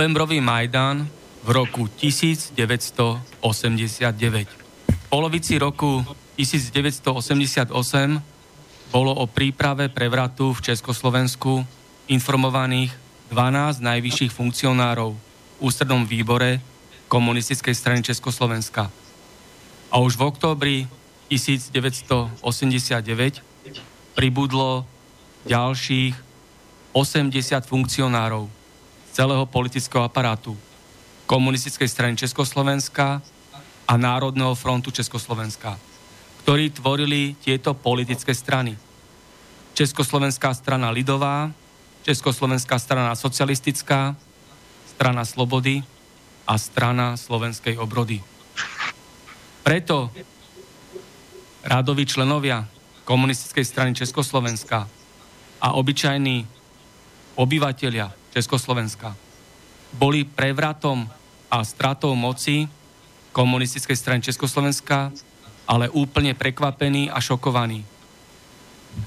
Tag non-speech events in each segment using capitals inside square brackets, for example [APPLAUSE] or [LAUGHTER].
Novembrový Majdan v roku 1989. V polovici roku 1988 bolo o príprave prevratu v Československu informovaných 12 najvyšších funkcionárov v ústrednom výbore komunistickej strany Československa. A už v októbri 1989 pribudlo ďalších 80 funkcionárov celého politického aparátu komunistickej strany Československa a Národného frontu Československa, ktorí tvorili tieto politické strany. Československá strana Lidová, Československá strana socialistická, strana Slobody a strana Slovenskej obrody. Preto rádoví členovia komunistickej strany Československa a obyčajní obyvatelia Československa. Boli prevratom a stratou moci komunistickej strany Československa, ale úplne prekvapení a šokovaní.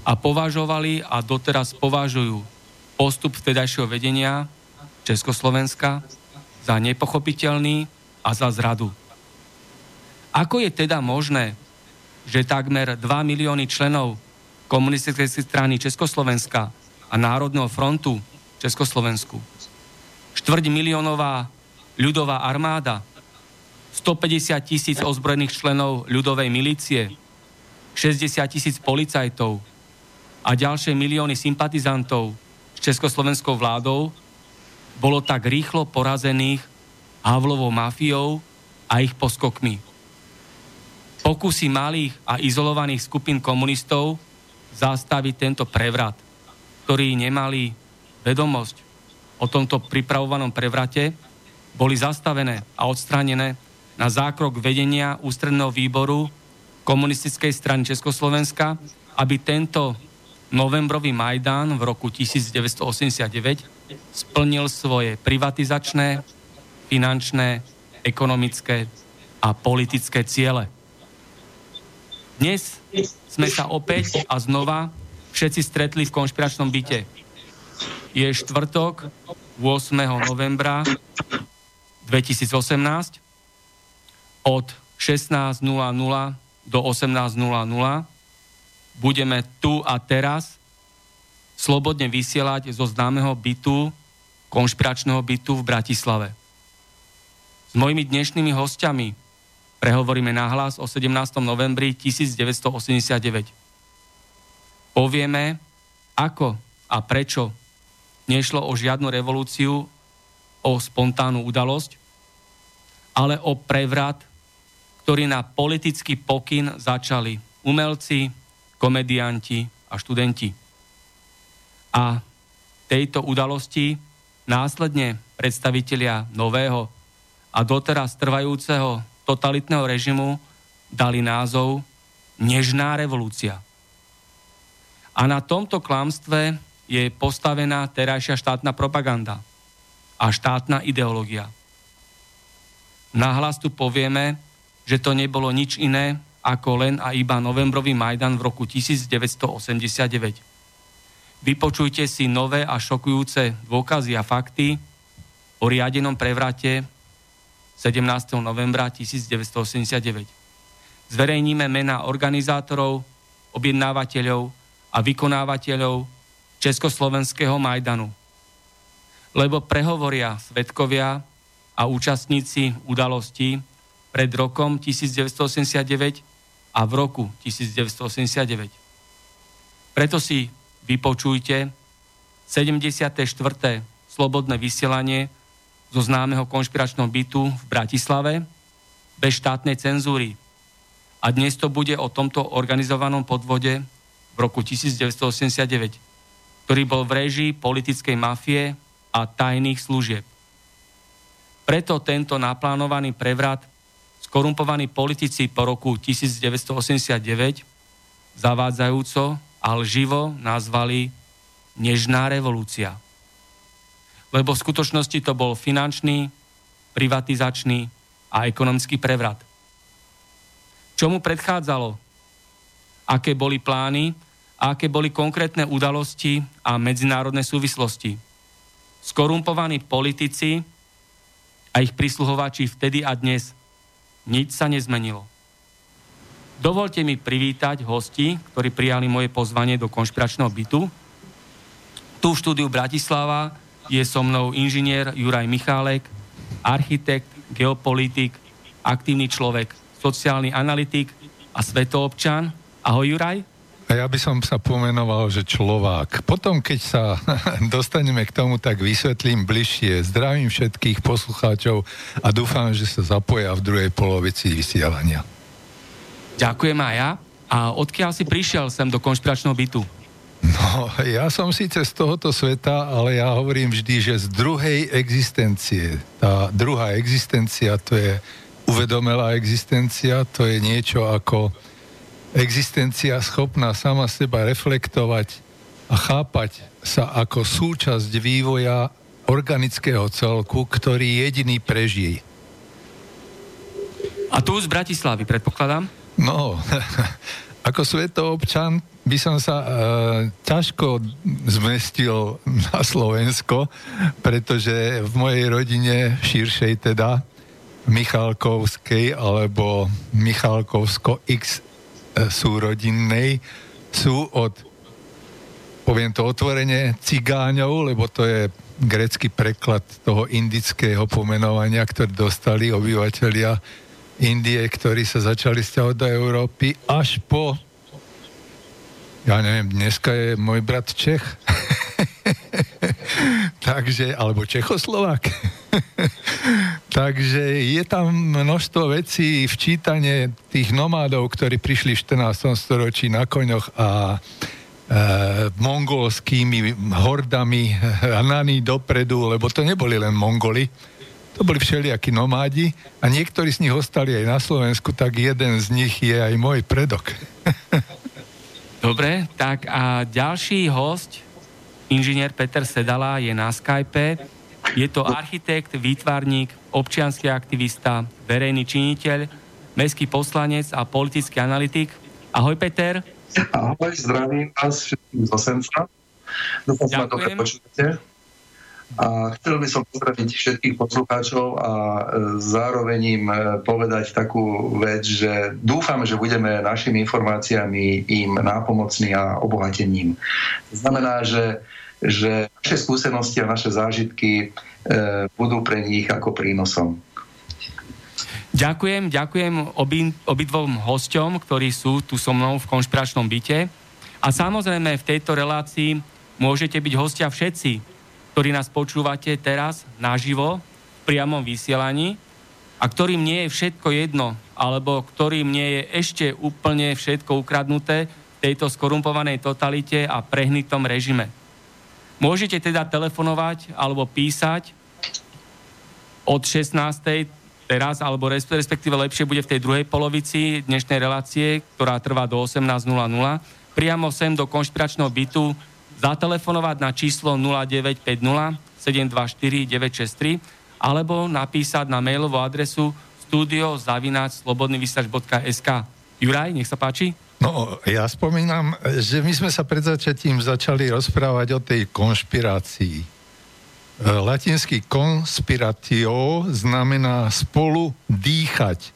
A považovali a doteraz považujú postup vtedajšieho vedenia Československa za nepochopiteľný a za zradu. Ako je teda možné, že takmer 2 milióny členov komunistickej strany Československa a Národného frontu Československu. Štvrť miliónová ľudová armáda, 150 tisíc ozbrojených členov ľudovej milície, 60 tisíc policajtov a ďalšie milióny sympatizantov s československou vládou bolo tak rýchlo porazených Havlovou mafiou a ich poskokmi. Pokusy malých a izolovaných skupín komunistov zastaviť tento prevrat, ktorý nemali vedomosť o tomto pripravovanom prevrate, boli zastavené a odstránené na zákrok vedenia ústredného výboru komunistickej strany Československa, aby tento novembrový Majdán v roku 1989 splnil svoje privatizačné, finančné, ekonomické a politické ciele. Dnes sme sa opäť a znova všetci stretli v konšpiračnom byte je štvrtok 8. novembra 2018 od 16.00 do 18.00 budeme tu a teraz slobodne vysielať zo známeho bytu, konšpiračného bytu v Bratislave. S mojimi dnešnými hostiami prehovoríme nahlas o 17. novembri 1989. Povieme, ako a prečo nešlo o žiadnu revolúciu, o spontánnu udalosť, ale o prevrat, ktorý na politický pokyn začali umelci, komedianti a študenti. A tejto udalosti následne predstavitelia nového a doteraz trvajúceho totalitného režimu dali názov Nežná revolúcia. A na tomto klamstve je postavená terajšia štátna propaganda a štátna ideológia. Nahlas tu povieme, že to nebolo nič iné ako len a iba novembrový Majdan v roku 1989. Vypočujte si nové a šokujúce dôkazy a fakty o riadenom prevrate 17. novembra 1989. Zverejníme mena organizátorov, objednávateľov a vykonávateľov Československého Majdanu. Lebo prehovoria svetkovia a účastníci udalostí pred rokom 1989 a v roku 1989. Preto si vypočujte 74. slobodné vysielanie zo známeho konšpiračného bytu v Bratislave bez štátnej cenzúry. A dnes to bude o tomto organizovanom podvode v roku 1989, ktorý bol v režii politickej mafie a tajných služieb. Preto tento naplánovaný prevrat skorumpovaní politici po roku 1989 zavádzajúco a lživo nazvali nežná revolúcia lebo v skutočnosti to bol finančný, privatizačný a ekonomický prevrat. Čo mu predchádzalo? Aké boli plány a aké boli konkrétne udalosti a medzinárodné súvislosti? Skorumpovaní politici a ich prisluhovači vtedy a dnes nič sa nezmenilo. Dovolte mi privítať hosti, ktorí prijali moje pozvanie do konšpiračného bytu. Tu v štúdiu Bratislava je so mnou inžinier Juraj Michálek, architekt, geopolitik, aktívny človek, sociálny analytik a svetoobčan. Ahoj Juraj. A ja by som sa pomenoval, že Človák. Potom, keď sa [LAUGHS] dostaneme k tomu, tak vysvetlím bližšie. Zdravím všetkých poslucháčov a dúfam, že sa zapoja v druhej polovici vysielania. Ďakujem aj ja. A odkiaľ si prišiel sem do konšpiračného bytu? No, ja som síce z tohoto sveta, ale ja hovorím vždy, že z druhej existencie. Tá druhá existencia, to je uvedomelá existencia, to je niečo ako existencia schopná sama seba reflektovať a chápať sa ako súčasť vývoja organického celku, ktorý jediný prežije. A tu z Bratislavy, predpokladám? No, [LAUGHS] ako svetoobčan by som sa e, ťažko zmestil na Slovensko, pretože v mojej rodine, širšej teda, Michalkovskej alebo Michalkovsko X súrodinnej, sú od, poviem to otvorene, cigáňov, lebo to je grecký preklad toho indického pomenovania, ktoré dostali obyvateľia Indie, ktorí sa začali stiahovať do Európy, až po, ja neviem, dneska je môj brat Čech. [LAUGHS] Takže, alebo Čechoslovák. [LAUGHS] Takže je tam množstvo vecí v čítane tých nomádov, ktorí prišli v 14. storočí na koňoch a e, mongolskými hordami hnani dopredu, lebo to neboli len Mongoli, to boli všelijakí nomádi a niektorí z nich ostali aj na Slovensku, tak jeden z nich je aj môj predok. [LAUGHS] Dobre, tak a ďalší host, inžinier Peter Sedala, je na Skype. Je to architekt, výtvarník, občianský aktivista, verejný činiteľ, mestský poslanec a politický analytik. Ahoj Peter. Ahoj, zdravím vás všetkých z Osenca. Dúfam, že ma dobre počujete. A chcel by som pozdraviť všetkých poslucháčov a e, zároveň im e, povedať takú vec, že dúfam, že budeme našimi informáciami im nápomocní a obohatením. To znamená, že, že naše skúsenosti a naše zážitky e, budú pre nich ako prínosom. Ďakujem, ďakujem obi, obidvom hosťom, ktorí sú tu so mnou v konšpiračnom byte. A samozrejme v tejto relácii môžete byť hostia všetci, ktorí nás počúvate teraz naživo, v priamom vysielaní a ktorým nie je všetko jedno, alebo ktorým nie je ešte úplne všetko ukradnuté v tejto skorumpovanej totalite a prehnitom režime. Môžete teda telefonovať alebo písať od 16. teraz, alebo respektíve lepšie bude v tej druhej polovici dnešnej relácie, ktorá trvá do 18.00, priamo sem do konšpiračného bytu zatelefonovať na číslo 0950 724 963 alebo napísať na mailovú adresu studiozavináčslobodnyvysač.sk. Juraj, nech sa páči. No, ja spomínam, že my sme sa pred začatím začali rozprávať o tej konšpirácii. E, latinský konspiratio znamená spolu dýchať.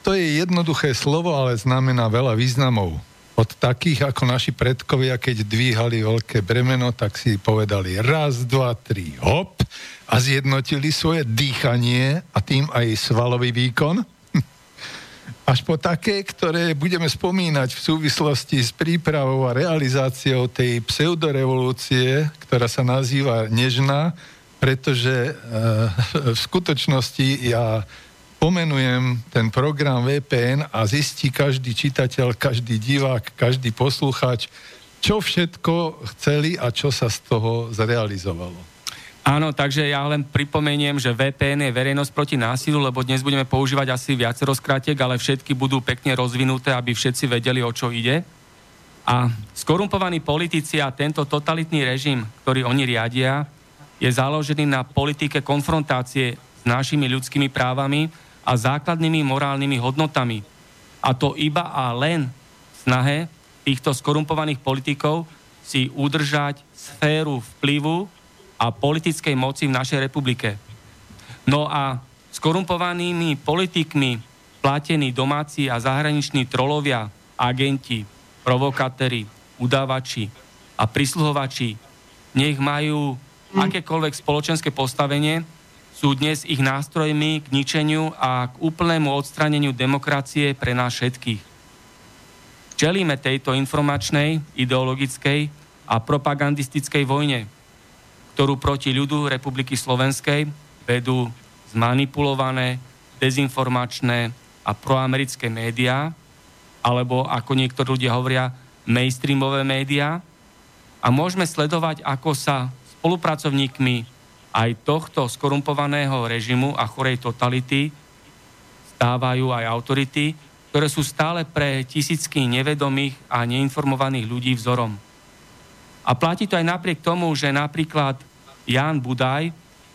To je jednoduché slovo, ale znamená veľa významov. Od takých ako naši predkovia, keď dvíhali veľké bremeno, tak si povedali raz, dva, tri, hop a zjednotili svoje dýchanie a tým aj svalový výkon až po také, ktoré budeme spomínať v súvislosti s prípravou a realizáciou tej pseudorevolúcie, ktorá sa nazýva Nežná, pretože e, [LAUGHS] v skutočnosti ja pomenujem ten program VPN a zistí každý čitateľ, každý divák, každý poslucháč, čo všetko chceli a čo sa z toho zrealizovalo. Áno, takže ja len pripomeniem, že VPN je verejnosť proti násilu, lebo dnes budeme používať asi viacero skratiek, ale všetky budú pekne rozvinuté, aby všetci vedeli, o čo ide. A skorumpovaní politici a tento totalitný režim, ktorý oni riadia, je založený na politike konfrontácie s našimi ľudskými právami a základnými morálnymi hodnotami. A to iba a len v snahe týchto skorumpovaných politikov si udržať sféru vplyvu a politickej moci v našej republike. No a skorumpovanými politikmi platení domáci a zahraniční trolovia, agenti, provokatéri, udávači a prisluhovači, nech majú akékoľvek spoločenské postavenie, sú dnes ich nástrojmi k ničeniu a k úplnému odstraneniu demokracie pre nás všetkých. Čelíme tejto informačnej, ideologickej a propagandistickej vojne, ktorú proti ľudu Republiky Slovenskej vedú zmanipulované, dezinformačné a proamerické médiá, alebo ako niektorí ľudia hovoria, mainstreamové médiá. A môžeme sledovať, ako sa spolupracovníkmi aj tohto skorumpovaného režimu a chorej totality stávajú aj autority, ktoré sú stále pre tisícky nevedomých a neinformovaných ľudí vzorom. A platí to aj napriek tomu, že napríklad Jan Budaj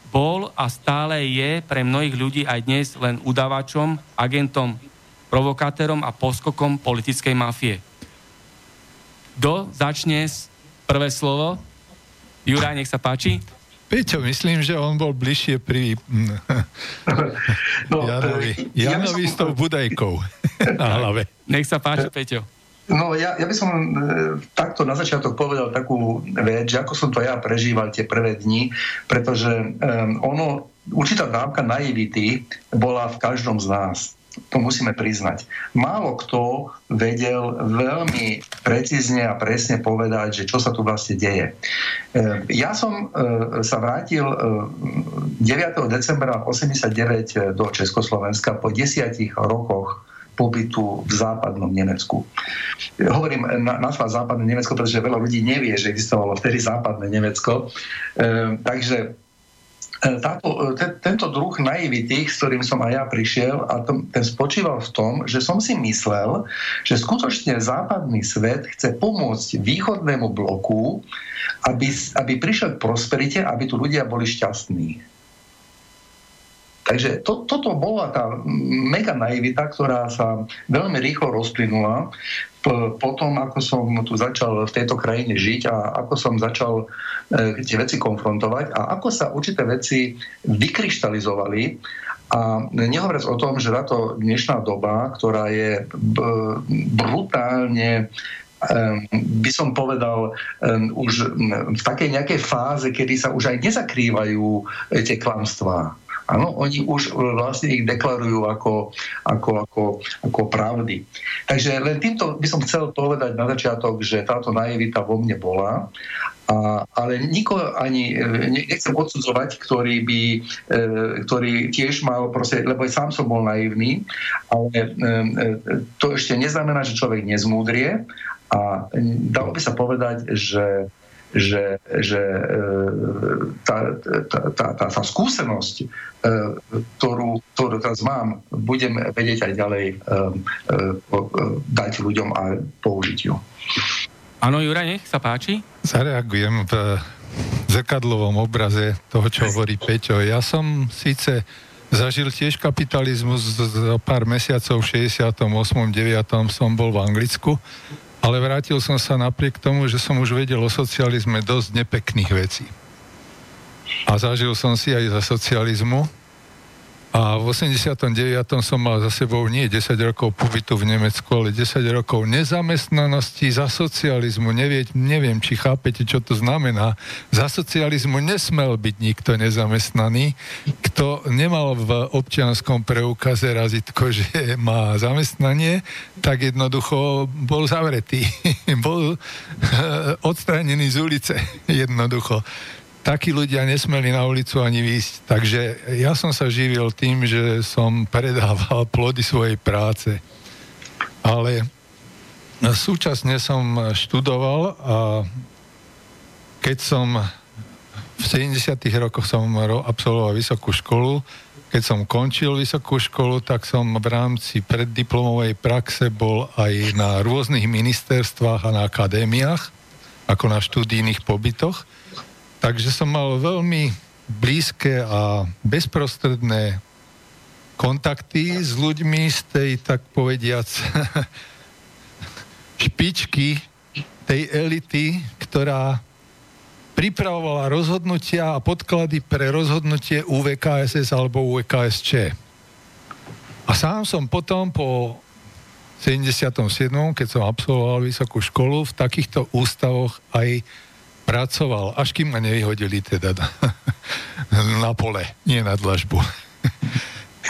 bol a stále je pre mnohých ľudí aj dnes len udávačom, agentom, provokátorom a poskokom politickej mafie. Kto začne prvé slovo? Juraj, nech sa páči. Peťo, myslím, že on bol bližšie pri no, Janovi, Janovi ja s tou budajkou [LAUGHS] na hlave. Nech sa páči, Peťo. No ja, ja by som e, takto na začiatok povedal takú vec, že ako som to ja prežíval tie prvé dni, pretože e, ono, určitá dávka naivity bola v každom z nás. To musíme priznať. Málo kto vedel veľmi precízne a presne povedať, že čo sa tu vlastne deje. E, ja som e, sa vrátil 9. decembra 89 do Československa po desiatich rokoch pobytu v západnom Nemecku. Hovorím na, nazva západné Nemecko, pretože veľa ľudí nevie, že existovalo vtedy západné Nemecko. E, takže e, táto, te, tento druh naivity, s ktorým som aj ja prišiel, a to, ten spočíval v tom, že som si myslel, že skutočne západný svet chce pomôcť východnému bloku, aby, aby prišiel k prosperite, aby tu ľudia boli šťastní. Takže to, toto bola tá mega naivita, ktorá sa veľmi rýchlo rozplynula potom, ako som tu začal v tejto krajine žiť a ako som začal e, tie veci konfrontovať a ako sa určité veci vykryštalizovali a nehovoriac o tom, že táto dnešná doba, ktorá je brutálne by som povedal, už v takej nejakej fáze, kedy sa už aj nezakrývajú e, tie klamstvá. Áno, oni už e, vlastne ich deklarujú ako, ako, ako, ako pravdy. Takže len týmto by som chcel povedať na začiatok, že táto naivita vo mne bola, a, ale nikoho ani e, nechcem odsudzovať, ktorý by, e, ktorý tiež mal proste, lebo aj sám som bol naivný, ale to ešte neznamená, že človek nezmúdrie a dalo by sa povedať, že že, že e, tá, tá, tá, tá, tá skúsenosť, e, ktorú, ktorú teraz mám, budem vedieť aj ďalej e, dať ľuďom a použiť ju. Áno, Jura, nech sa páči. Zareagujem v zrkadlovom obraze toho, čo hovorí Peťo. Ja som síce zažil tiež kapitalizmus za pár mesiacov v 68. 9. som bol v Anglicku, ale vrátil som sa napriek tomu, že som už vedel o socializme dosť nepekných vecí. A zažil som si aj za socializmu, a v 89. som mal za sebou nie 10 rokov pobytu v Nemecku, ale 10 rokov nezamestnanosti za socializmu. Nevie, neviem, či chápete, čo to znamená. Za socializmu nesmel byť nikto nezamestnaný. Kto nemal v občianskom preukaze razitko, že má zamestnanie, tak jednoducho bol zavretý. [LAUGHS] bol [LAUGHS] odstránený z ulice. Jednoducho takí ľudia nesmeli na ulicu ani výjsť. Takže ja som sa živil tým, že som predával [LAUGHS] plody svojej práce. Ale súčasne som študoval a keď som v 70. rokoch som absolvoval vysokú školu, keď som končil vysokú školu, tak som v rámci preddiplomovej praxe bol aj na rôznych ministerstvách a na akadémiách, ako na študijných pobytoch. Takže som mal veľmi blízke a bezprostredné kontakty s ľuďmi z tej, tak povediac, [LAUGHS] špičky tej elity, ktorá pripravovala rozhodnutia a podklady pre rozhodnutie UVKSS alebo UVKSČ. A sám som potom po 77., keď som absolvoval vysokú školu, v takýchto ústavoch aj pracoval, až kým ma nevyhodili teda na [LAUGHS] pole, nie na dlažbu. [LAUGHS]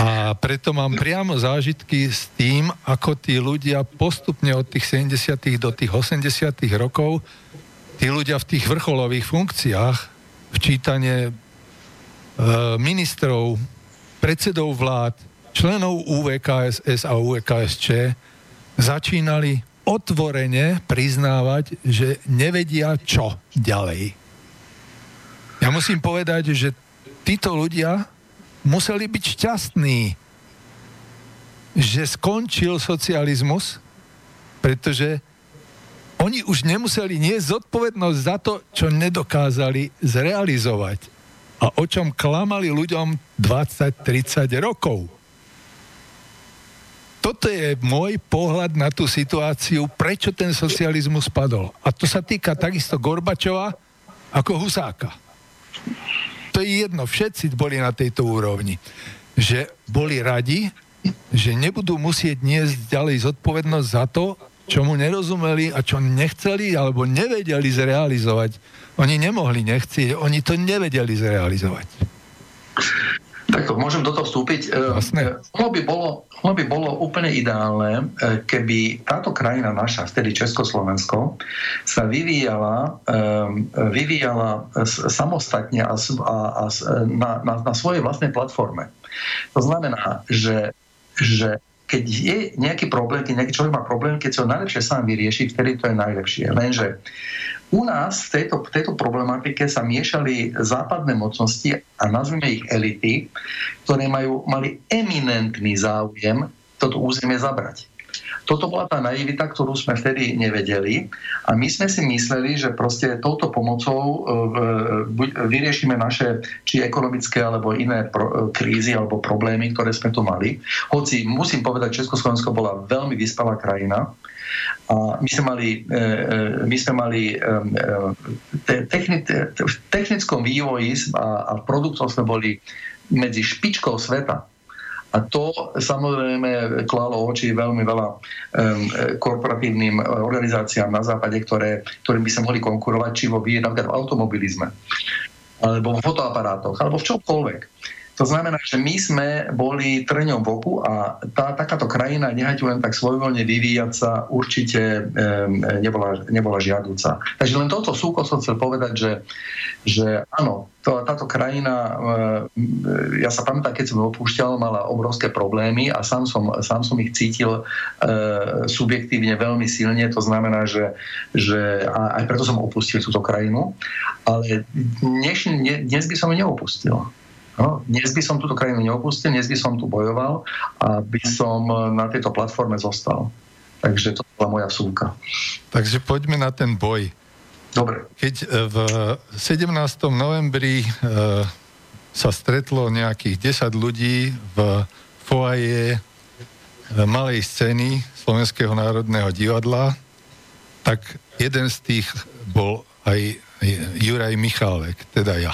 A preto mám priamo zážitky s tým, ako tí ľudia postupne od tých 70. do tých 80. rokov, tí ľudia v tých vrcholových funkciách, včítanie e, ministrov, predsedov vlád, členov UVKSS a UVKSČ, začínali otvorene priznávať, že nevedia, čo ďalej. Ja musím povedať, že títo ľudia museli byť šťastní, že skončil socializmus, pretože oni už nemuseli niesť zodpovednosť za to, čo nedokázali zrealizovať a o čom klamali ľuďom 20-30 rokov toto je môj pohľad na tú situáciu, prečo ten socializmus spadol. A to sa týka takisto Gorbačova ako Husáka. To je jedno, všetci boli na tejto úrovni. Že boli radi, že nebudú musieť niesť ďalej zodpovednosť za to, čo mu nerozumeli a čo nechceli alebo nevedeli zrealizovať. Oni nemohli nechcieť, oni to nevedeli zrealizovať. Takto, môžem do toho vstúpiť. Vlastne. Ono by, bolo, ono by bolo úplne ideálne, e, keby táto krajina naša, vtedy Československo, sa vyvíjala, vyvíjala samostatne a, a, a na, na, na svojej vlastnej platforme. To znamená, že, že keď je nejaký problém, keď nejaký človek má problém, keď sa ho najlepšie sám vyrieši, vtedy to je najlepšie. Lenže u nás v tejto, v tejto problematike sa miešali západné mocnosti a nazvime ich elity, ktoré majú, mali eminentný záujem toto územie zabrať. Toto bola tá naivita, ktorú sme vtedy nevedeli a my sme si mysleli, že proste touto pomocou e, vyriešime naše či ekonomické alebo iné pro, krízy alebo problémy, ktoré sme tu mali. Hoci musím povedať, Československo bola veľmi vyspelá krajina, a my sme mali, e, e, my sme mali v technickom vývoji a v produktoch sme boli medzi špičkou sveta. A to samozrejme klalo oči veľmi veľa um, korporatívnym organizáciám na západe, ktoré, ktorým by sa mohli konkurovať či vo napríklad v automobilizme, alebo v fotoaparátoch, alebo v čomkoľvek. To znamená, že my sme boli trňom v oku a tá, takáto krajina, nehať len tak svojvoľne vyvíjať sa, určite um, nebola, nebola žiadúca. Takže len toto súko som chcel povedať, že, že áno, to, táto krajina, um, ja sa pamätám, keď som opúšťal, mala obrovské problémy a sám som, sám som ich cítil uh, subjektívne veľmi silne, to znamená, že, že aj preto som opustil túto krajinu, ale dnes, dnes by som ju neopustil. No, dnes by som túto krajinu neopustil, dnes by som tu bojoval a by som na tejto platforme zostal. Takže to bola moja vsúka. Takže poďme na ten boj. Dobre. Keď e, v 17. novembri sa stretlo nejakých 10 ľudí v foaje malej scény Slovenského národného divadla, tak jeden z tých bol aj Juraj Michálek, teda ja.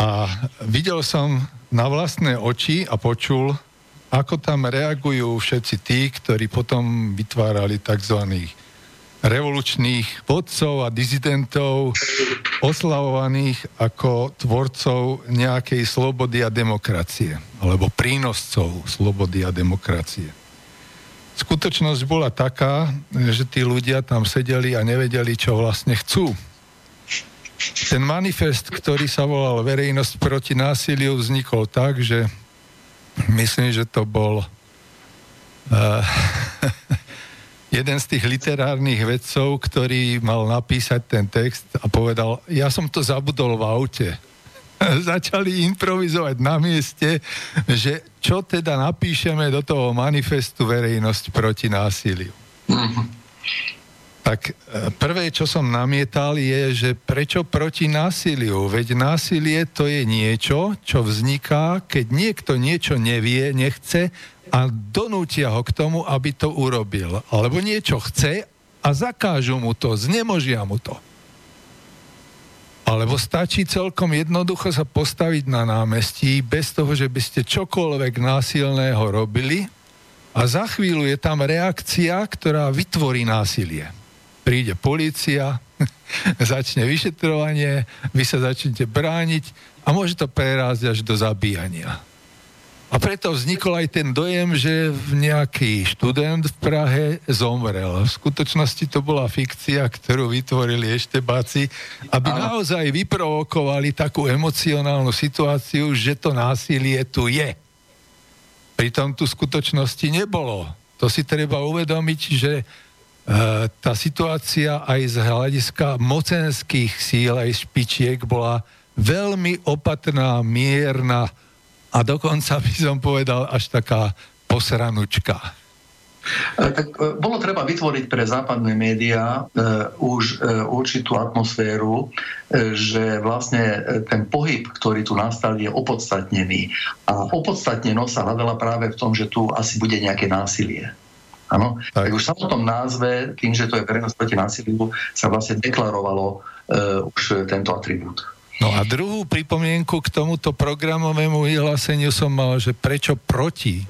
A videl som na vlastné oči a počul, ako tam reagujú všetci tí, ktorí potom vytvárali tzv. revolučných vodcov a dizidentov, oslavovaných ako tvorcov nejakej slobody a demokracie, alebo prínoscov slobody a demokracie. Skutočnosť bola taká, že tí ľudia tam sedeli a nevedeli, čo vlastne chcú. Ten manifest, ktorý sa volal Verejnosť proti násiliu, vznikol tak, že myslím, že to bol uh, [LAUGHS] jeden z tých literárnych vedcov, ktorý mal napísať ten text a povedal, ja som to zabudol v aute. [LAUGHS] Začali improvizovať na mieste, že čo teda napíšeme do toho manifestu verejnosť proti násiliu. Mm-hmm. Tak e, prvé, čo som namietal, je, že prečo proti násiliu? Veď násilie to je niečo, čo vzniká, keď niekto niečo nevie, nechce a donútia ho k tomu, aby to urobil. Alebo niečo chce a zakážu mu to, znemožia mu to. Alebo stačí celkom jednoducho sa postaviť na námestí bez toho, že by ste čokoľvek násilného robili a za chvíľu je tam reakcia, ktorá vytvorí násilie príde policia, [LAUGHS] začne vyšetrovanie, vy sa začnete brániť a môže to prerásť až do zabíjania. A preto vznikol aj ten dojem, že nejaký študent v Prahe zomrel. V skutočnosti to bola fikcia, ktorú vytvorili eštebáci, aby naozaj vyprovokovali takú emocionálnu situáciu, že to násilie tu je. Pritom tu skutočnosti nebolo. To si treba uvedomiť, že tá situácia aj z hľadiska mocenských síl, aj špičiek bola veľmi opatrná, mierna a dokonca by som povedal až taká posranučka. E, tak e, bolo treba vytvoriť pre západné médiá už určitú atmosféru, že vlastne ten pohyb, ktorý tu nastal, je opodstatnený. A opodstatnenosť sa hľadala práve v tom, že tu asi bude nejaké násilie. Áno? Tak. tak už sa tom názve, tým, že to je verejnosť proti násiliu, sa vlastne deklarovalo uh, už tento atribút. No a druhú pripomienku k tomuto programovému vyhláseniu som mal, že prečo proti?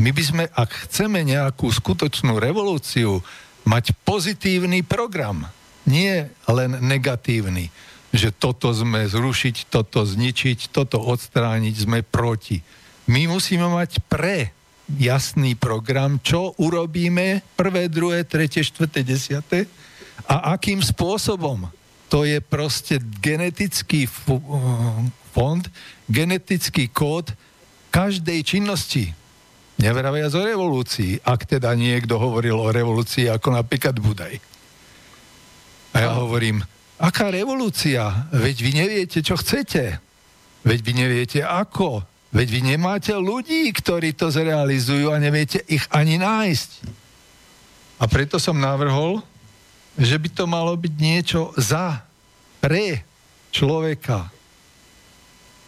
My by sme, ak chceme nejakú skutočnú revolúciu, mať pozitívny program, nie len negatívny, že toto sme zrušiť, toto zničiť, toto odstrániť, sme proti. My musíme mať pre jasný program, čo urobíme prvé, druhé, tretie, štvrté, desiate a akým spôsobom. To je proste genetický fond, genetický kód každej činnosti. Nevraviac o revolúcii, ak teda niekto hovoril o revolúcii ako napríklad Budaj. A ja hovorím, aká revolúcia? Veď vy neviete, čo chcete. Veď vy neviete, ako. Veď vy nemáte ľudí, ktorí to zrealizujú a neviete ich ani nájsť. A preto som navrhol, že by to malo byť niečo za, pre človeka.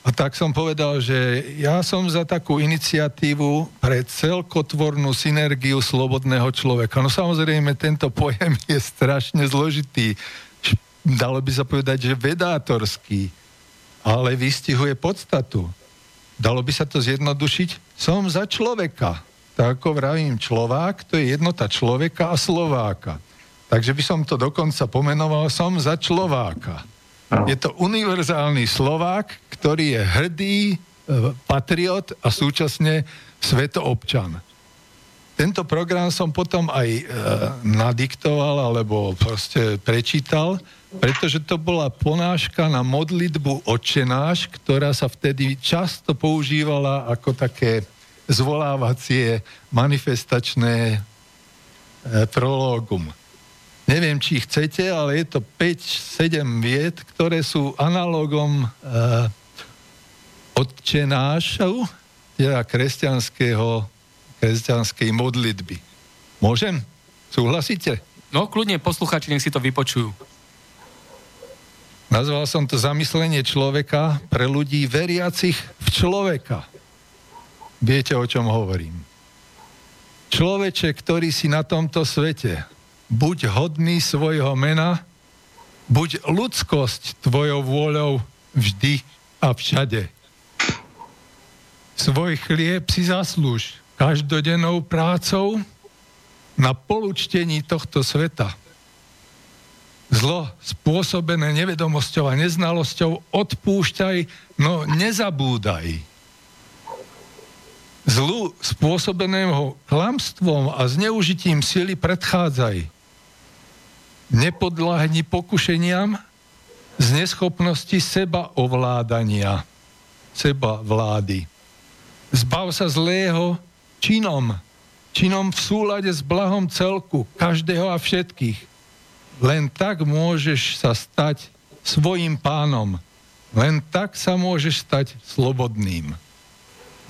A tak som povedal, že ja som za takú iniciatívu pre celkotvornú synergiu slobodného človeka. No samozrejme, tento pojem je strašne zložitý. Dalo by sa povedať, že vedátorský, ale vystihuje podstatu. Dalo by sa to zjednodušiť? Som za človeka. Tak ako vravím, človák to je jednota človeka a Slováka. Takže by som to dokonca pomenoval, som za člováka. Je to univerzálny Slovák, ktorý je hrdý, e, patriot a súčasne svetoobčan. Tento program som potom aj e, nadiktoval alebo proste prečítal pretože to bola ponáška na modlitbu očenáš, ktorá sa vtedy často používala ako také zvolávacie manifestačné e, prológum. Neviem, či chcete, ale je to 5-7 vied, ktoré sú analogom e, odčenášov, teda kresťanského, kresťanskej modlitby. Môžem? Súhlasíte? No, kľudne posluchači, nech si to vypočujú. Nazval som to zamyslenie človeka pre ľudí veriacich v človeka. Viete, o čom hovorím. Človeče, ktorý si na tomto svete, buď hodný svojho mena, buď ľudskosť tvojou vôľou vždy a všade. Svoj chlieb si zaslúž každodennou prácou na polučtení tohto sveta Zlo spôsobené nevedomosťou a neznalosťou odpúšťaj, no nezabúdaj. Zlu spôsobeného klamstvom a zneužitím sily predchádzaj. Nepodláhni pokušeniam z neschopnosti seba ovládania, seba vlády. Zbav sa zlého činom, činom v súlade s blahom celku, každého a všetkých len tak môžeš sa stať svojim pánom. Len tak sa môžeš stať slobodným.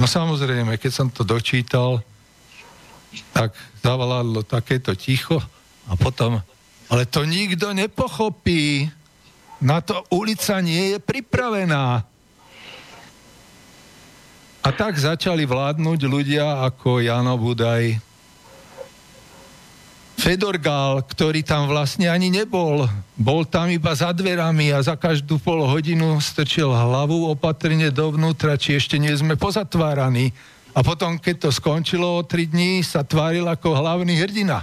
No samozrejme, keď som to dočítal, tak zavolalo takéto ticho a potom, ale to nikto nepochopí. Na to ulica nie je pripravená. A tak začali vládnuť ľudia ako Jano Budaj, Fedor Gál, ktorý tam vlastne ani nebol. Bol tam iba za dverami a za každú pol hodinu strčil hlavu opatrne dovnútra, či ešte nie sme pozatváraní. A potom, keď to skončilo o tri dní, sa tváril ako hlavný hrdina.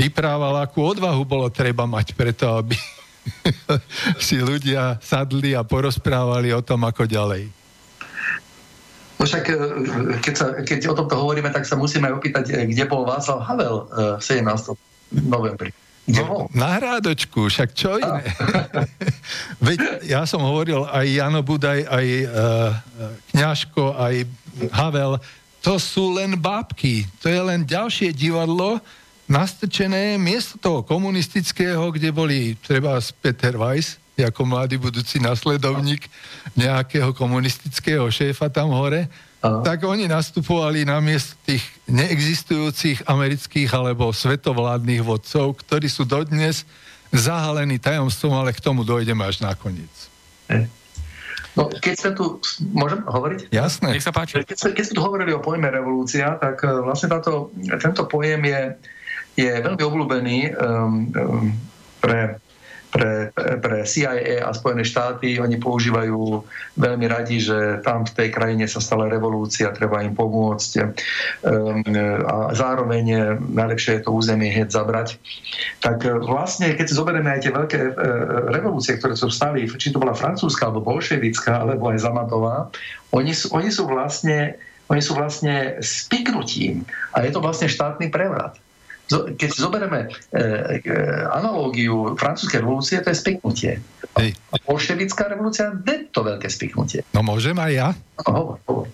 Vyprával, akú odvahu bolo treba mať preto, aby [LAUGHS] si ľudia sadli a porozprávali o tom, ako ďalej. No však, e, keď, sa, keď o tomto hovoríme, tak sa musíme opýtať, e, kde bol Václav Havel e, v 17. novembri. Kde no, bol? Na hrádočku, však čo iné? [LAUGHS] Veď ja som hovoril aj Jano Budaj, aj uh, Kňažko, aj Havel, to sú len bábky. To je len ďalšie divadlo, nastrčené miesto toho komunistického, kde boli treba Peter Weiss, ako mladý budúci nasledovník nejakého komunistického šéfa tam hore, Aha. tak oni nastupovali na miest tých neexistujúcich amerických alebo svetovládnych vodcov, ktorí sú dodnes zahalení tajomstvom, ale k tomu dojdeme až nakoniec. No, keď sme tu, môžem hovoriť? Jasné. Nech sa páči. Keď, keď sme tu hovorili o pojme revolúcia, tak uh, vlastne táto, tento pojem je, je veľmi obľúbený um, um, pre pre, pre CIA a Spojené štáty. Oni používajú veľmi radi, že tam v tej krajine sa stala revolúcia, treba im pomôcť ehm, a zároveň najlepšie je to územie hneď zabrať. Tak e, vlastne, keď si zoberieme aj tie veľké e, revolúcie, ktoré sú stali, či to bola francúzska, alebo bolševická, alebo aj zamatová, oni sú, oni sú vlastne oni sú vlastne spiknutím a je to vlastne štátny prevrat keď si zoberieme e, e, analógiu francúzskej revolúcie, to je spiknutie. Hej. A bolševická revolúcia, je to veľké spiknutie. No môžem aj ja? No, hovor, hovor.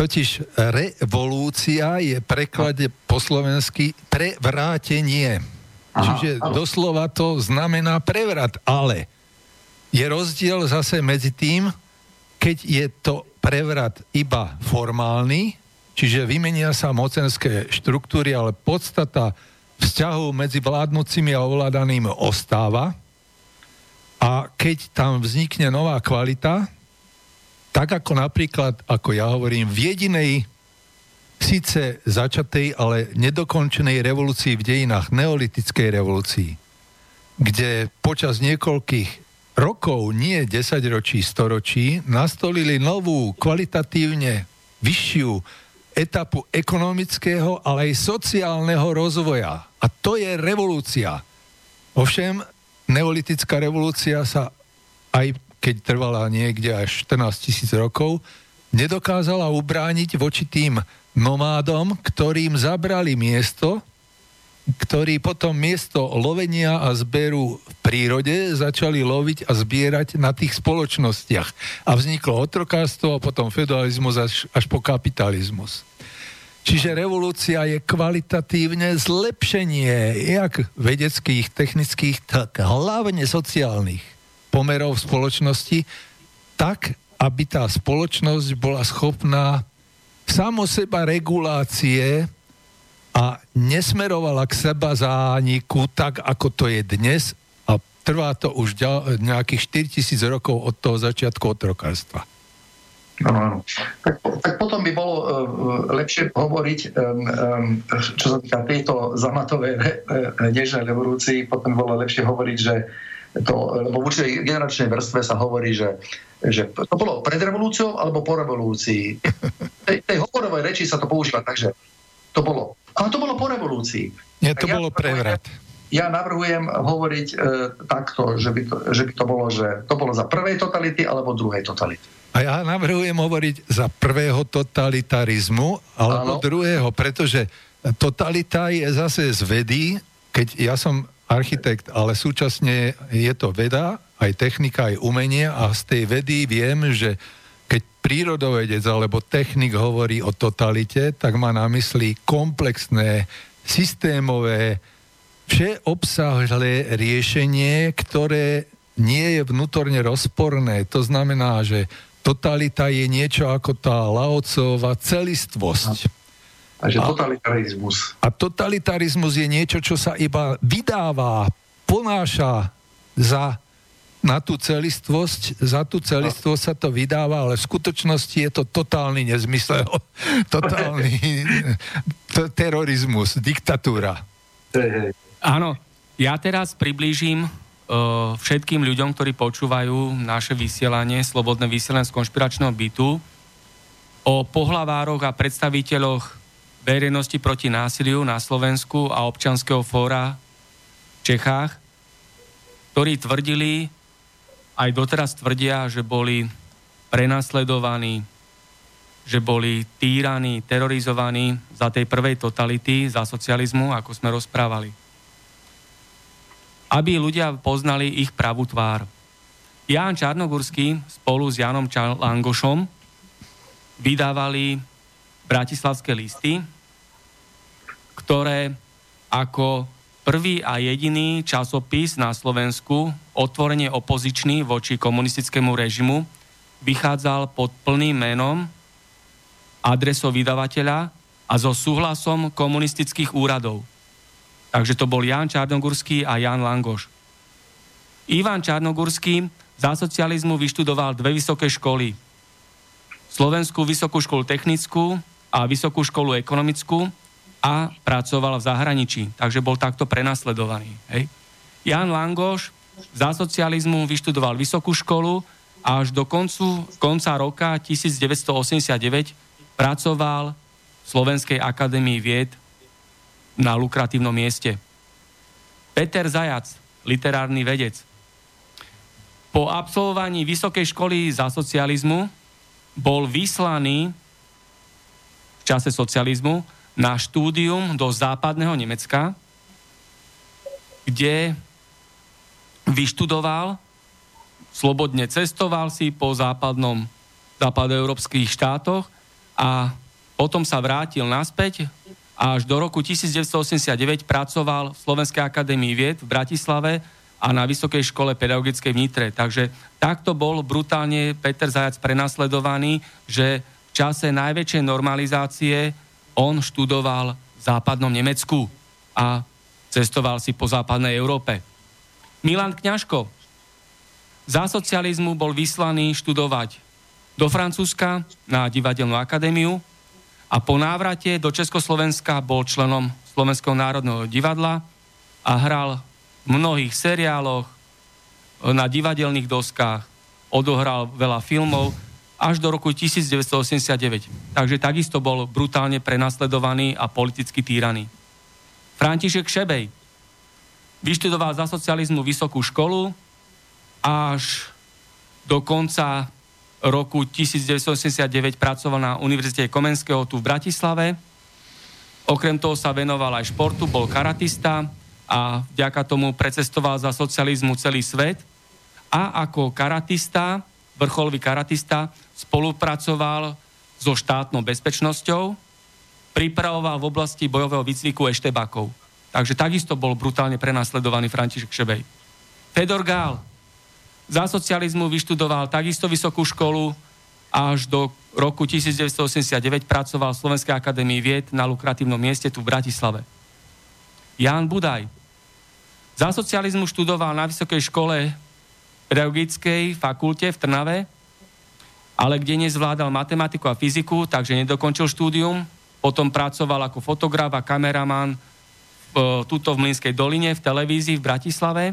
Totiž revolúcia je preklade po slovensky prevrátenie. Aha, Čiže aha. doslova to znamená prevrat, ale je rozdiel zase medzi tým, keď je to prevrat iba formálny, Čiže vymenia sa mocenské štruktúry, ale podstata vzťahu medzi vládnúcimi a ovládaným ostáva. A keď tam vznikne nová kvalita, tak ako napríklad, ako ja hovorím, v jedinej síce začatej, ale nedokončenej revolúcii v dejinách, neolitickej revolúcii, kde počas niekoľkých rokov, nie 10 ročí, storočí, nastolili novú, kvalitatívne vyššiu etapu ekonomického, ale aj sociálneho rozvoja. A to je revolúcia. Ovšem, neolitická revolúcia sa, aj keď trvala niekde až 14 tisíc rokov, nedokázala ubrániť voči tým nomádom, ktorým zabrali miesto ktorí potom miesto lovenia a zberu v prírode začali loviť a zbierať na tých spoločnostiach. A vzniklo otrokárstvo a potom feudalizmus až, až po kapitalizmus. Čiže revolúcia je kvalitatívne zlepšenie jak vedeckých, technických, tak hlavne sociálnych pomerov v spoločnosti, tak, aby tá spoločnosť bola schopná samo seba regulácie a nesmerovala k seba zániku tak, ako to je dnes a trvá to už nejakých 4000 rokov od toho začiatku otrokárstva. Áno, áno. Tak, tak potom by bolo uh, lepšie hovoriť, um, um, čo sa týka tejto zamatovej re, uh, nežnej revolúcii, potom by bolo lepšie hovoriť, že to, lebo v určitej generačnej vrstve sa hovorí, že, že to bolo pred revolúciou alebo po revolúcii. [LAUGHS] Tej, tej hovorovej reči sa to používa tak, že to bolo. Ale to bolo po revolúcii. Nie, to ja bolo prevrat. Ja navrhujem hovoriť e, takto, že by, to, že by to bolo, že to bolo za prvej totality alebo druhej totality. A ja navrhujem hovoriť za prvého totalitarizmu alebo ano. druhého, pretože totalita je zase z vedy, keď ja som architekt, ale súčasne je to veda, aj technika, aj umenie a z tej vedy viem, že prírodovedec alebo technik hovorí o totalite, tak má na mysli komplexné, systémové, všeobsahlé riešenie, ktoré nie je vnútorne rozporné. To znamená, že totalita je niečo ako tá Laocová celistvosť. Takže totalitarizmus. A totalitarizmus je niečo, čo sa iba vydáva, ponáša za na tú celistvosť, za tú celistvosť sa to vydáva, ale v skutočnosti je to totálny nezmysel, [LAUGHS] totálny [LAUGHS] terorizmus, diktatúra. Áno, ja teraz priblížim uh, všetkým ľuďom, ktorí počúvajú naše vysielanie, slobodné vysielanie z konšpiračného bytu, o pohlavároch a predstaviteľoch verejnosti proti násiliu na Slovensku a občanského fóra v Čechách, ktorí tvrdili, aj doteraz tvrdia, že boli prenasledovaní, že boli týraní, terorizovaní za tej prvej totality, za socializmu, ako sme rozprávali aby ľudia poznali ich pravú tvár. Ján Čarnogurský spolu s Janom Langošom vydávali bratislavské listy, ktoré ako prvý a jediný časopis na Slovensku, otvorene opozičný voči komunistickému režimu, vychádzal pod plným menom, adresou vydavateľa a so súhlasom komunistických úradov. Takže to bol Jan Čarnogurský a Jan Langoš. Ivan Čarnogurský za socializmu vyštudoval dve vysoké školy. Slovenskú vysokú školu technickú a vysokú školu ekonomickú a pracoval v zahraničí, takže bol takto prenasledovaný. Hej. Jan Langoš za socializmu vyštudoval vysokú školu a až do koncu, konca roka 1989 pracoval v Slovenskej akadémii vied na lukratívnom mieste. Peter Zajac, literárny vedec. Po absolvovaní vysokej školy za socializmu bol vyslaný v čase socializmu na štúdium do západného Nemecka, kde vyštudoval, slobodne cestoval si po západnom, západoeurópskych štátoch a potom sa vrátil naspäť a až do roku 1989 pracoval v Slovenskej akadémii vied v Bratislave a na Vysokej škole pedagogickej v Nitre. Takže takto bol brutálne Peter Zajac prenasledovaný, že v čase najväčšej normalizácie on študoval v západnom Nemecku a cestoval si po západnej Európe. Milan Kňažko za socializmu bol vyslaný študovať do Francúzska na divadelnú akadémiu, a po návrate do Československa bol členom Slovenského národného divadla a hral v mnohých seriáloch, na divadelných doskách, odohral veľa filmov až do roku 1989. Takže takisto bol brutálne prenasledovaný a politicky týraný. František Šebej vyštudoval za socializmu vysokú školu až do konca roku 1989 pracoval na Univerzite Komenského tu v Bratislave. Okrem toho sa venoval aj športu, bol karatista a vďaka tomu precestoval za socializmu celý svet. A ako karatista, vrcholový karatista, spolupracoval so štátnou bezpečnosťou, pripravoval v oblasti bojového výcviku eštebakov. Takže takisto bol brutálne prenasledovaný František Šebej. Fedor Gál, za socializmu vyštudoval takisto vysokú školu až do roku 1989 pracoval v Slovenskej akadémii vied na lukratívnom mieste tu v Bratislave. Ján Budaj. Za socializmu študoval na Vysokej škole pedagogickej fakulte v Trnave, ale kde nezvládal matematiku a fyziku, takže nedokončil štúdium. Potom pracoval ako fotograf a kameraman v, tuto v Mlinskej doline v televízii v Bratislave.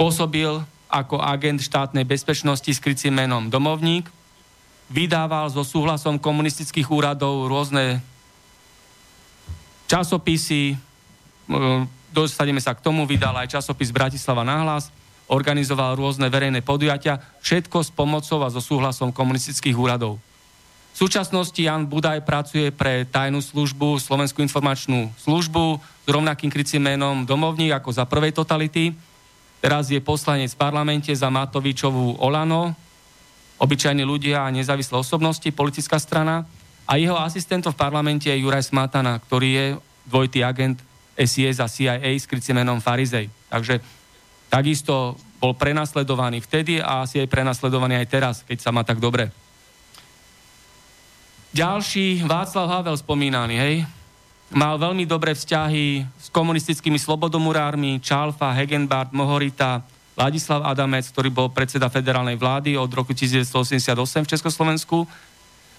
Pôsobil ako agent štátnej bezpečnosti s krycím menom Domovník. Vydával so súhlasom komunistických úradov rôzne časopisy, dostaneme sa k tomu, vydal aj časopis Bratislava náhlas, organizoval rôzne verejné podujatia, všetko s pomocou a so súhlasom komunistických úradov. V súčasnosti Jan Budaj pracuje pre tajnú službu, Slovenskú informačnú službu s rovnakým krycím menom Domovník ako za prvej totality. Teraz je poslanec v parlamente za Matovičovú Olano, obyčajní ľudia a nezávislé osobnosti, politická strana. A jeho asistentom v parlamente je Juraj Smatana, ktorý je dvojitý agent SIS a CIA s krycím menom Farizej. Takže takisto bol prenasledovaný vtedy a asi je prenasledovaný aj teraz, keď sa má tak dobre. Ďalší, Václav Havel spomínaný, hej, mal veľmi dobré vzťahy s komunistickými slobodomurármi, Čalfa, Hegenbart, Mohorita, Ladislav Adamec, ktorý bol predseda federálnej vlády od roku 1988 v Československu.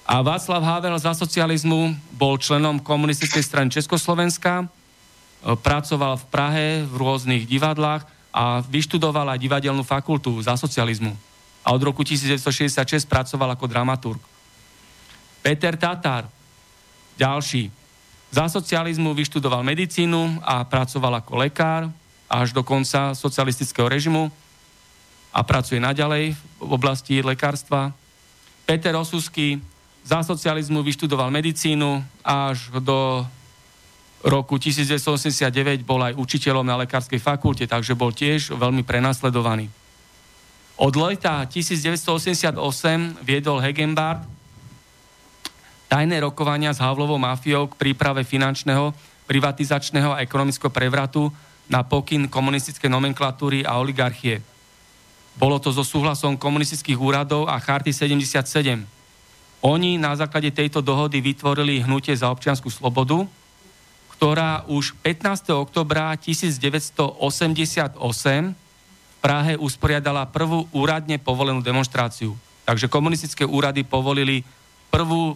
A Václav Havel za socializmu bol členom komunistickej strany Československa, pracoval v Prahe v rôznych divadlách a vyštudoval aj divadelnú fakultu za socializmu. A od roku 1966 pracoval ako dramaturg. Peter Tatar, ďalší. Za socializmu vyštudoval medicínu a pracoval ako lekár až do konca socialistického režimu a pracuje naďalej v oblasti lekárstva. Peter Osusky za socializmu vyštudoval medicínu až do roku 1989 bol aj učiteľom na lekárskej fakulte, takže bol tiež veľmi prenasledovaný. Od leta 1988 viedol Hegenbart tajné rokovania s Havlovou mafiou k príprave finančného, privatizačného a ekonomického prevratu na pokyn komunistickej nomenklatúry a oligarchie. Bolo to so súhlasom komunistických úradov a Charty 77. Oni na základe tejto dohody vytvorili hnutie za občianskú slobodu, ktorá už 15. oktobra 1988 v Prahe usporiadala prvú úradne povolenú demonstráciu. Takže komunistické úrady povolili prvú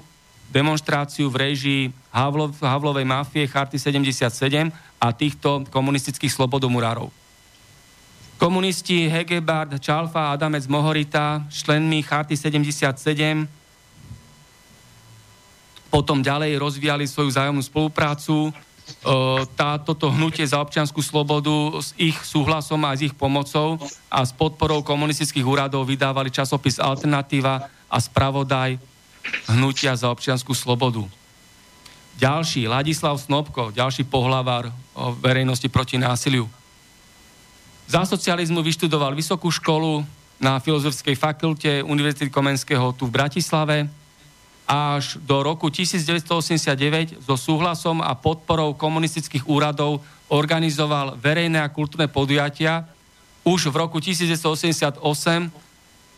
demonstráciu v režii Havlo, Havlovej mafie Charty 77 a týchto komunistických slobodomurárov. Komunisti Hegebard, Čalfa, Adamec, Mohorita, členmi Charty 77 potom ďalej rozvíjali svoju zájomnú spoluprácu tá, toto hnutie za občianskú slobodu s ich súhlasom a s ich pomocou a s podporou komunistických úradov vydávali časopis Alternatíva a spravodaj hnutia za občianskú slobodu. Ďalší, Ladislav Snobko, ďalší pohlavár o verejnosti proti násiliu. Za socializmu vyštudoval vysokú školu na Filozofickej fakulte Univerzity Komenského tu v Bratislave, až do roku 1989 so súhlasom a podporou komunistických úradov organizoval verejné a kultúrne podujatia. Už v roku 1988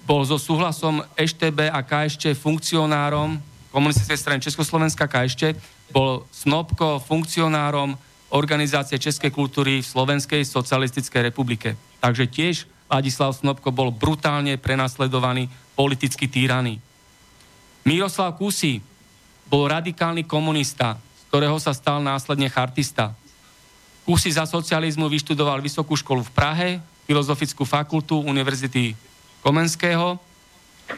bol so súhlasom EŠTB a KŠČ funkcionárom komunistickej strany Československa KŠČ, bol Snobko funkcionárom organizácie Českej kultúry v Slovenskej socialistickej republike. Takže tiež Ladislav Snobko bol brutálne prenasledovaný, politicky týraný. Miroslav Kusy bol radikálny komunista, z ktorého sa stal následne chartista. Kusy za socializmu vyštudoval vysokú školu v Prahe, Filozofickú fakultu Univerzity Komenského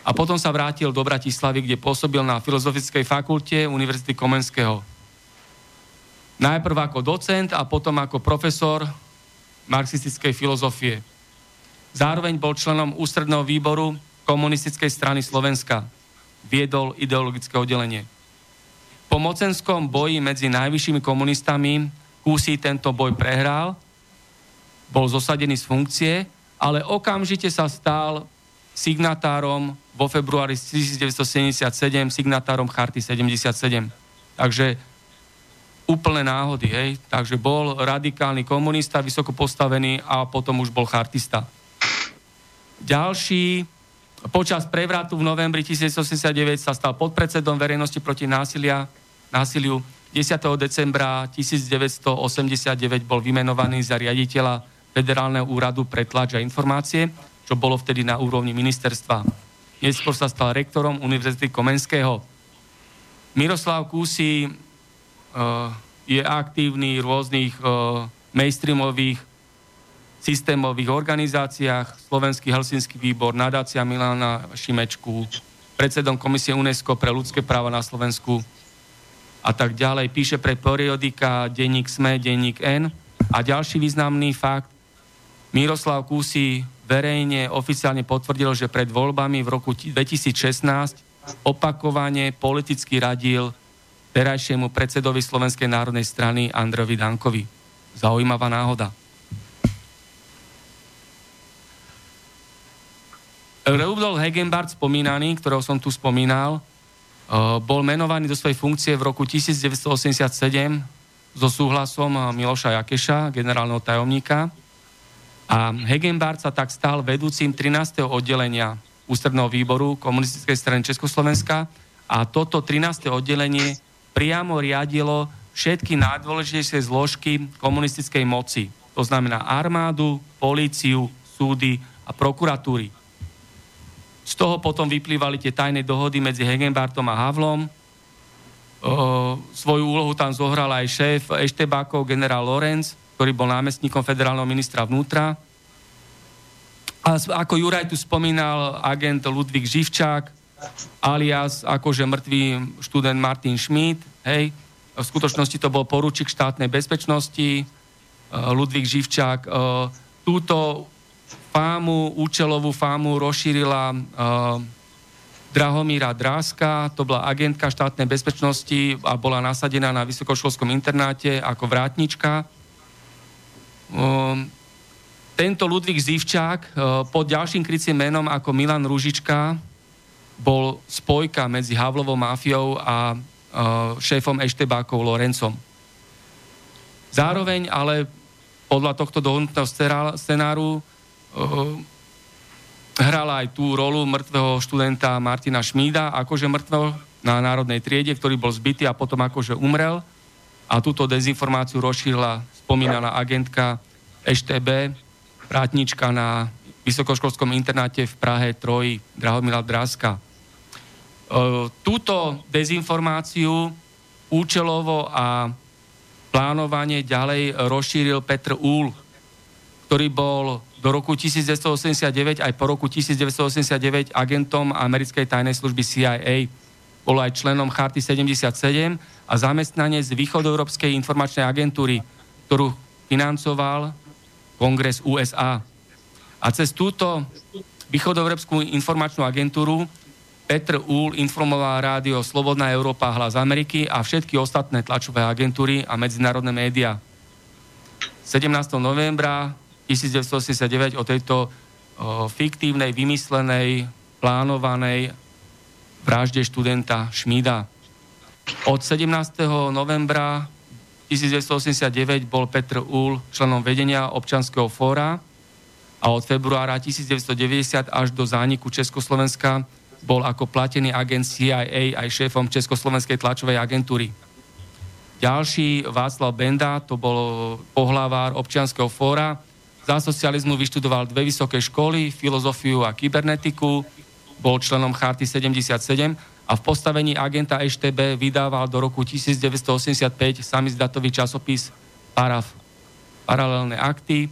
a potom sa vrátil do Bratislavy, kde pôsobil na Filozofickej fakulte Univerzity Komenského. Najprv ako docent a potom ako profesor marxistickej filozofie. Zároveň bol členom ústredného výboru komunistickej strany Slovenska viedol ideologické oddelenie. Po mocenskom boji medzi najvyššími komunistami Kusí tento boj prehral, bol zosadený z funkcie, ale okamžite sa stal signatárom vo februári 1977, signatárom Charty 77. Takže úplné náhody, hej. Takže bol radikálny komunista, vysoko postavený a potom už bol chartista. Ďalší Počas prevratu v novembri 1989 sa stal podpredsedom verejnosti proti násilia, násiliu. 10. decembra 1989 bol vymenovaný za riaditeľa Federálneho úradu pre tlač a informácie, čo bolo vtedy na úrovni ministerstva. Neskôr sa stal rektorom Univerzity Komenského. Miroslav Kúsi uh, je aktívny v rôznych uh, mainstreamových systémových organizáciách, Slovenský Helsinský výbor, nadácia Milana Šimečku, predsedom Komisie UNESCO pre ľudské práva na Slovensku a tak ďalej. Píše pre periodika Denník SME, Denník N. A ďalší významný fakt, Miroslav Kusi verejne oficiálne potvrdil, že pred voľbami v roku 2016 opakovane politicky radil terajšiemu predsedovi Slovenskej národnej strany Androvi Dankovi. Zaujímavá náhoda. Rudolf Hegenbart spomínaný, ktorého som tu spomínal, eh, bol menovaný do svojej funkcie v roku 1987 so súhlasom Miloša Jakeša, generálneho tajomníka. A Hegenbart sa tak stal vedúcim 13. oddelenia ústredného výboru komunistickej strany Československa a toto 13. oddelenie priamo riadilo všetky najdôležitejšie zložky komunistickej moci. To znamená armádu, políciu, súdy a prokuratúry. Z toho potom vyplývali tie tajné dohody medzi Hegenbartom a Havlom. O, svoju úlohu tam zohral aj šéf Eštebákov, generál Lorenz, ktorý bol námestníkom federálneho ministra vnútra. A ako Juraj tu spomínal, agent Ludvík Živčák, alias akože mŕtvý študent Martin Schmidt, hej, v skutočnosti to bol poručík štátnej bezpečnosti, Ludvík Živčák. Túto fámu, účelovú fámu rozšírila uh, Drahomíra Dráska, to bola agentka štátnej bezpečnosti a bola nasadená na vysokoškolskom internáte ako vrátnička. Um, tento Ludvík Zivčák uh, pod ďalším krycím menom ako Milan Ružička bol spojka medzi Havlovou mafiou a uh, šéfom Eštebákov Lorencom. Zároveň ale podľa tohto dohodnutého scenáru hrala aj tú rolu mŕtvého študenta Martina Šmída, akože mŕtvého na národnej triede, ktorý bol zbytý a potom akože umrel. A túto dezinformáciu rozšírila spomínaná agentka EŠTB, vrátnička na vysokoškolskom internáte v Prahe Troji, Drahomila Dráska. Uh, túto dezinformáciu účelovo a plánovanie ďalej rozšíril Petr Úl, ktorý bol do roku 1989 aj po roku 1989 agentom americkej tajnej služby CIA. Bol aj členom Charty 77 a zamestnanec Východoeurópskej informačnej agentúry, ktorú financoval Kongres USA. A cez túto Východoeurópsku informačnú agentúru Petr Úl informoval rádio Slobodná Európa Hlas Ameriky a všetky ostatné tlačové agentúry a medzinárodné médiá. 17. novembra 1989 o tejto o, fiktívnej, vymyslenej, plánovanej vražde študenta Šmída. Od 17. novembra 1989 bol Petr Úl členom vedenia občanského fóra a od februára 1990 až do zániku Československa bol ako platený agent CIA aj šéfom Československej tlačovej agentúry. Ďalší Václav Benda, to bol pohlavár občianského fóra, za socializmu vyštudoval dve vysoké školy, filozofiu a kybernetiku, bol členom Charty 77 a v postavení agenta EŠTB vydával do roku 1985 samizdatový časopis Paraf. Paralelné akty,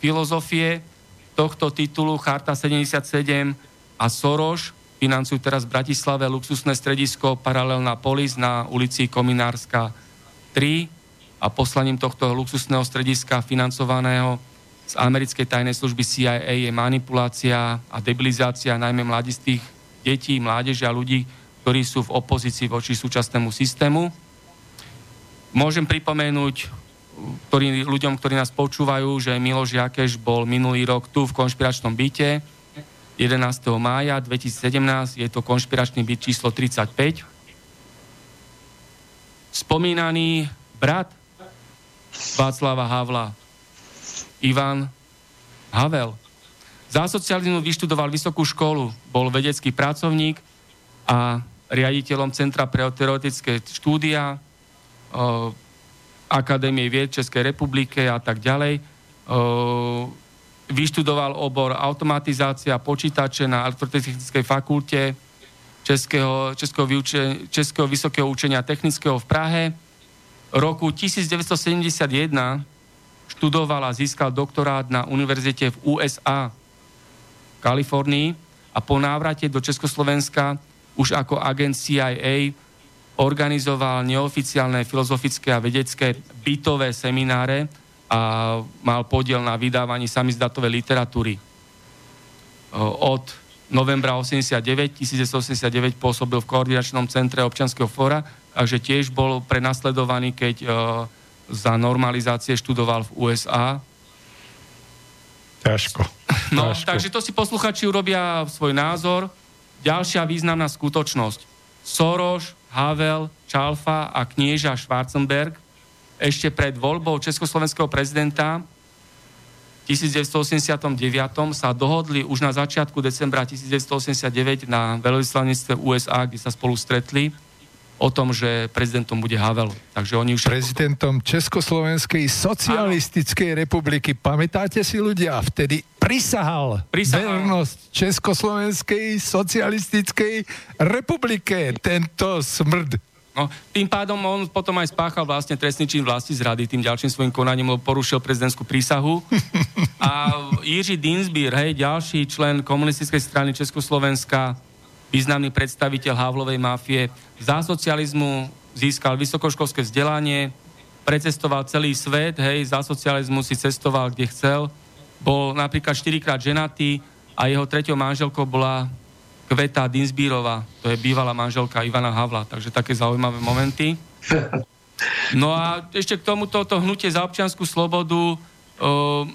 filozofie tohto titulu Charta 77 a Soros financujú teraz v Bratislave luxusné stredisko Paralelná polis na ulici Kominárska 3 a poslaním tohto luxusného strediska financovaného z americkej tajnej služby CIA je manipulácia a debilizácia najmä mladistých detí, mládeže a ľudí, ktorí sú v opozícii voči súčasnému systému. Môžem pripomenúť ktorý, ľuďom, ktorí nás počúvajú, že Miloš Jakeš bol minulý rok tu v konšpiračnom byte 11. mája 2017, je to konšpiračný byt číslo 35. Spomínaný brat Václava Havla, Ivan Havel. Za socializmu vyštudoval vysokú školu, bol vedecký pracovník a riaditeľom Centra pre teoretické štúdia, Akadémie vied Českej republike a tak ďalej. vyštudoval obor automatizácia počítače na elektrotechnickej fakulte Českého, Českého, vyuče, Českého vysokého učenia technického v Prahe. Roku 1971 študoval a získal doktorát na univerzite v USA v Kalifornii a po návrate do Československa už ako agent CIA organizoval neoficiálne filozofické a vedecké bytové semináre a mal podiel na vydávaní samizdatovej literatúry. Od novembra 89, 1989 pôsobil v koordinačnom centre občanského fóra, takže tiež bol prenasledovaný, keď za normalizácie študoval v USA. Ťažko. No, Ťažko. takže to si posluchači urobia svoj názor. Ďalšia významná skutočnosť. Soros, Havel, Čalfa a knieža Schwarzenberg ešte pred voľbou československého prezidenta 1989 sa dohodli už na začiatku decembra 1989 na veľvyslanectve USA, kde sa spolu stretli o tom, že prezidentom bude Havel. Takže oni už... Prezidentom Československej socialistickej Áno. republiky. Pamätáte si ľudia? Vtedy prisahal, prisahal. vernosť Československej socialistickej republike. Tento smrd. No, tým pádom on potom aj spáchal vlastne trestný čin vlasti zrady tým ďalším svojim konaním, lebo porušil prezidentskú prísahu. [LAUGHS] A Jiří Dinsbír, hej, ďalší člen komunistickej strany Československa, významný predstaviteľ Havlovej mafie, za socializmu získal vysokoškolské vzdelanie, precestoval celý svet, hej, za socializmu si cestoval, kde chcel. Bol napríklad 4 krát ženatý a jeho treťou manželkou bola Kveta Dinsbírova, to je bývalá manželka Ivana Havla, takže také zaujímavé momenty. [LAUGHS] No a ešte k tomuto to hnutie za občianskú slobodu uh,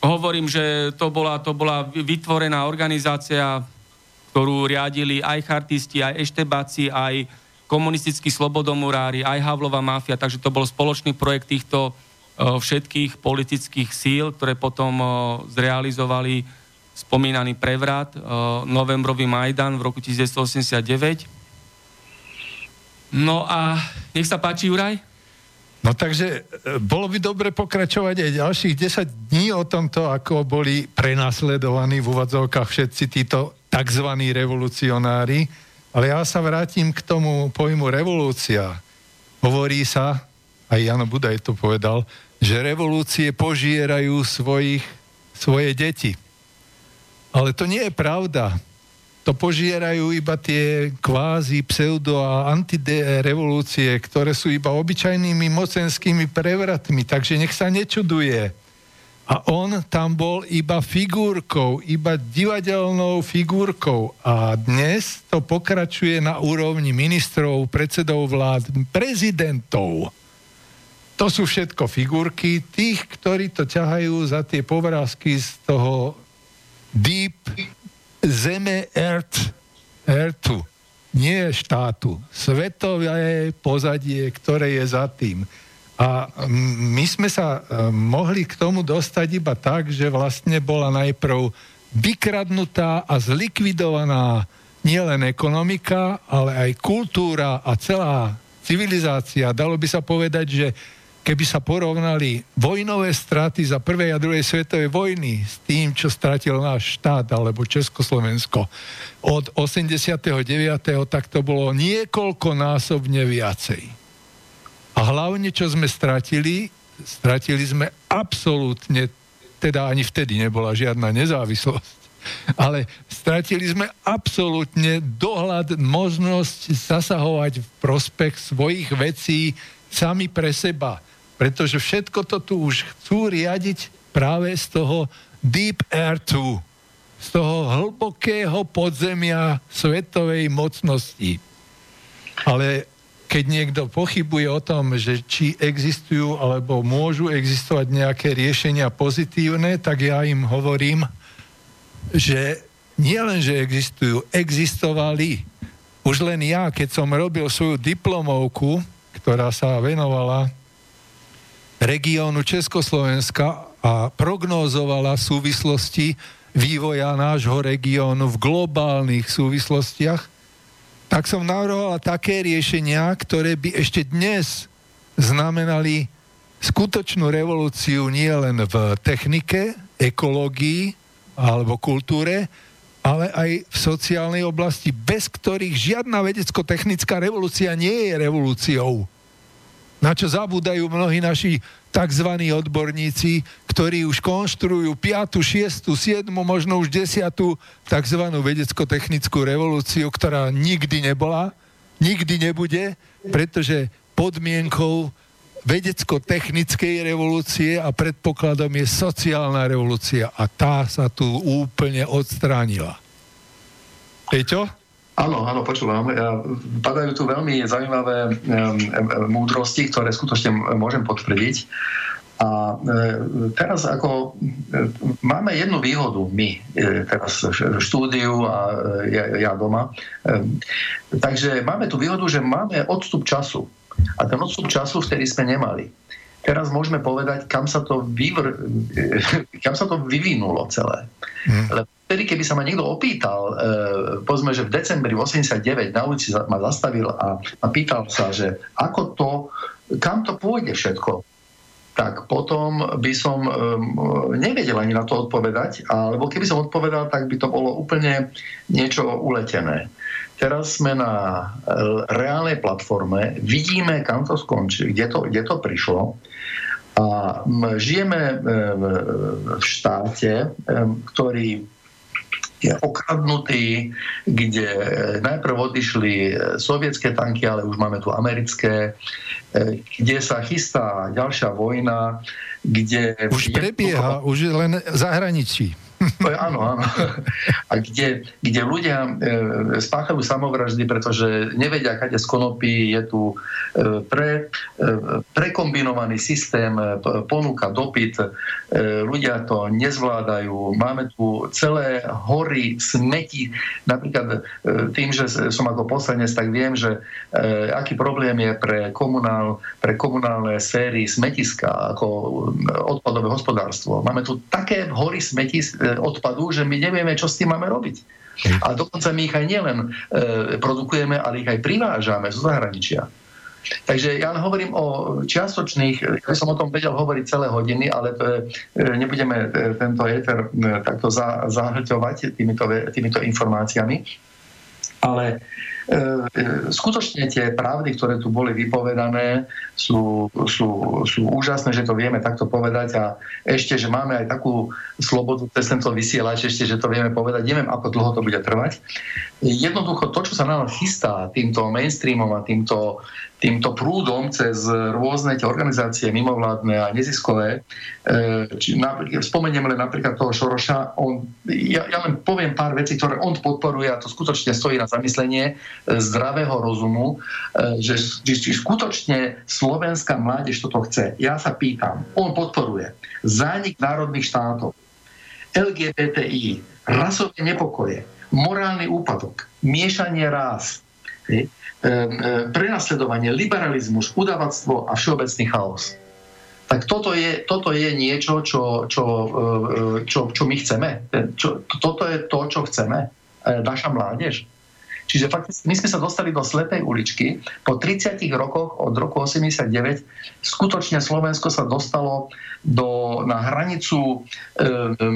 hovorím, že to bola, to bola vytvorená organizácia, ktorú riadili aj chartisti, aj eštebáci, aj komunistickí slobodomurári, aj Havlova mafia, takže to bol spoločný projekt týchto uh, všetkých politických síl, ktoré potom uh, zrealizovali spomínaný prevrat, e, novembrový Majdan v roku 1989. No a nech sa páči, Juraj. No takže e, bolo by dobre pokračovať aj ďalších 10 dní o tomto, ako boli prenasledovaní v úvodzovkách všetci títo tzv. revolucionári. Ale ja sa vrátim k tomu pojmu revolúcia. Hovorí sa, aj Jano Budaj to povedal, že revolúcie požierajú svojich, svoje deti. Ale to nie je pravda. To požierajú iba tie kvázi, pseudo a antirevolúcie, ktoré sú iba obyčajnými mocenskými prevratmi, takže nech sa nečuduje. A on tam bol iba figurkou, iba divadelnou figurkou. A dnes to pokračuje na úrovni ministrov, predsedov vlád, prezidentov. To sú všetko figurky tých, ktorí to ťahajú za tie povrázky z toho deep zeme earth, earthu, nie štátu. Svetové pozadie, ktoré je za tým. A my sme sa e, mohli k tomu dostať iba tak, že vlastne bola najprv vykradnutá a zlikvidovaná nielen ekonomika, ale aj kultúra a celá civilizácia. Dalo by sa povedať, že keby sa porovnali vojnové straty za prvej a druhej svetovej vojny s tým, čo stratil náš štát alebo Československo od 89. tak to bolo niekoľkonásobne viacej. A hlavne, čo sme stratili, stratili sme absolútne, teda ani vtedy nebola žiadna nezávislosť, ale stratili sme absolútne dohľad, možnosť zasahovať v prospech svojich vecí sami pre seba pretože všetko to tu už chcú riadiť práve z toho Deep Air 2, z toho hlbokého podzemia svetovej mocnosti. Ale keď niekto pochybuje o tom, že či existujú alebo môžu existovať nejaké riešenia pozitívne, tak ja im hovorím, že nie existujú, existovali. Už len ja, keď som robil svoju diplomovku, ktorá sa venovala regiónu Československa a prognózovala súvislosti vývoja nášho regiónu v globálnych súvislostiach, tak som navrhovala také riešenia, ktoré by ešte dnes znamenali skutočnú revolúciu nie len v technike, ekológii alebo kultúre, ale aj v sociálnej oblasti, bez ktorých žiadna vedecko-technická revolúcia nie je revolúciou. Na čo zabúdajú mnohí naši tzv. odborníci, ktorí už konštruujú 5., 6., 7., možno už 10. tzv. vedecko-technickú revolúciu, ktorá nikdy nebola, nikdy nebude, pretože podmienkou vedecko-technickej revolúcie a predpokladom je sociálna revolúcia a tá sa tu úplne odstránila. Peťo? Áno, áno, počúvam. Padajú tu veľmi zaujímavé múdrosti, ktoré skutočne môžem potvrdiť. A e, teraz ako e, máme jednu výhodu my e, teraz v štúdiu a ja, ja doma. Takže máme tu výhodu, že máme odstup času. A ten odstup času vtedy sme nemali. Teraz môžeme povedať, kam sa to, vyvr... [LAUGHS] kam sa to vyvinulo celé. Hmm. Lebo vtedy, keby sa ma niekto opýtal, e, povedzme, že v decembri 89 na ulici ma zastavil a, a pýtal sa, že ako to, kam to pôjde všetko, tak potom by som um, nevedel ani na to odpovedať, alebo keby som odpovedal, tak by to bolo úplne niečo uletené. Teraz sme na e, reálnej platforme, vidíme, kam to skončí, kde to, kde to prišlo. A žijeme v štáte, ktorý je okradnutý, kde e, najprv odišli e, sovietské tanky, ale už máme tu americké, e, kde sa chystá ďalšia vojna, kde... Už prebieha, už len zahraničí. Áno, áno. A kde, kde ľudia e, spáchajú samovraždy, pretože nevedia, kade z konopy je tu e, pre, e, prekombinovaný systém e, ponúka, dopyt. E, ľudia to nezvládajú. Máme tu celé hory smeti. Napríklad e, tým, že som ako poslanec, tak viem, že e, aký problém je pre, komunál, pre komunálne sféry smetiska, ako odpadové hospodárstvo. Máme tu také hory smeti e, odpadu, že my nevieme, čo s tým máme robiť. A dokonca my ich aj nielen e, produkujeme, ale ich aj privážame zo zahraničia. Takže ja hovorím o čiastočných, ja som o tom vedel hovoriť celé hodiny, ale e, nebudeme e, tento éter takto zahlťovať týmito, týmito informáciami. Ale skutočne tie pravdy, ktoré tu boli vypovedané, sú, sú, sú úžasné, že to vieme takto povedať a ešte, že máme aj takú slobodu cez tento vysielač, ešte, že to vieme povedať. Neviem, ako dlho to bude trvať. Jednoducho to, čo sa nám chystá týmto mainstreamom a týmto týmto prúdom cez rôzne tie organizácie mimovládne a neziskové. E, či, spomeniem len napríklad toho Šoroša, on, ja, ja len poviem pár vecí, ktoré on podporuje a to skutočne stojí na zamyslenie e, zdravého rozumu, e, že, či skutočne slovenská mládež toto chce. Ja sa pýtam, on podporuje zánik národných štátov, LGBTI, rasové nepokoje, morálny úpadok, miešanie rás, prenasledovanie, liberalizmus, udavactvo a všeobecný chaos. Tak toto je, toto je niečo, čo, čo, e, čo, čo my chceme. Čo, toto je to, čo chceme. E, naša mládež. Čiže fakticky my sme sa dostali do slepej uličky. Po 30 rokoch od roku 89 skutočne Slovensko sa dostalo do, na hranicu e, e, e,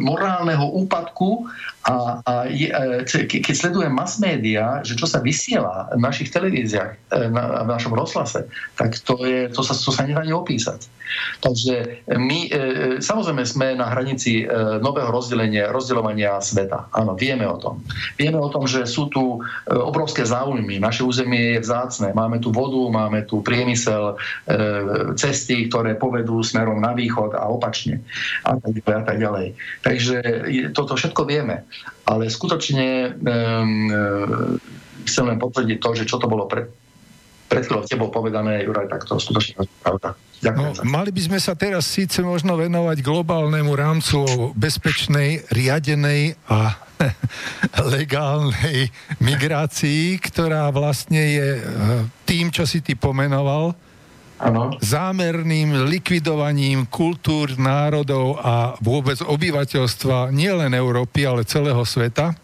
morálneho úpadku a, a je, e, keď sledujem mass média, že čo sa vysiela v našich televíziách, e, na, v našom rozhlase, tak to, je, to, sa, to sa nedá ani opísať. Takže my e, samozrejme sme na hranici nového rozdelenia, rozdeľovania sveta. Áno, vieme o tom. Vieme o tom, že sú tu obrovské záujmy. Naše územie je vzácne. Máme tu vodu, máme tu priemysel, cesty, ktoré povedú smerom na východ a opačne. A tak ďalej. A tak ďalej. Takže toto všetko vieme. Ale skutočne um, chcem len potvrdiť to, že čo to bolo pred, pred chvíľou tebou povedané, Juraj, tak to skutočne pravda. No, mali by sme sa teraz síce možno venovať globálnemu rámcu o bezpečnej, riadenej a [LAUGHS] legálnej migrácii, ktorá vlastne je e, tým, čo si ty pomenoval, ano. zámerným likvidovaním kultúr, národov a vôbec obyvateľstva nielen Európy, ale celého sveta.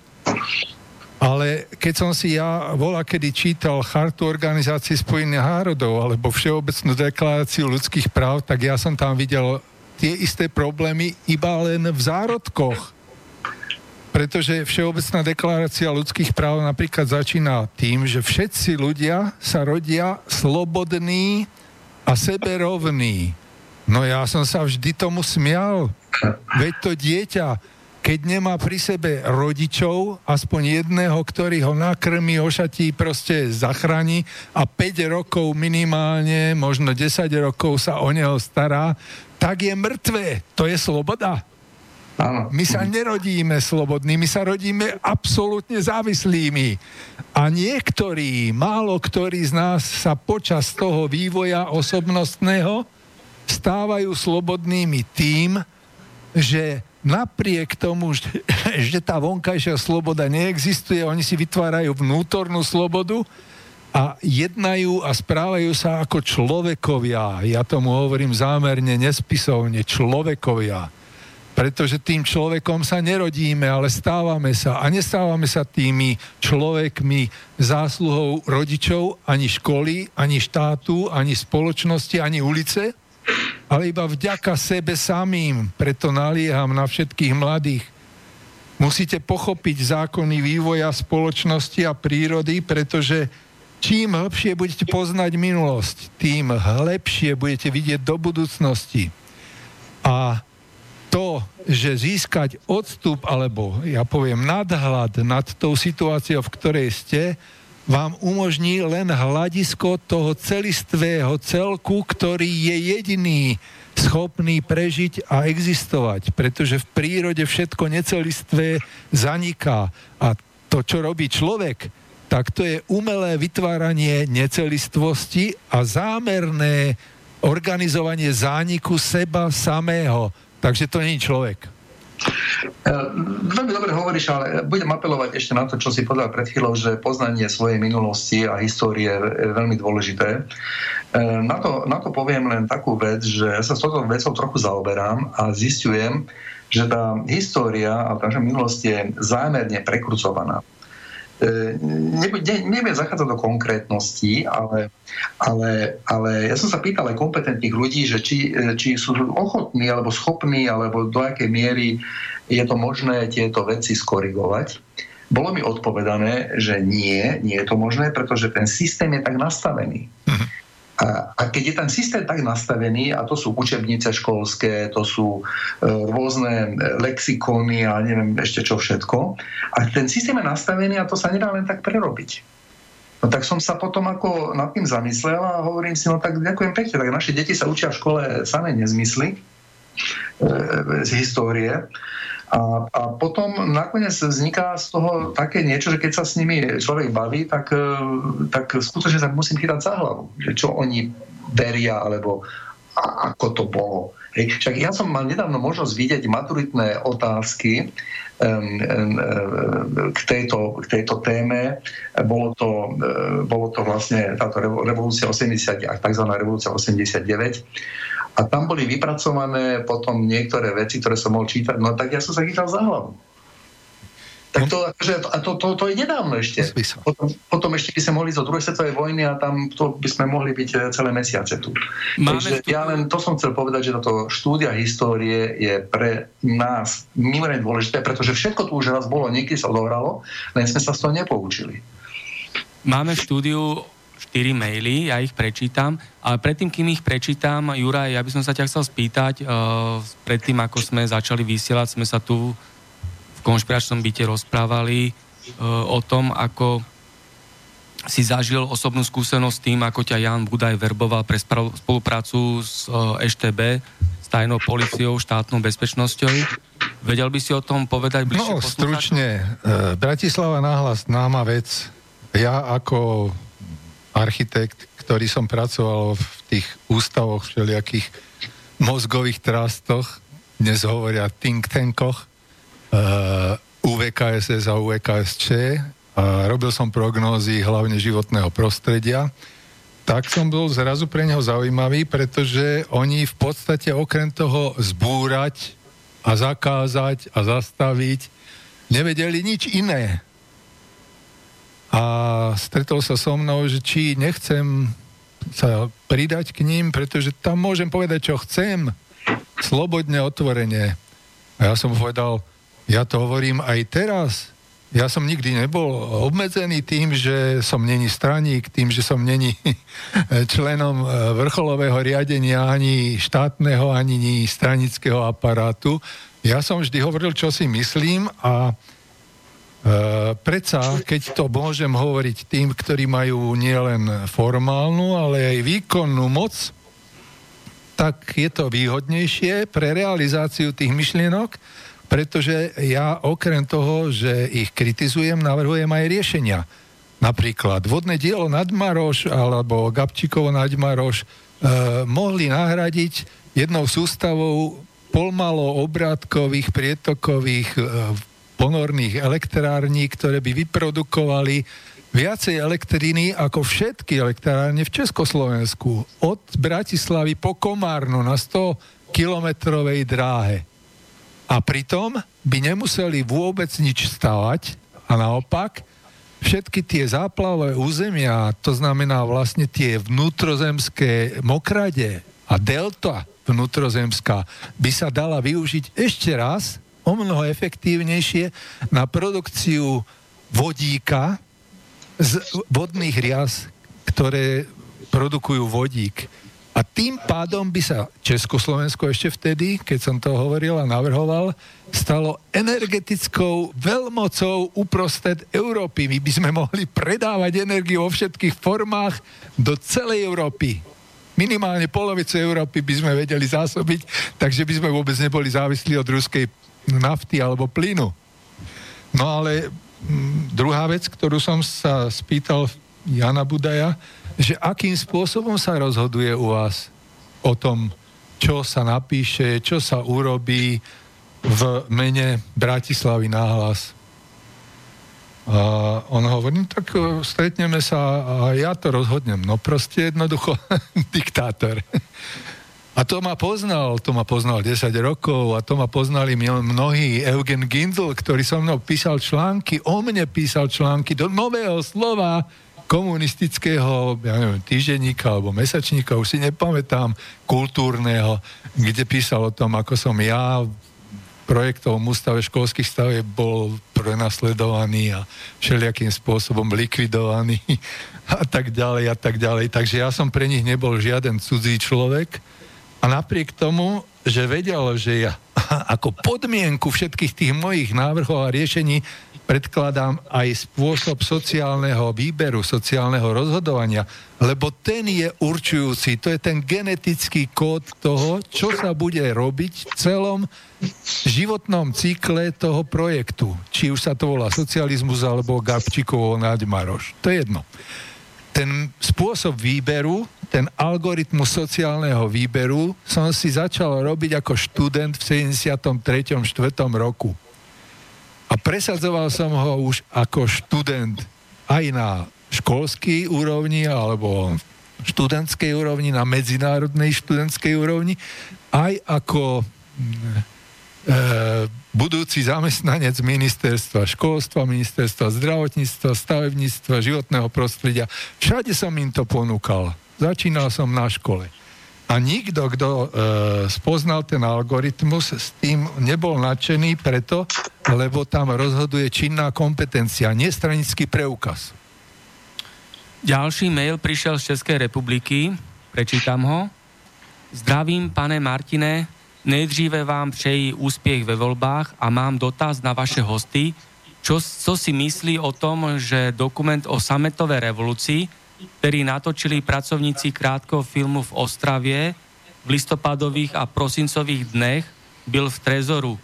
Ale keď som si ja bola, kedy čítal Chartu Organizácie Spojených národov alebo Všeobecnú deklaráciu ľudských práv, tak ja som tam videl tie isté problémy iba len v zárodkoch. Pretože Všeobecná deklarácia ľudských práv napríklad začína tým, že všetci ľudia sa rodia slobodní a seberovní. No ja som sa vždy tomu smial. Veď to dieťa keď nemá pri sebe rodičov, aspoň jedného, ktorý ho nakrmi, ošatí, proste zachráni a 5 rokov minimálne, možno 10 rokov sa o neho stará, tak je mŕtve. To je sloboda. My sa nerodíme slobodní, my sa rodíme absolútne závislými. A niektorí, málo ktorí z nás sa počas toho vývoja osobnostného stávajú slobodnými tým, že napriek tomu, že [LAUGHS] tá vonkajšia sloboda neexistuje, oni si vytvárajú vnútornú slobodu a jednajú a správajú sa ako človekovia. Ja tomu hovorím zámerne, nespisovne, človekovia. Pretože tým človekom sa nerodíme, ale stávame sa. A nestávame sa tými človekmi zásluhou rodičov, ani školy, ani štátu, ani spoločnosti, ani ulice, ale iba vďaka sebe samým. Preto nalieham na všetkých mladých. Musíte pochopiť zákony vývoja spoločnosti a prírody, pretože čím lepšie budete poznať minulosť, tým lepšie budete vidieť do budúcnosti. A to, že získať odstup, alebo ja poviem nadhľad nad tou situáciou, v ktorej ste, vám umožní len hľadisko toho celistvého celku, ktorý je jediný schopný prežiť a existovať, pretože v prírode všetko necelistvé zaniká. A to, čo robí človek, tak to je umelé vytváranie necelistvosti a zámerné organizovanie zániku seba samého. Takže to je človek. E, veľmi dobre hovoríš, ale budem apelovať ešte na to, čo si povedal pred chvíľou, že poznanie svojej minulosti a histórie je veľmi dôležité. E, na to, na to poviem len takú vec, že ja sa s touto vecou trochu zaoberám a zistujem, že tá história a tá minulosť je zámerne prekrucovaná. E, neviem zachádzať do konkrétností, ale, ale, ale ja som sa pýtal aj kompetentných ľudí, že či, e, či sú ochotní alebo schopní, alebo do akej miery je to možné tieto veci skorigovať. Bolo mi odpovedané, že nie, nie je to možné, pretože ten systém je tak nastavený. Uh-huh. A, a keď je ten systém tak nastavený, a to sú učebnice školské, to sú e, rôzne lexikóny a neviem ešte čo všetko, a ten systém je nastavený a to sa nedá len tak prerobiť. No tak som sa potom ako nad tým zamyslel a hovorím si, no tak ďakujem pekne, tak naše deti sa učia v škole samé nezmysly e, z histórie a, a potom nakoniec vzniká z toho také niečo, že keď sa s nimi človek baví, tak, e, tak skutočne sa musím chytať za hlavu, že čo oni veria, alebo a, ako to bolo. Hej. Však ja som mal nedávno možnosť vidieť maturitné otázky um, um, k, tejto, k tejto téme. Bolo to, um, bolo to vlastne táto revolúcia 80, tzv. revolúcia 89 a tam boli vypracované potom niektoré veci, ktoré som mohol čítať, no tak ja som sa chytal za hlavu. Tak to, akože, a to, to, to je nedávno ešte. Potom, potom ešte by sme mohli ísť do druhej svetovej vojny a tam to by sme mohli byť eh, celé mesiace tu. Máme Takže tu... ja len to som chcel povedať, že táto štúdia histórie je pre nás mimoriadne dôležité, pretože všetko tu už raz bolo, niekedy sa odohralo, len sme sa z toho nepoučili. Máme štúdiu 4 maily, ja ich prečítam, ale predtým, kým ich prečítam, Juraj, ja by som sa ťa chcel spýtať, uh, predtým, ako sme začali vysielať, sme sa tu v konšpiračnom byte rozprávali uh, o tom, ako si zažil osobnú skúsenosť tým, ako ťa Jan Budaj verboval pre spoluprácu s uh, e, EŠTB, s tajnou policiou, štátnou bezpečnosťou. Vedel by si o tom povedať bližšie No, stručne. Bratislava náhlas známa vec. Ja ako architekt, ktorý som pracoval v tých ústavoch všelijakých mozgových trastoch, dnes hovoria think tankoch, uh, eh, UVKSS a UVKSČ a robil som prognózy hlavne životného prostredia, tak som bol zrazu pre neho zaujímavý, pretože oni v podstate okrem toho zbúrať a zakázať a zastaviť nevedeli nič iné. A stretol sa so mnou, že či nechcem sa pridať k ním, pretože tam môžem povedať, čo chcem, slobodne, otvorene. A ja som povedal, ja to hovorím aj teraz. Ja som nikdy nebol obmedzený tým, že som není straník, tým, že som není [LAUGHS] členom e, vrcholového riadenia ani štátneho, ani stranického aparátu. Ja som vždy hovoril, čo si myslím a Uh, predsa, keď to môžem hovoriť tým, ktorí majú nielen formálnu, ale aj výkonnú moc, tak je to výhodnejšie pre realizáciu tých myšlienok, pretože ja okrem toho, že ich kritizujem, navrhujem aj riešenia. Napríklad vodné dielo Nadmaroš alebo Gabčíkovo Nadmaroš e, mohli nahradiť jednou sústavou polmalo obrátkových prietokových e, ponorných elektrární, ktoré by vyprodukovali viacej elektriny ako všetky elektrárne v Československu. Od Bratislavy po Komárno na 100 kilometrovej dráhe. A pritom by nemuseli vôbec nič stavať a naopak všetky tie záplavové územia, to znamená vlastne tie vnútrozemské mokrade a delta vnútrozemská by sa dala využiť ešte raz o mnoho efektívnejšie na produkciu vodíka z vodných rias, ktoré produkujú vodík. A tým pádom by sa Československo ešte vtedy, keď som to hovoril a navrhoval, stalo energetickou veľmocou uprostred Európy. My by sme mohli predávať energiu vo všetkých formách do celej Európy. Minimálne polovicu Európy by sme vedeli zásobiť, takže by sme vôbec neboli závislí od ruskej nafty alebo plynu. No ale m, druhá vec, ktorú som sa spýtal Jana Budaja, že akým spôsobom sa rozhoduje u vás o tom, čo sa napíše, čo sa urobí v mene Bratislavy náhlas. A on hovorí, no tak e, stretneme sa a ja to rozhodnem. No proste jednoducho [LAUGHS] diktátor. A to ma poznal, to ma poznal 10 rokov a to ma poznali mnohí. Eugen Gindl, ktorý so mnou písal články, o mne písal články do nového slova komunistického, ja neviem, týždenníka alebo mesačníka, už si nepamätám, kultúrneho, kde písal o tom, ako som ja projektovom ústave školských stavieb bol prenasledovaný a všelijakým spôsobom likvidovaný [LAUGHS] a tak ďalej a tak ďalej. Takže ja som pre nich nebol žiaden cudzí človek, a napriek tomu, že vedel, že ja [LAUGHS] ako podmienku všetkých tých mojich návrhov a riešení predkladám aj spôsob sociálneho výberu, sociálneho rozhodovania, lebo ten je určujúci, to je ten genetický kód toho, čo sa bude robiť v celom životnom cykle toho projektu. Či už sa to volá socializmus alebo Gabčíkovo Naďmaroš. To je jedno. Ten spôsob výberu ten algoritmus sociálneho výberu som si začal robiť ako študent v 73. 4. roku. A presadzoval som ho už ako študent aj na školskej úrovni alebo študentskej úrovni, na medzinárodnej študentskej úrovni, aj ako e, budúci zamestnanec ministerstva školstva, ministerstva zdravotníctva, stavebníctva, životného prostredia. Všade som im to ponúkal. Začínal som na škole. A nikto, kto e, spoznal ten algoritmus, s tým nebol nadšený preto, lebo tam rozhoduje činná kompetencia, nestranický preukaz. Ďalší mail prišiel z Českej republiky, prečítam ho. Zdravím, pane Martine, nejdříve vám přeji úspěch ve volbách a mám dotaz na vaše hosty, čo, co si myslí o tom, že dokument o sametové revolucii ktorý natočili pracovníci krátkoho filmu v Ostravie v listopadových a prosincových dnech, byl v Trezoru.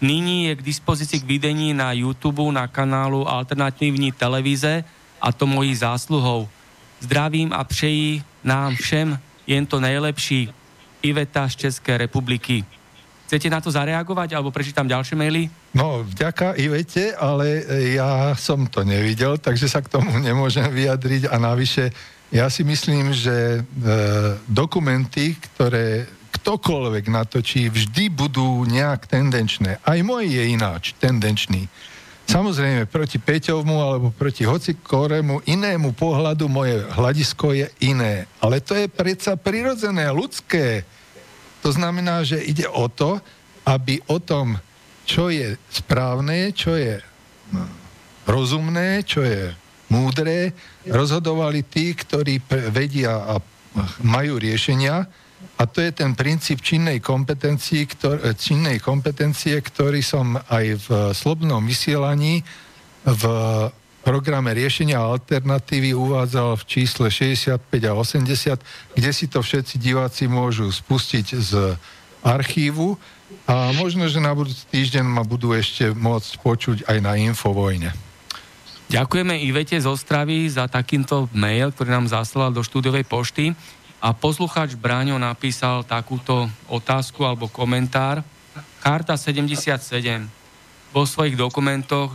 Nyní je k dispozícii k videní na YouTube na kanálu Alternatívní televíze a to mojí zásluhou. Zdravím a přeji nám všem jen to nejlepší. Iveta z Českej republiky. Chcete na to zareagovať, alebo prečítam ďalšie maily? No, vďaka Ivete, ale ja som to nevidel, takže sa k tomu nemôžem vyjadriť a navyše ja si myslím, že e, dokumenty, ktoré ktokoľvek natočí, vždy budú nejak tendenčné. Aj môj je ináč, tendenčný. Samozrejme, proti Peťovmu alebo proti hocikoremu inému pohľadu moje hľadisko je iné. Ale to je predsa prirodzené, ľudské. To znamená, že ide o to, aby o tom, čo je správne, čo je no, rozumné, čo je múdre, rozhodovali tí, ktorí vedia a majú riešenia, a to je ten princíp činnej kompetencie, ktor- činnej kompetencie, ktorý som aj v slobnom vysielaní v programe riešenia alternatívy uvádzal v čísle 65 a 80, kde si to všetci diváci môžu spustiť z archívu a možno, že na budúci týždeň ma budú ešte môcť počuť aj na Infovojne. Ďakujeme Ivete z Ostravy za takýmto mail, ktorý nám zaslal do štúdiovej pošty. A poslucháč Bráňo napísal takúto otázku alebo komentár. Karta 77 vo svojich dokumentoch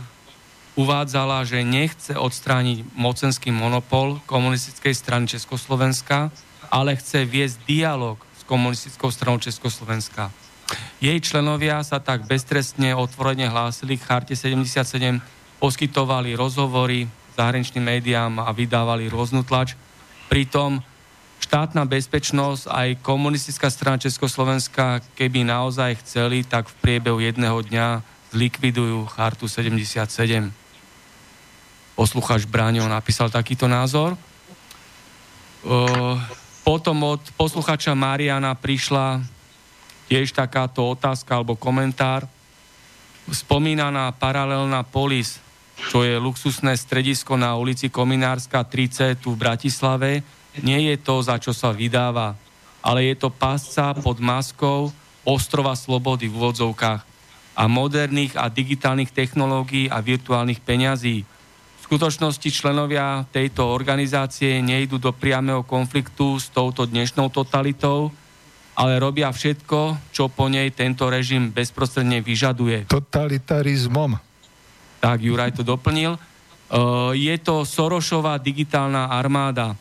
uvádzala, že nechce odstrániť mocenský monopol komunistickej strany Československa, ale chce viesť dialog s komunistickou stranou Československa. Jej členovia sa tak beztrestne otvorene hlásili k charte 77, poskytovali rozhovory zahraničným médiám a vydávali rôznu tlač. Pritom štátna bezpečnosť, aj komunistická strana Československa, keby naozaj chceli, tak v priebehu jedného dňa zlikvidujú chartu 77. Poslucháč Bráňo napísal takýto názor. Potom od posluchača Mariana prišla tiež takáto otázka alebo komentár. Spomínaná paralelná polis, čo je luxusné stredisko na ulici Kominárska 30 tu v Bratislave, nie je to, za čo sa vydáva, ale je to pásca pod maskou ostrova slobody v úvodzovkách a moderných a digitálnych technológií a virtuálnych peňazí. V skutočnosti členovia tejto organizácie nejdu do priameho konfliktu s touto dnešnou totalitou, ale robia všetko, čo po nej tento režim bezprostredne vyžaduje. Totalitarizmom. Tak, Juraj to doplnil. Uh, je to Sorošová digitálna armáda.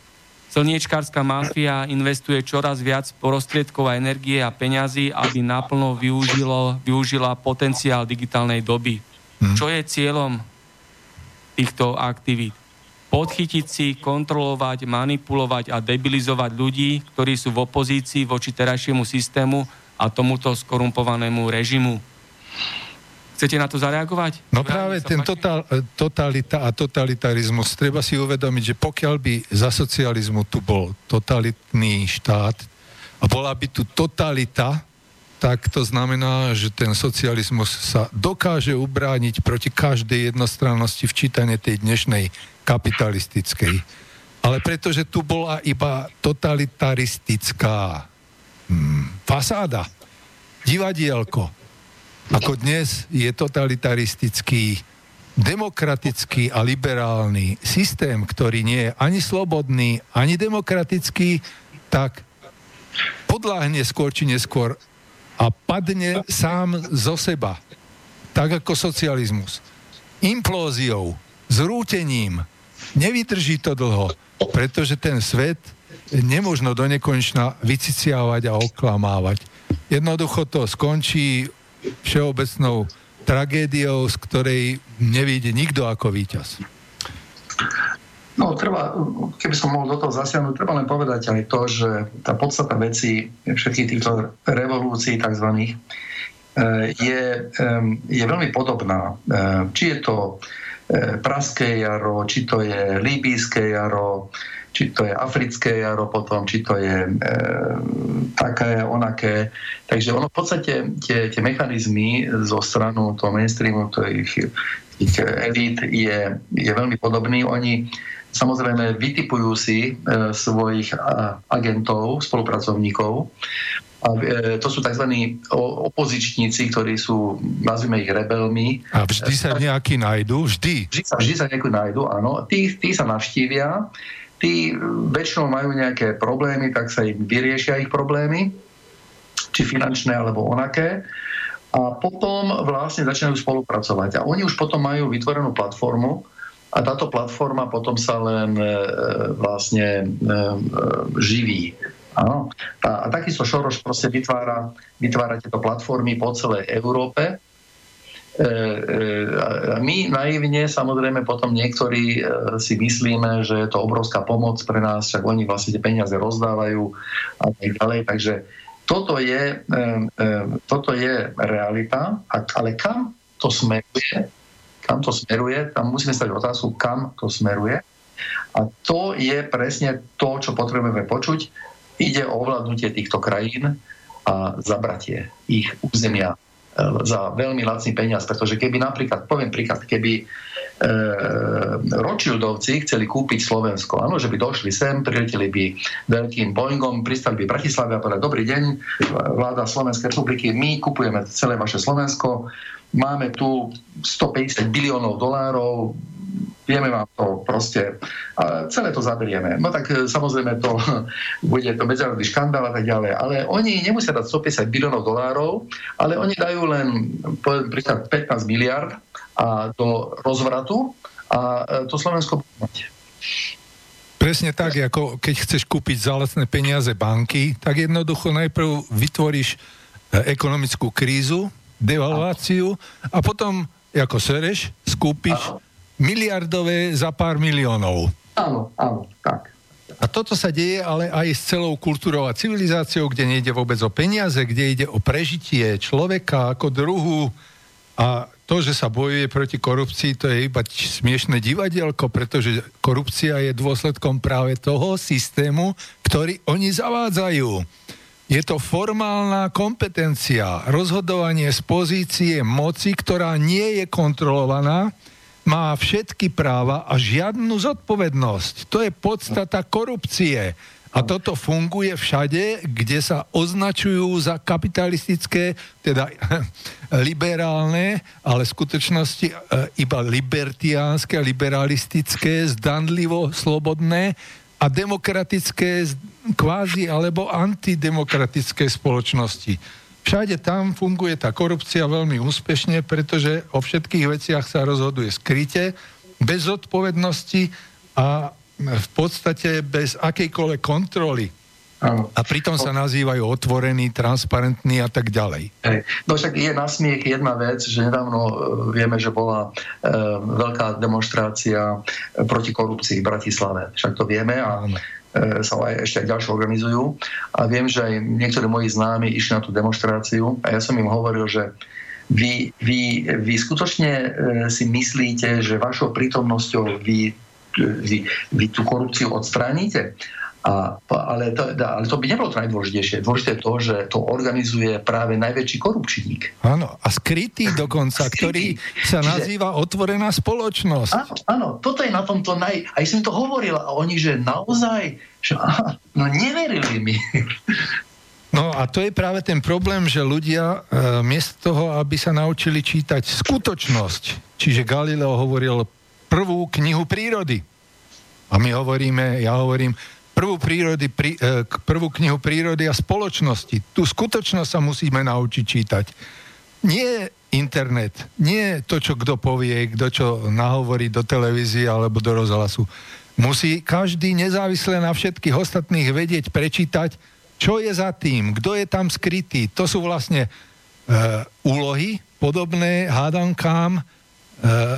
Slniečkárska mafia investuje čoraz viac prostriedkov a energie a peňazí, aby naplno využilo, využila potenciál digitálnej doby. Hmm. Čo je cieľom týchto aktivít? Podchytiť si, kontrolovať, manipulovať a debilizovať ľudí, ktorí sú v opozícii voči terajšiemu systému a tomuto skorumpovanému režimu. Chcete na to zareagovať? No práve ten total, totalita a totalitarizmus, treba si uvedomiť, že pokiaľ by za socializmu tu bol totalitný štát a bola by tu totalita, tak to znamená, že ten socializmus sa dokáže ubrániť proti každej jednostrannosti včítane tej dnešnej kapitalistickej. Ale pretože tu bola iba totalitaristická hmm, fasáda, divadielko, ako dnes je totalitaristický, demokratický a liberálny systém, ktorý nie je ani slobodný, ani demokratický, tak podláhne skôr či neskôr a padne sám zo seba. Tak ako socializmus. Implóziou, zrútením. Nevydrží to dlho, pretože ten svet nemožno do nekonečna vyciciavať a oklamávať. Jednoducho to skončí všeobecnou tragédiou, z ktorej nevíde nikto ako víťaz. No, treba, keby som mohol do toho zasiahnuť, treba len povedať aj to, že tá podstata veci všetkých týchto revolúcií tzv. Eh, je, je veľmi podobná. Eh, či je to eh, Praské jaro, či to je Líbijské jaro, či to je africké jaro potom, či to je e, také, onaké. Takže ono v podstate tie, tie mechanizmy zo stranu toho mainstreamu, tých, tých elít je, je veľmi podobný. Oni samozrejme vytipujú si e, svojich a, agentov, spolupracovníkov a e, to sú tzv. opozičníci, ktorí sú, nazvime ich rebelmi. A vždy sa nejakí nájdu? Vždy? Vždy sa, vždy sa nejakú nájdu, áno. Tí, tí sa navštívia tí väčšinou majú nejaké problémy, tak sa im vyriešia ich problémy, či finančné alebo onaké. A potom vlastne začínajú spolupracovať. A oni už potom majú vytvorenú platformu a táto platforma potom sa len e, vlastne e, e, živí. Áno. A, a takisto Šoroš proste vytvára, vytvára tieto platformy po celej Európe my naivne samozrejme potom niektorí si myslíme, že je to obrovská pomoc pre nás, však oni vlastne tie peniaze rozdávajú a tak ďalej. Takže toto je, toto je realita, ale kam to smeruje, kam to smeruje, tam musíme stať otázku, kam to smeruje. A to je presne to, čo potrebujeme počuť. Ide o ovládnutie týchto krajín a zabratie ich územia za veľmi lacný peniaz, pretože keby napríklad, poviem príklad, keby e, Rothschildovci chceli kúpiť Slovensko, áno, že by došli sem, prileteli by veľkým Boeingom, pristali by v Bratislave a povedali, dobrý deň, vláda Slovenskej republiky, my kupujeme celé vaše Slovensko, máme tu 150 biliónov dolárov, vieme vám to proste, celé to zaberieme. No tak e, samozrejme to [LAUGHS] bude to medzinárodný škandál a tak ďalej, ale oni nemusia dať 150 biliónov dolárov, ale oni dajú len poviem, 15 miliard a do rozvratu a e, to Slovensko. Presne tak, ako keď chceš kúpiť za lacné peniaze banky, tak jednoducho najprv vytvoríš e, ekonomickú krízu, devalváciu a potom, ako sereš, skúpiš miliardové za pár miliónov. Áno, áno, tak. A toto sa deje ale aj s celou kultúrou a civilizáciou, kde nejde vôbec o peniaze, kde ide o prežitie človeka ako druhu a to, že sa bojuje proti korupcii, to je iba smiešne divadielko, pretože korupcia je dôsledkom práve toho systému, ktorý oni zavádzajú. Je to formálna kompetencia, rozhodovanie z pozície moci, ktorá nie je kontrolovaná, má všetky práva a žiadnu zodpovednosť. To je podstata korupcie. A toto funguje všade, kde sa označujú za kapitalistické, teda [LAUGHS] liberálne, ale v skutočnosti e, iba libertiánske, liberalistické, zdanlivo slobodné a demokratické kvázi alebo antidemokratické spoločnosti. Všade tam funguje tá korupcia veľmi úspešne, pretože o všetkých veciach sa rozhoduje skryte, bez odpovednosti a v podstate bez akejkoľvek kontroly. A pritom sa nazývajú otvorení, transparentní a tak ďalej. No však je na smiech jedna vec, že nedávno e, vieme, že bola e, veľká demonstrácia proti korupcii v Bratislave. Však to vieme a Áno E, sa aj ešte aj ďalšie organizujú. A viem, že aj niektorí moji známi išli na tú demonstráciu a ja som im hovoril, že vy, vy, vy skutočne e, si myslíte, že vašou prítomnosťou vy, vy, vy tú korupciu odstránite? A, ale, to, ale to by nebolo to najdôležitejšie. Dôležité je to, že to organizuje práve najväčší korupčník. Áno, a skrytý [LAUGHS] dokonca, skrytý. ktorý sa nazýva otvorená spoločnosť. Áno, áno, toto je na tomto naj... Aj som to hovoril a oni, že naozaj, že aha, no neverili mi. No a to je práve ten problém, že ľudia e, miesto toho, aby sa naučili čítať skutočnosť, čiže Galileo hovoril prvú knihu prírody. A my hovoríme, ja hovorím, prvú, prírody, prí, e, prvú knihu prírody a spoločnosti. Tu skutočnosť sa musíme naučiť čítať. Nie internet, nie to, čo kto povie, kto čo nahovorí do televízie alebo do rozhlasu. Musí každý nezávisle na všetkých ostatných vedieť, prečítať, čo je za tým, kto je tam skrytý. To sú vlastne e, úlohy podobné hádankám e,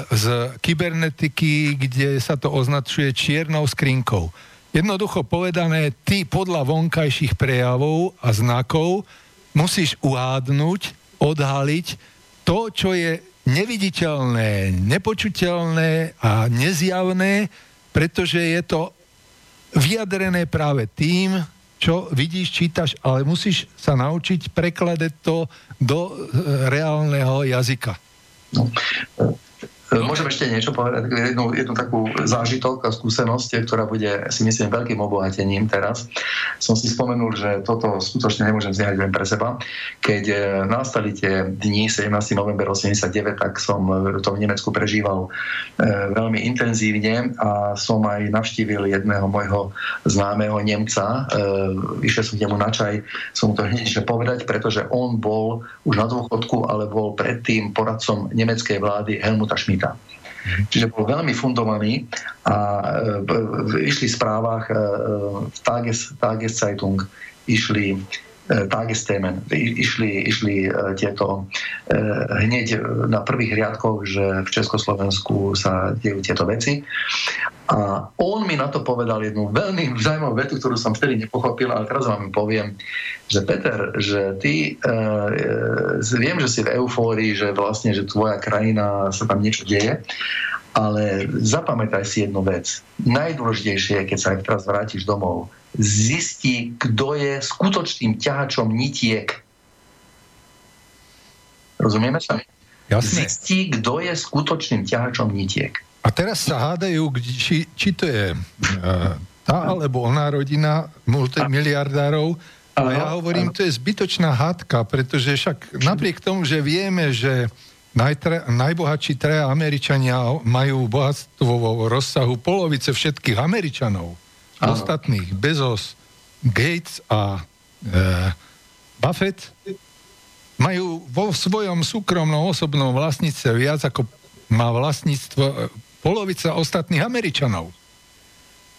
z kybernetiky, kde sa to označuje čiernou skrinkou. Jednoducho povedané, ty podľa vonkajších prejavov a znakov musíš uhádnuť, odhaliť to, čo je neviditeľné, nepočuteľné a nezjavné, pretože je to vyjadrené práve tým, čo vidíš, čítaš, ale musíš sa naučiť prekladať to do e, reálneho jazyka. No. Môžem ešte niečo povedať, jednu, jednu takú zážitok a skúsenosť, ktorá bude, si myslím, veľkým obohatením teraz. Som si spomenul, že toto skutočne nemôžem zniehať len pre seba. Keď e, nastali tie dni 17. november 89, tak som to v Nemecku prežíval e, veľmi intenzívne a som aj navštívil jedného môjho známeho Nemca. E, išiel som k nemu na čaj, som to hneď povedať, pretože on bol už na dôchodku, ale bol predtým poradcom nemeckej vlády Helmuta Schmidt Šmita. Čiže bol veľmi fundovaný a e, išli v správach e, v Tages, Tageszeitung išli Tagesthemen. Išli, išli tieto hneď na prvých riadkoch, že v Československu sa dejú tieto veci. A on mi na to povedal jednu veľmi zaujímavú vetu, ktorú som vtedy nepochopil, ale teraz vám poviem, že Peter, že ty, e, e, viem, že si v eufórii, že vlastne, že tvoja krajina sa tam niečo deje, ale zapamätaj si jednu vec. Najdôležitejšie je, keď sa aj teraz vrátiš domov, zisti, kto je skutočným ťahačom nitiek. Rozumieme sa? Jasne. Zisti, kto je skutočným ťahačom nitiek. A teraz sa hádajú, či, či to je uh, tá alebo oná rodina multimiliardárov. A ja hovorím, to je zbytočná hádka, pretože však napriek tomu, že vieme, že najtre, najbohatší traja Američania majú bohatstvo vo rozsahu polovice všetkých Američanov. Aha. Ostatných, Bezos, Gates a e, Buffett, majú vo svojom súkromnom osobnom vlastníctve viac ako má vlastníctvo polovica ostatných Američanov.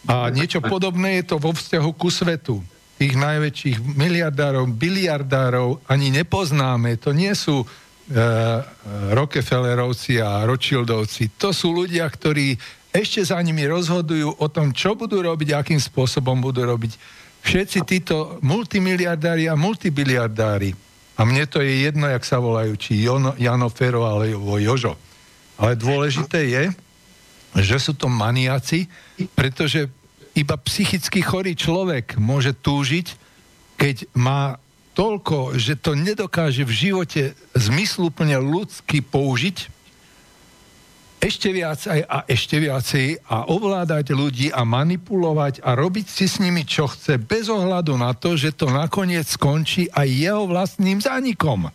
A niečo podobné je to vo vzťahu ku svetu. Tých najväčších miliardárov, biliardárov ani nepoznáme. To nie sú e, Rockefellerovci a Rothschildovci. To sú ľudia, ktorí ešte za nimi rozhodujú o tom, čo budú robiť, akým spôsobom budú robiť. Všetci títo multimiliardári a multibiliardári. A mne to je jedno, jak sa volajú, či Jono, Jano Fero alebo Jožo. Ale dôležité je, že sú to maniaci, pretože iba psychicky chorý človek môže túžiť, keď má toľko, že to nedokáže v živote zmysluplne ľudsky použiť, ešte viac aj a ešte viacej a ovládať ľudí a manipulovať a robiť si s nimi, čo chce, bez ohľadu na to, že to nakoniec skončí aj jeho vlastným zánikom.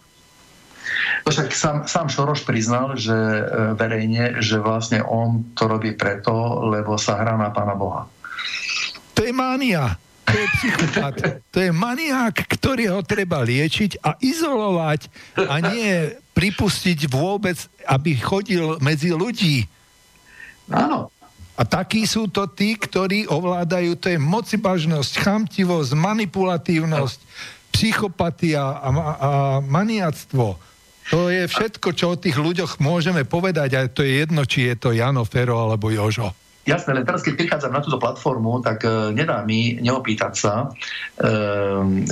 Však sám, sám Šoroš priznal, že e, verejne, že vlastne on to robí preto, lebo sa hrá na Pána Boha. To je mánia. To je psychopat. To je maniák, ktorý ho treba liečiť a izolovať a nie pripustiť vôbec, aby chodil medzi ľudí. Áno. A takí sú to tí, ktorí ovládajú, to je mocibažnosť, chamtivosť, manipulatívnosť, psychopatia a, a maniactvo. To je všetko, čo o tých ľuďoch môžeme povedať a to je jedno, či je to Jano Fero alebo Jožo. Jasné, len teraz, keď prichádzam na túto platformu, tak e, nedá mi neopýtať sa, e,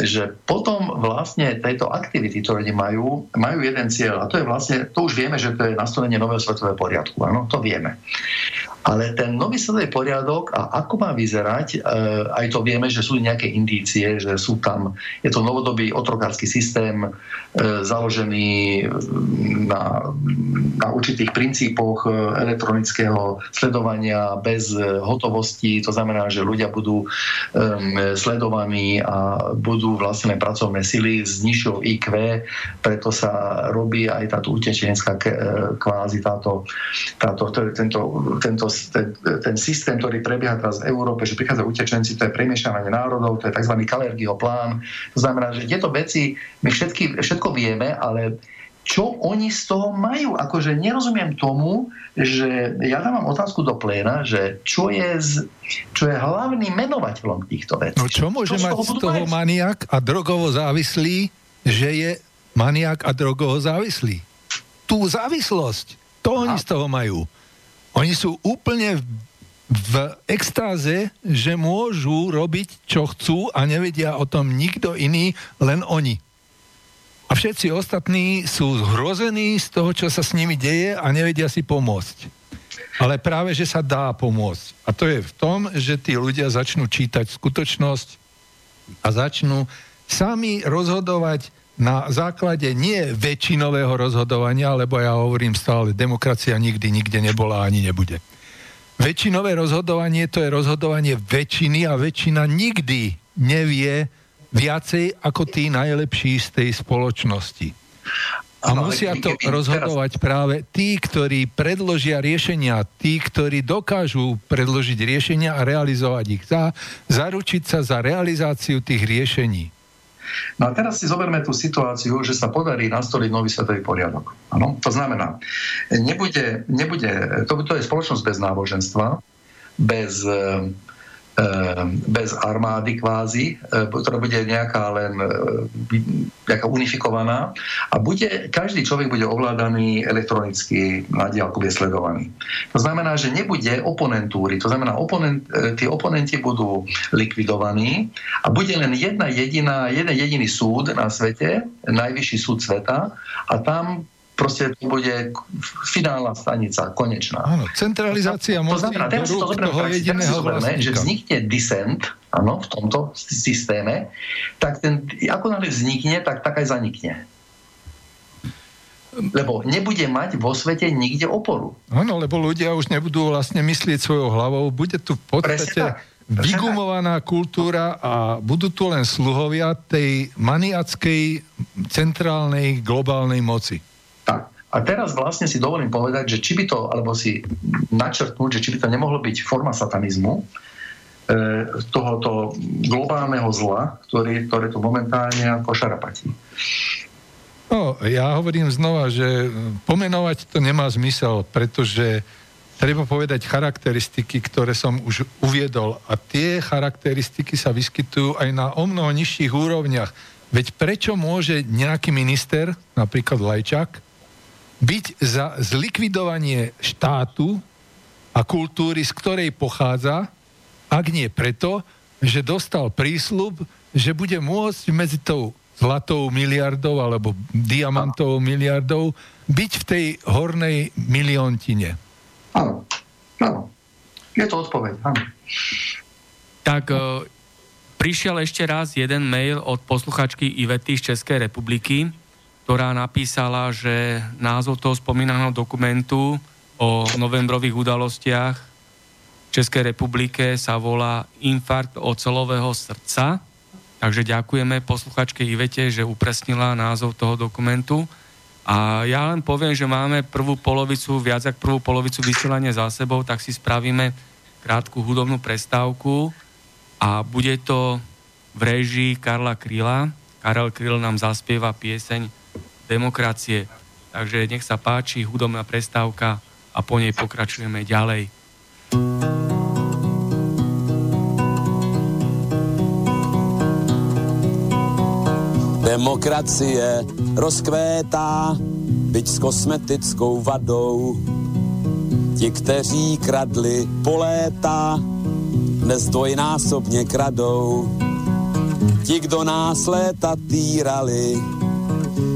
že potom vlastne tejto aktivity, ktoré majú, majú jeden cieľ a to je vlastne, to už vieme, že to je nastolenie nového svetového poriadku, áno, to vieme. Ale ten nový poriadok a ako má vyzerať, e, aj to vieme, že sú nejaké indície, že sú tam, je to novodobý otrokársky systém e, založený na, na určitých princípoch e, elektronického sledovania bez hotovosti. To znamená, že ľudia budú sledovaní a budú vlastne pracovné sily s nižšou IQ, preto sa robí aj táto utečenská kvázi táto, táto, tento, tento ten, ten systém, ktorý prebieha teraz v Európe, že prichádzajú utečenci, to je premiešavanie národov, to je tzv. Kalergieho plán. To znamená, že tieto veci my všetky, všetko vieme, ale čo oni z toho majú? Akože nerozumiem tomu, že ja dávam otázku do pléna, že čo je, z, čo je hlavný menovateľom týchto vecí. No čo môže čo mať z toho, toho maniak a drogovo závislý, že je maniak a drogovo závislý? Tú závislosť, to oni z toho majú. Oni sú úplne v extáze, že môžu robiť, čo chcú a nevedia o tom nikto iný, len oni. A všetci ostatní sú zhrození z toho, čo sa s nimi deje a nevedia si pomôcť. Ale práve, že sa dá pomôcť. A to je v tom, že tí ľudia začnú čítať skutočnosť a začnú sami rozhodovať na základe nie väčšinového rozhodovania, lebo ja hovorím stále, demokracia nikdy nikde nebola ani nebude. Väčšinové rozhodovanie to je rozhodovanie väčšiny a väčšina nikdy nevie viacej ako tí najlepší z tej spoločnosti. A musia to rozhodovať práve tí, ktorí predložia riešenia, tí, ktorí dokážu predložiť riešenia a realizovať ich. Za, zaručiť sa za realizáciu tých riešení. No a teraz si zoberme tú situáciu, že sa podarí nastoliť nový svetový poriadok. Ano? To znamená, nebude, nebude to, to je spoločnosť bez náboženstva, bez e, bez armády kvázi, ktorá bude nejaká len nejaká unifikovaná. A bude, každý človek bude ovládaný elektronicky na diálku, bude sledovaný. To znamená, že nebude oponentúry, to znamená, oponent, tí oponenti budú likvidovaní a bude len jedna jediná, jeden jediný súd na svete, najvyšší súd sveta a tam proste to bude finálna stanica, konečná. Áno, centralizácia moci to znamená, teraz to toho jediného zoberme, že vznikne dissent áno, v tomto systéme, tak ten, ako náhle vznikne, tak tak aj zanikne. Lebo nebude mať vo svete nikde oporu. Áno, lebo ľudia už nebudú vlastne myslieť svojou hlavou. Bude tu v podstate vygumovaná kultúra a budú tu len sluhovia tej maniackej centrálnej globálnej moci. A teraz vlastne si dovolím povedať, že či by to, alebo si načrtnúť, že či by to nemohlo byť forma satanizmu, e, tohoto globálneho zla, ktorý, ktoré tu momentálne ako šarapatí. No, ja hovorím znova, že pomenovať to nemá zmysel, pretože treba povedať charakteristiky, ktoré som už uviedol. A tie charakteristiky sa vyskytujú aj na o mnoho nižších úrovniach. Veď prečo môže nejaký minister, napríklad Lajčák, byť za zlikvidovanie štátu a kultúry, z ktorej pochádza, ak nie preto, že dostal prísľub, že bude môcť medzi tou zlatou miliardou alebo diamantovou miliardou byť v tej hornej miliontine. Áno, áno. Je to odpoveď, áno. Tak uh, prišiel ešte raz jeden mail od posluchačky Ivety z Českej republiky ktorá napísala, že názov toho spomínaného dokumentu o novembrových udalostiach v Českej republike sa volá Infarkt ocelového srdca. Takže ďakujeme posluchačke Ivete, že upresnila názov toho dokumentu. A ja len poviem, že máme prvú polovicu, viac ako prvú polovicu vysielania za sebou, tak si spravíme krátku hudobnú prestávku a bude to v režii Karla Kryla. Karel Kryl nám zaspieva pieseň demokracie. Takže nech sa páči, hudobná prestávka a po nej pokračujeme ďalej. Demokracie rozkvétá, byť s kosmetickou vadou. Ti, kteří kradli po léta, dnes dvojnásobně kradou. Ti, kdo nás léta týrali,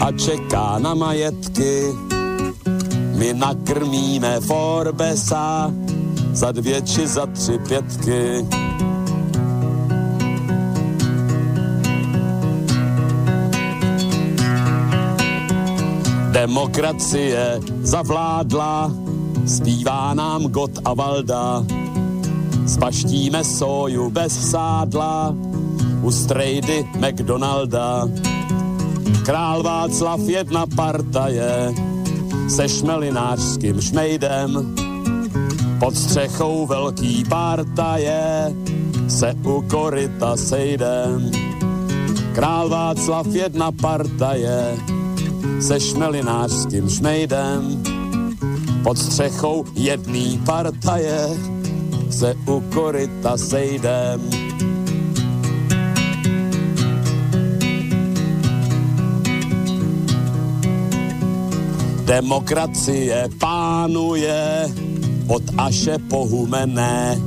a čeká na majetky. My nakrmíme Forbesa za dvě či za tři pětky. Demokracie zavládla, zpívá nám God a Valda. Spaštíme soju bez sádla, u strejdy McDonalda Král Václav jedna partaje se šmelinářským šmejdem. Pod střechou velký partaje se u koryta sejdem. Král Václav jedna partaje se šmelinářským šmejdem. Pod střechou jedný partaje se u koryta sejdem. Demokracie pánuje od Aše pohumené.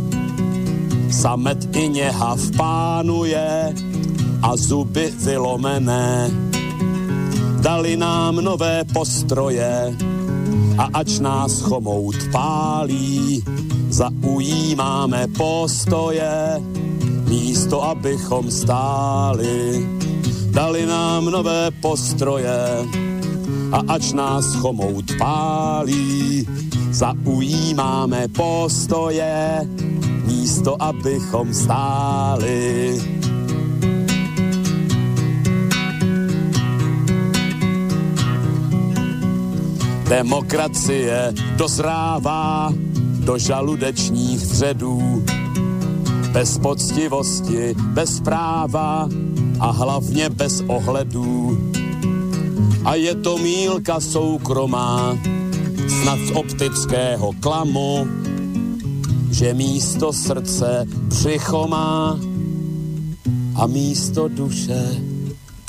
samet i něhav pánuje a zuby vylomené. Dali nám nové postroje a ač nás chomout pálí, zaujímáme postoje, místo abychom stáli. Dali nám nové postroje a ač nás chomout pálí, zaujímáme postoje, místo abychom stáli. Demokracie dozrává do žaludečních vředů, bez poctivosti, bez práva a hlavně bez ohledů. A je to mílka soukromá, snad z optického klamu, že místo srdce břicho a místo duše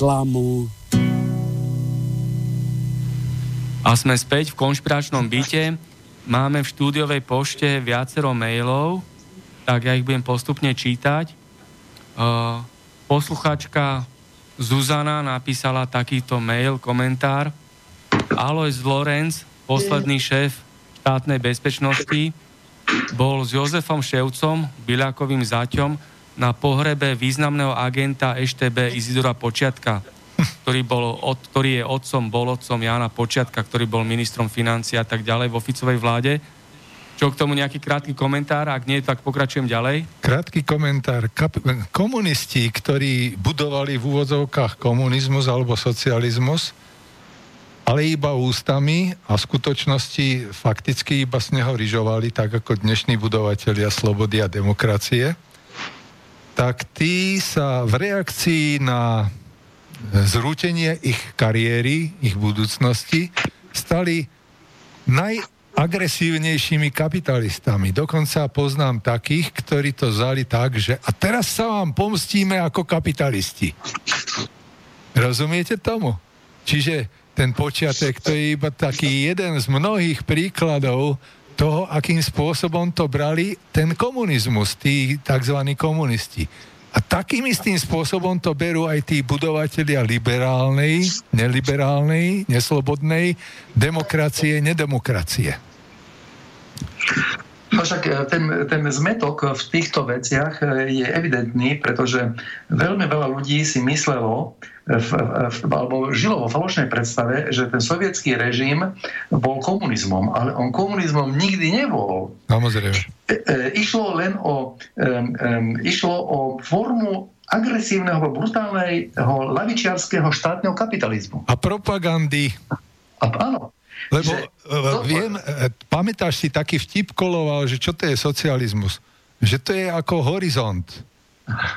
klamu. A sme späť v konšpiračnom byte. Máme v štúdiovej pošte viacero mailov, tak ja ich budem postupne čítať. Uh, posluchačka Zuzana napísala takýto mail, komentár. Alois Lorenz, posledný šéf štátnej bezpečnosti, bol s Jozefom Ševcom, Biľakovým zaťom, na pohrebe významného agenta EŠTB Izidora Počiatka, ktorý, bol, od, ktorý je otcom, bol otcom Jana Počiatka, ktorý bol ministrom financí a tak ďalej vo Ficovej vláde. Čo k tomu nejaký krátky komentár? Ak nie, tak pokračujem ďalej. Krátky komentár. Kap- komunisti, ktorí budovali v úvodzovkách komunizmus alebo socializmus, ale iba ústami a v skutočnosti fakticky iba z neho ryžovali, tak ako dnešní budovatelia slobody a demokracie, tak tí sa v reakcii na zrútenie ich kariéry, ich budúcnosti, stali najagresívnejšími kapitalistami. Dokonca poznám takých, ktorí to vzali tak, že a teraz sa vám pomstíme ako kapitalisti. Rozumiete tomu? Čiže ten počiatek, to je iba taký jeden z mnohých príkladov toho, akým spôsobom to brali ten komunizmus, tí tzv. komunisti. A takým istým spôsobom to berú aj tí budovatelia liberálnej, neliberálnej, neslobodnej demokracie, nedemokracie. No však e, ten, ten zmetok v týchto veciach e, je evidentný, pretože veľmi veľa ľudí si myslelo, e, v, v, alebo žilo vo falošnej predstave, že ten sovietský režim bol komunizmom, ale on komunizmom nikdy nebol. Samozrejme. Išlo len o, um, um, išlo o formu agresívneho, brutálneho, lavičiarského štátneho kapitalizmu. A propagandy. A, áno. Lebo že, uh, viem, uh, pamätáš si, taký vtip koloval, že čo to je socializmus? Že to je ako horizont.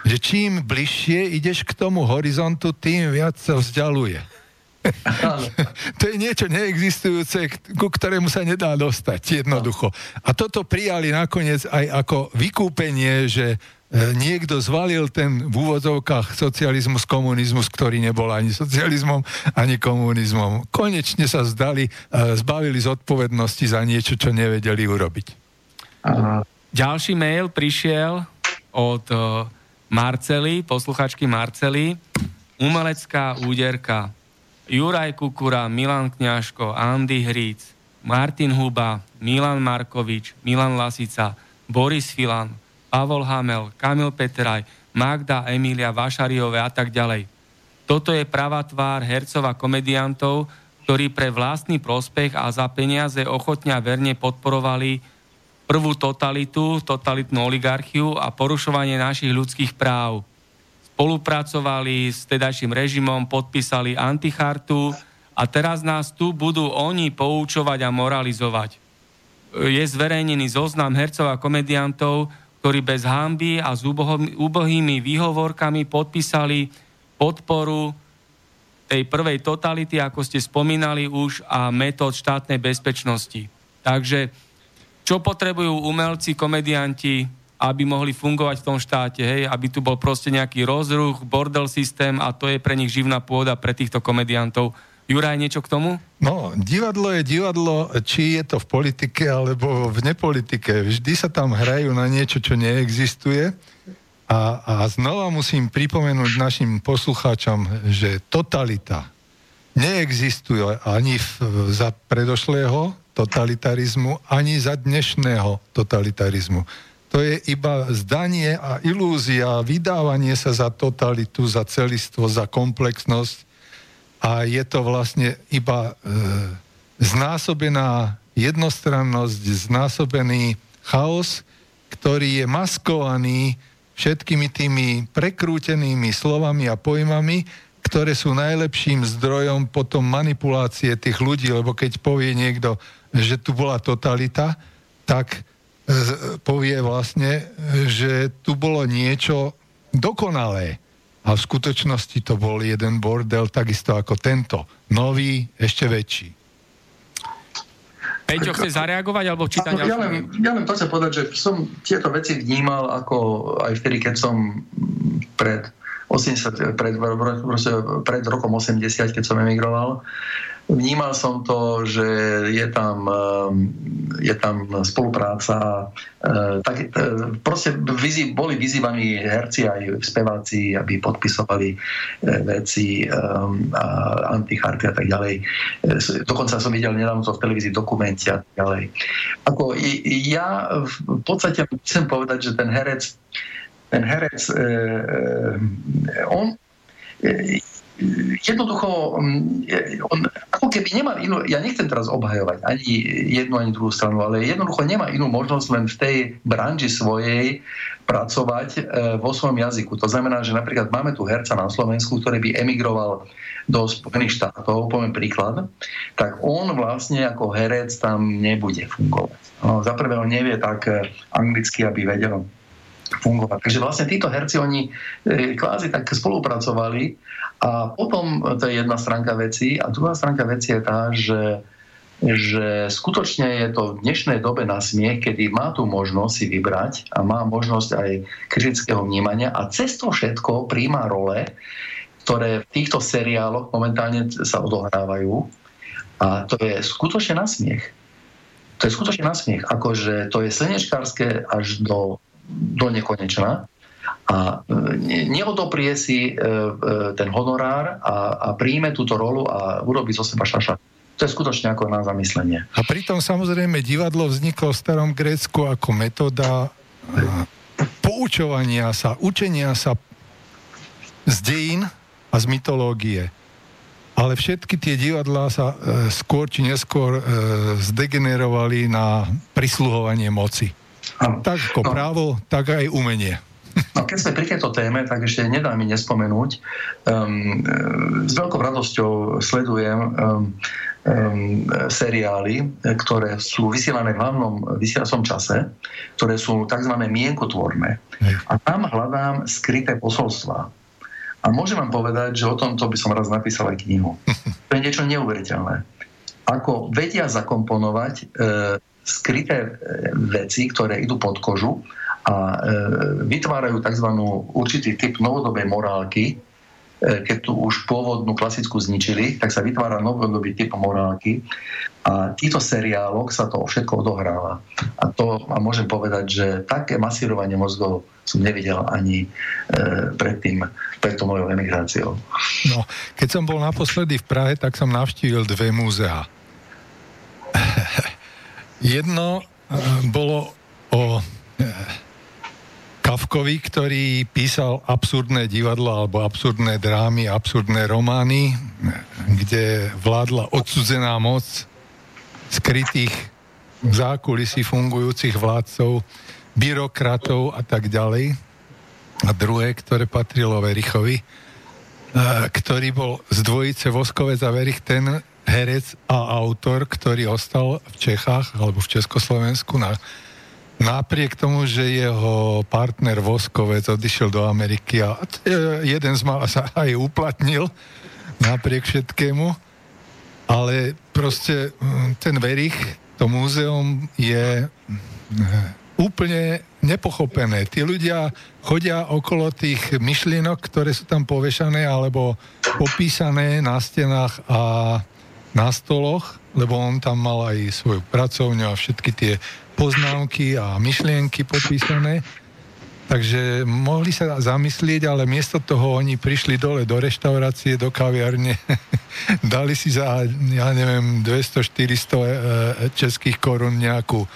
Že čím bližšie ideš k tomu horizontu, tým viac sa vzdialuje. [LAUGHS] to je niečo neexistujúce, ku ktorému sa nedá dostať jednoducho. A toto prijali nakoniec aj ako vykúpenie, že E, niekto zvalil ten v úvodzovkách socializmus, komunizmus, ktorý nebol ani socializmom, ani komunizmom. Konečne sa zdali, e, zbavili zodpovednosti za niečo, čo nevedeli urobiť. Ďalší mail prišiel od e, Marcely, posluchačky Marcely. Umelecká úderka. Juraj Kukura, Milan Kňažko, Andy Hríc, Martin Huba, Milan Markovič, Milan Lasica, Boris Filan, Pavol Hamel, Kamil Petraj, Magda, Emília Vašariové a tak ďalej. Toto je pravá tvár hercov a komediantov, ktorí pre vlastný prospech a za peniaze ochotne verne podporovali prvú totalitu, totalitnú oligarchiu a porušovanie našich ľudských práv. Spolupracovali s tedajším režimom, podpísali antichartu a teraz nás tu budú oni poučovať a moralizovať. Je zverejnený zoznam hercov a komediantov, ktorí bez hamby a s úbohými výhovorkami podpísali podporu tej prvej totality, ako ste spomínali už, a metód štátnej bezpečnosti. Takže čo potrebujú umelci, komedianti, aby mohli fungovať v tom štáte, hej, aby tu bol proste nejaký rozruch, bordel systém a to je pre nich živná pôda pre týchto komediantov. Juraj, niečo k tomu? No, divadlo je divadlo, či je to v politike alebo v nepolitike. Vždy sa tam hrajú na niečo, čo neexistuje. A, a znova musím pripomenúť našim poslucháčom, že totalita neexistuje ani v, za predošlého totalitarizmu, ani za dnešného totalitarizmu. To je iba zdanie a ilúzia, vydávanie sa za totalitu, za celistvo, za komplexnosť. A je to vlastne iba e, znásobená jednostrannosť, znásobený chaos, ktorý je maskovaný všetkými tými prekrútenými slovami a pojmami, ktoré sú najlepším zdrojom potom manipulácie tých ľudí, lebo keď povie niekto, že tu bola totalita, tak povie vlastne, že tu bolo niečo dokonalé. A v skutočnosti to bol jeden bordel, takisto ako tento. Nový, ešte väčší. Peťo chce zareagovať, alebo čítať ja, len, ja len to chcem povedať, že som tieto veci vnímal ako aj vtedy, keď som pred 80, pred, pred rokom 80, keď som emigroval, Vnímal som to, že je tam, ehm, je tam spolupráca. Eh, tak, eh, proste vyzý, boli vyzývaní herci aj speváci, aby podpisovali eh, veci ehm, a anticharty a tak ďalej. Dokonca som videl nedávno to v televízii dokumente a tak ďalej. Ako, ja v podstate chcem povedať, že ten herec ten herec, on jednoducho, mm, on ako keby nemá inú, ja nechcem teraz obhajovať ani jednu, ani druhú stranu, ale jednoducho nemá inú možnosť len v tej branži svojej pracovať e, vo svojom jazyku. To znamená, že napríklad máme tu herca na Slovensku, ktorý by emigroval do Spojených štátov, poviem príklad, tak on vlastne ako herec tam nebude fungovať. No, za prvé on nevie tak e, anglicky, aby vedel fungovať. Takže vlastne títo herci, oni e, kvázi tak spolupracovali a potom to je jedna stránka veci a druhá stránka veci je tá, že že skutočne je to v dnešnej dobe na smiech, kedy má tu možnosť si vybrať a má možnosť aj kritického vnímania a cez to všetko príjma role, ktoré v týchto seriáloch momentálne sa odohrávajú a to je skutočne na smiech. To je skutočne na smiech. Akože to je slnečkárske až do, do nekonečna a e, neodoprie si e, e, ten honorár a, a príjme túto rolu a urobí zo seba šaša. To je skutočne ako na zamyslenie. A pritom samozrejme divadlo vzniklo v starom Grécku ako metóda poučovania sa, učenia sa z dejín a z mytológie. Ale všetky tie divadlá sa e, skôr či neskôr e, zdegenerovali na prisluhovanie moci. Tak ako no. právo, tak aj umenie. No keď sme pri tejto téme, tak ešte nedá mi nespomenúť. Um, s veľkou radosťou sledujem um, um, seriály, ktoré sú vysielané v hlavnom vysielacom čase, ktoré sú tzv. mienkotvorné. A tam hľadám skryté posolstva. A môžem vám povedať, že o tomto by som raz napísal aj knihu. [LAUGHS] To je niečo neuveriteľné. Ako vedia zakomponovať e, skryté e, veci, ktoré idú pod kožu a e, vytvárajú tzv. určitý typ novodobej morálky, e, keď tu už pôvodnú klasickú zničili, tak sa vytvára novodobý typ morálky a v týchto seriáloch sa to všetko odohráva. A to a môžem povedať, že také masírovanie mozgov som nevidel ani e, predtým, pred tou mojou emigráciou. No, keď som bol naposledy v Prahe, tak som navštívil dve múzea. [LAUGHS] Jedno e, bolo o Kafkovi, ktorý písal absurdné divadlo alebo absurdné drámy, absurdné romány, kde vládla odsudzená moc skrytých zákulisí fungujúcich vládcov, byrokratov a tak ďalej. A druhé, ktoré patrilo Verichovi, ktorý bol z dvojice Voskovec a Verich ten herec a autor, ktorý ostal v Čechách alebo v Československu na napriek tomu, že jeho partner Voskovec odišiel do Ameriky a jeden z mal sa aj uplatnil napriek všetkému, ale proste hm, ten Verich, to múzeum je hm, úplne nepochopené. Tí ľudia chodia okolo tých myšlienok, ktoré sú tam povešané, alebo popísané na stenách a na stoloch, lebo on tam mal aj svoju pracovňu a všetky tie poznámky a myšlienky popísané. Takže mohli sa zamyslieť, ale miesto toho oni prišli dole do reštaurácie, do kaviarne, [LAUGHS] dali si za, ja neviem, 200-400 e, českých korún nejakú e,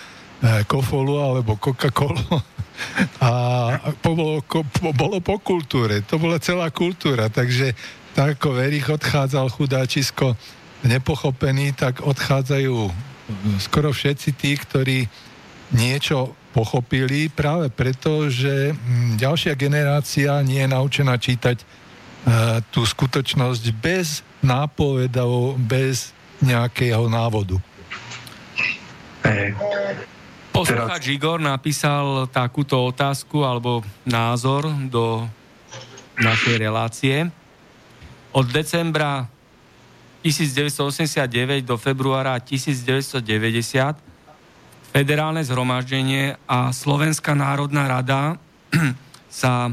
kofolu alebo Coca-Colu. [LAUGHS] A bolo, bolo po kultúre, to bola celá kultúra, takže tak ako Verich odchádzal chudáčisko nepochopený, tak odchádzajú skoro všetci tí, ktorí niečo pochopili práve preto, že mm, ďalšia generácia nie je naučená čítať uh, tú skutočnosť bez nápovedov, bez nejakého návodu. Poslucháč Igor napísal takúto otázku alebo názor do našej relácie. Od decembra 1989 do februára 1990 federálne zhromaždenie a Slovenská národná rada [CLEARS THROAT] sa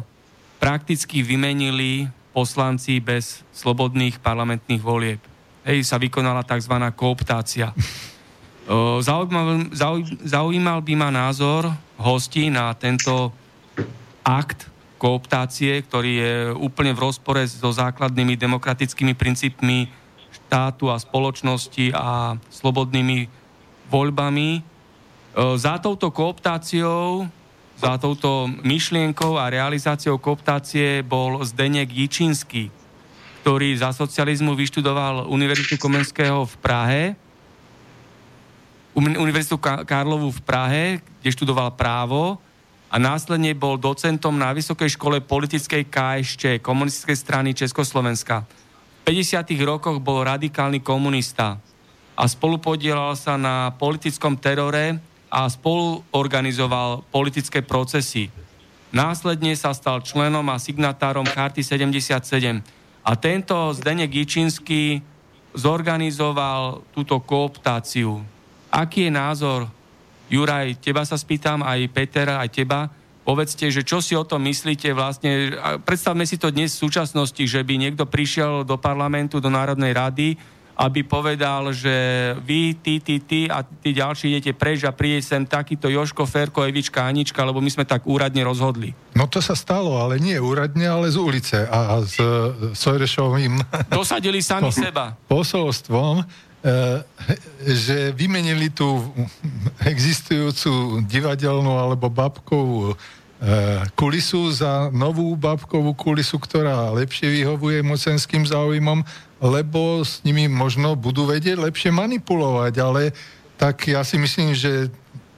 prakticky vymenili poslanci bez slobodných parlamentných volieb. Hej, sa vykonala tzv. kooptácia. Zaujímal, zaujímal by ma názor hostí na tento akt kooptácie, ktorý je úplne v rozpore so základnými demokratickými princípmi štátu a spoločnosti a slobodnými voľbami. Za touto kooptáciou, za touto myšlienkou a realizáciou kooptácie bol Zdenek Jičínsky, ktorý za socializmu vyštudoval Univerzitu Komenského v Prahe Univerzitu Karlovu v Prahe, kde študoval právo a následne bol docentom na Vysokej škole politickej KSČ, komunistickej strany Československa. V 50. rokoch bol radikálny komunista a spolupodielal sa na politickom terore a spoluorganizoval politické procesy. Následne sa stal členom a signatárom Charty 77. A tento Zdenek Jičínsky zorganizoval túto kooptáciu Aký je názor, Juraj, teba sa spýtam, aj Peter, aj teba, povedzte, že čo si o tom myslíte vlastne, predstavme si to dnes v súčasnosti, že by niekto prišiel do parlamentu, do Národnej rady, aby povedal, že vy, ty, ty, ty a tí ďalší idete preč a príde sem takýto Joško, Ferko, Evička, Anička, lebo my sme tak úradne rozhodli. No to sa stalo, ale nie úradne, ale z ulice a s Sojrešovým... [LAUGHS] Dosadili sami po, [LAUGHS] seba. Posolstvom, Eh, že vymenili tú existujúcu divadelnú alebo babkovú eh, kulisu za novú babkovú kulisu, ktorá lepšie vyhovuje mocenským záujmom, lebo s nimi možno budú vedieť lepšie manipulovať, ale tak ja si myslím, že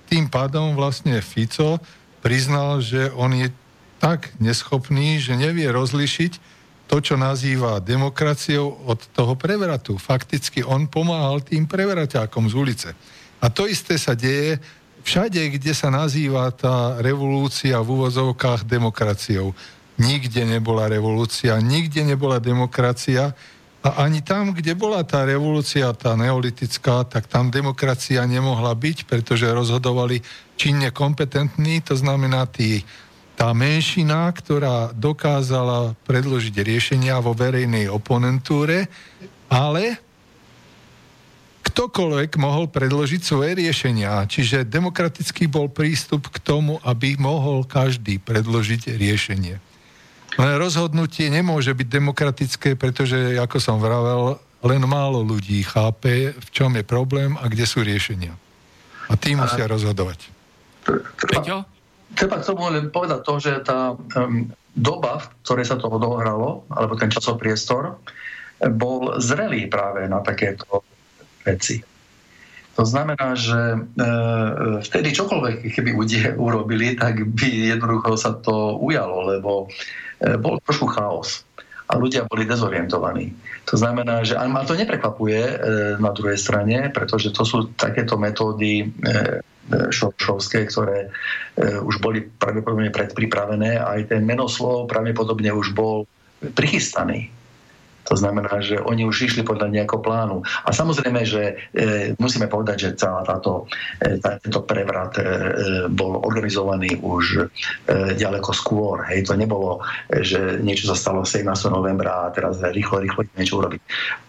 tým pádom vlastne Fico priznal, že on je tak neschopný, že nevie rozlišiť to, čo nazýva demokraciou od toho prevratu. Fakticky on pomáhal tým prevraťákom z ulice. A to isté sa deje všade, kde sa nazýva tá revolúcia v úvozovkách demokraciou. Nikde nebola revolúcia, nikde nebola demokracia a ani tam, kde bola tá revolúcia, tá neolitická, tak tam demokracia nemohla byť, pretože rozhodovali činne kompetentní, to znamená tí tá menšina, ktorá dokázala predložiť riešenia vo verejnej oponentúre, ale ktokoľvek mohol predložiť svoje riešenia. Čiže demokratický bol prístup k tomu, aby mohol každý predložiť riešenie. Ale rozhodnutie nemôže byť demokratické, pretože, ako som vravel, len málo ľudí chápe, v čom je problém a kde sú riešenia. A tým musia rozhodovať. Peťo? treba k tomu len povedať to, že tá um, doba, v ktorej sa to odohralo, alebo ten časopriestor, bol zrelý práve na takéto veci. To znamená, že e, vtedy čokoľvek, keby ľudia [LAUGHS] urobili, tak by jednoducho sa to ujalo, lebo bol trošku chaos a ľudia boli dezorientovaní. To znamená, že a to neprekvapuje e, na druhej strane, pretože to sú takéto metódy e, šovšovské, ktoré e, už boli pravdepodobne predpripravené a aj ten menoslov pravdepodobne už bol prichystaný. To znamená, že oni už išli podľa nejakého plánu. A samozrejme, že e, musíme povedať, že celá táto, e, tá, tento prevrat e, e, bol organizovaný už e, ďaleko skôr. Hej, to nebolo, e, že niečo sa stalo 17. novembra a teraz rýchlo, rýchlo niečo urobiť.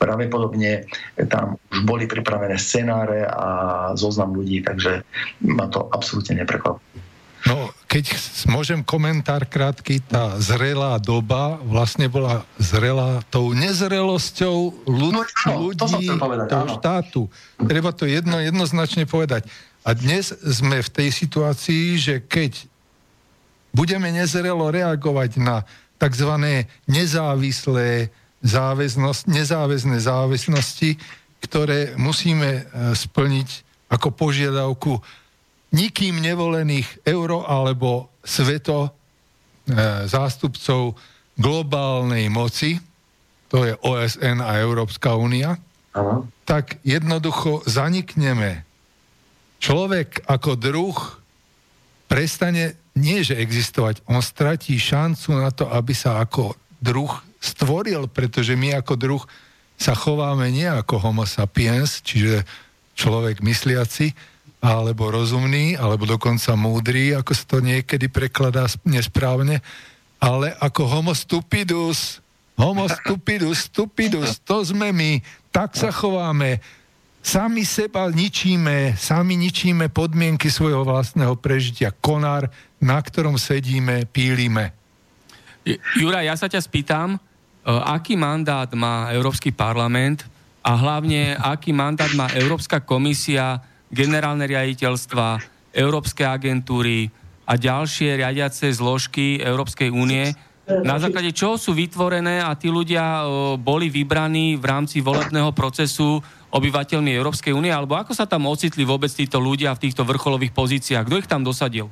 Pravdepodobne tam už boli pripravené scenáre a zoznam ľudí, takže ma to absolútne neprekvapuje. No, keď môžem komentár krátky, tá zrelá doba vlastne bola zrelá tou nezrelosťou ľud, no, ľudí, povedať, toho áno. štátu. Treba to jedno, jednoznačne povedať. A dnes sme v tej situácii, že keď budeme nezrelo reagovať na tzv. nezávislé záväznosť, nezáväzné záväznosti, ktoré musíme e, splniť ako požiadavku nikým nevolených euro alebo sveto e, zástupcov globálnej moci, to je OSN a Európska únia, tak jednoducho zanikneme. Človek ako druh prestane nie že existovať, on stratí šancu na to, aby sa ako druh stvoril, pretože my ako druh sa chováme nie ako homo sapiens, čiže človek mysliaci, alebo rozumný, alebo dokonca múdry, ako sa to niekedy prekladá nesprávne, ale ako homo stupidus, homo stupidus, stupidus, to sme my, tak sa chováme, sami seba ničíme, sami ničíme podmienky svojho vlastného prežitia, konár, na ktorom sedíme, pílime. Jura, ja sa ťa spýtam, e, aký mandát má Európsky parlament a hlavne aký mandát má Európska komisia generálne riaditeľstva, európske agentúry a ďalšie riadiace zložky Európskej únie, na základe čoho sú vytvorené a tí ľudia boli vybraní v rámci volebného procesu obyvateľmi Európskej únie, alebo ako sa tam ocitli vôbec títo ľudia v týchto vrcholových pozíciách? Kto ich tam dosadil?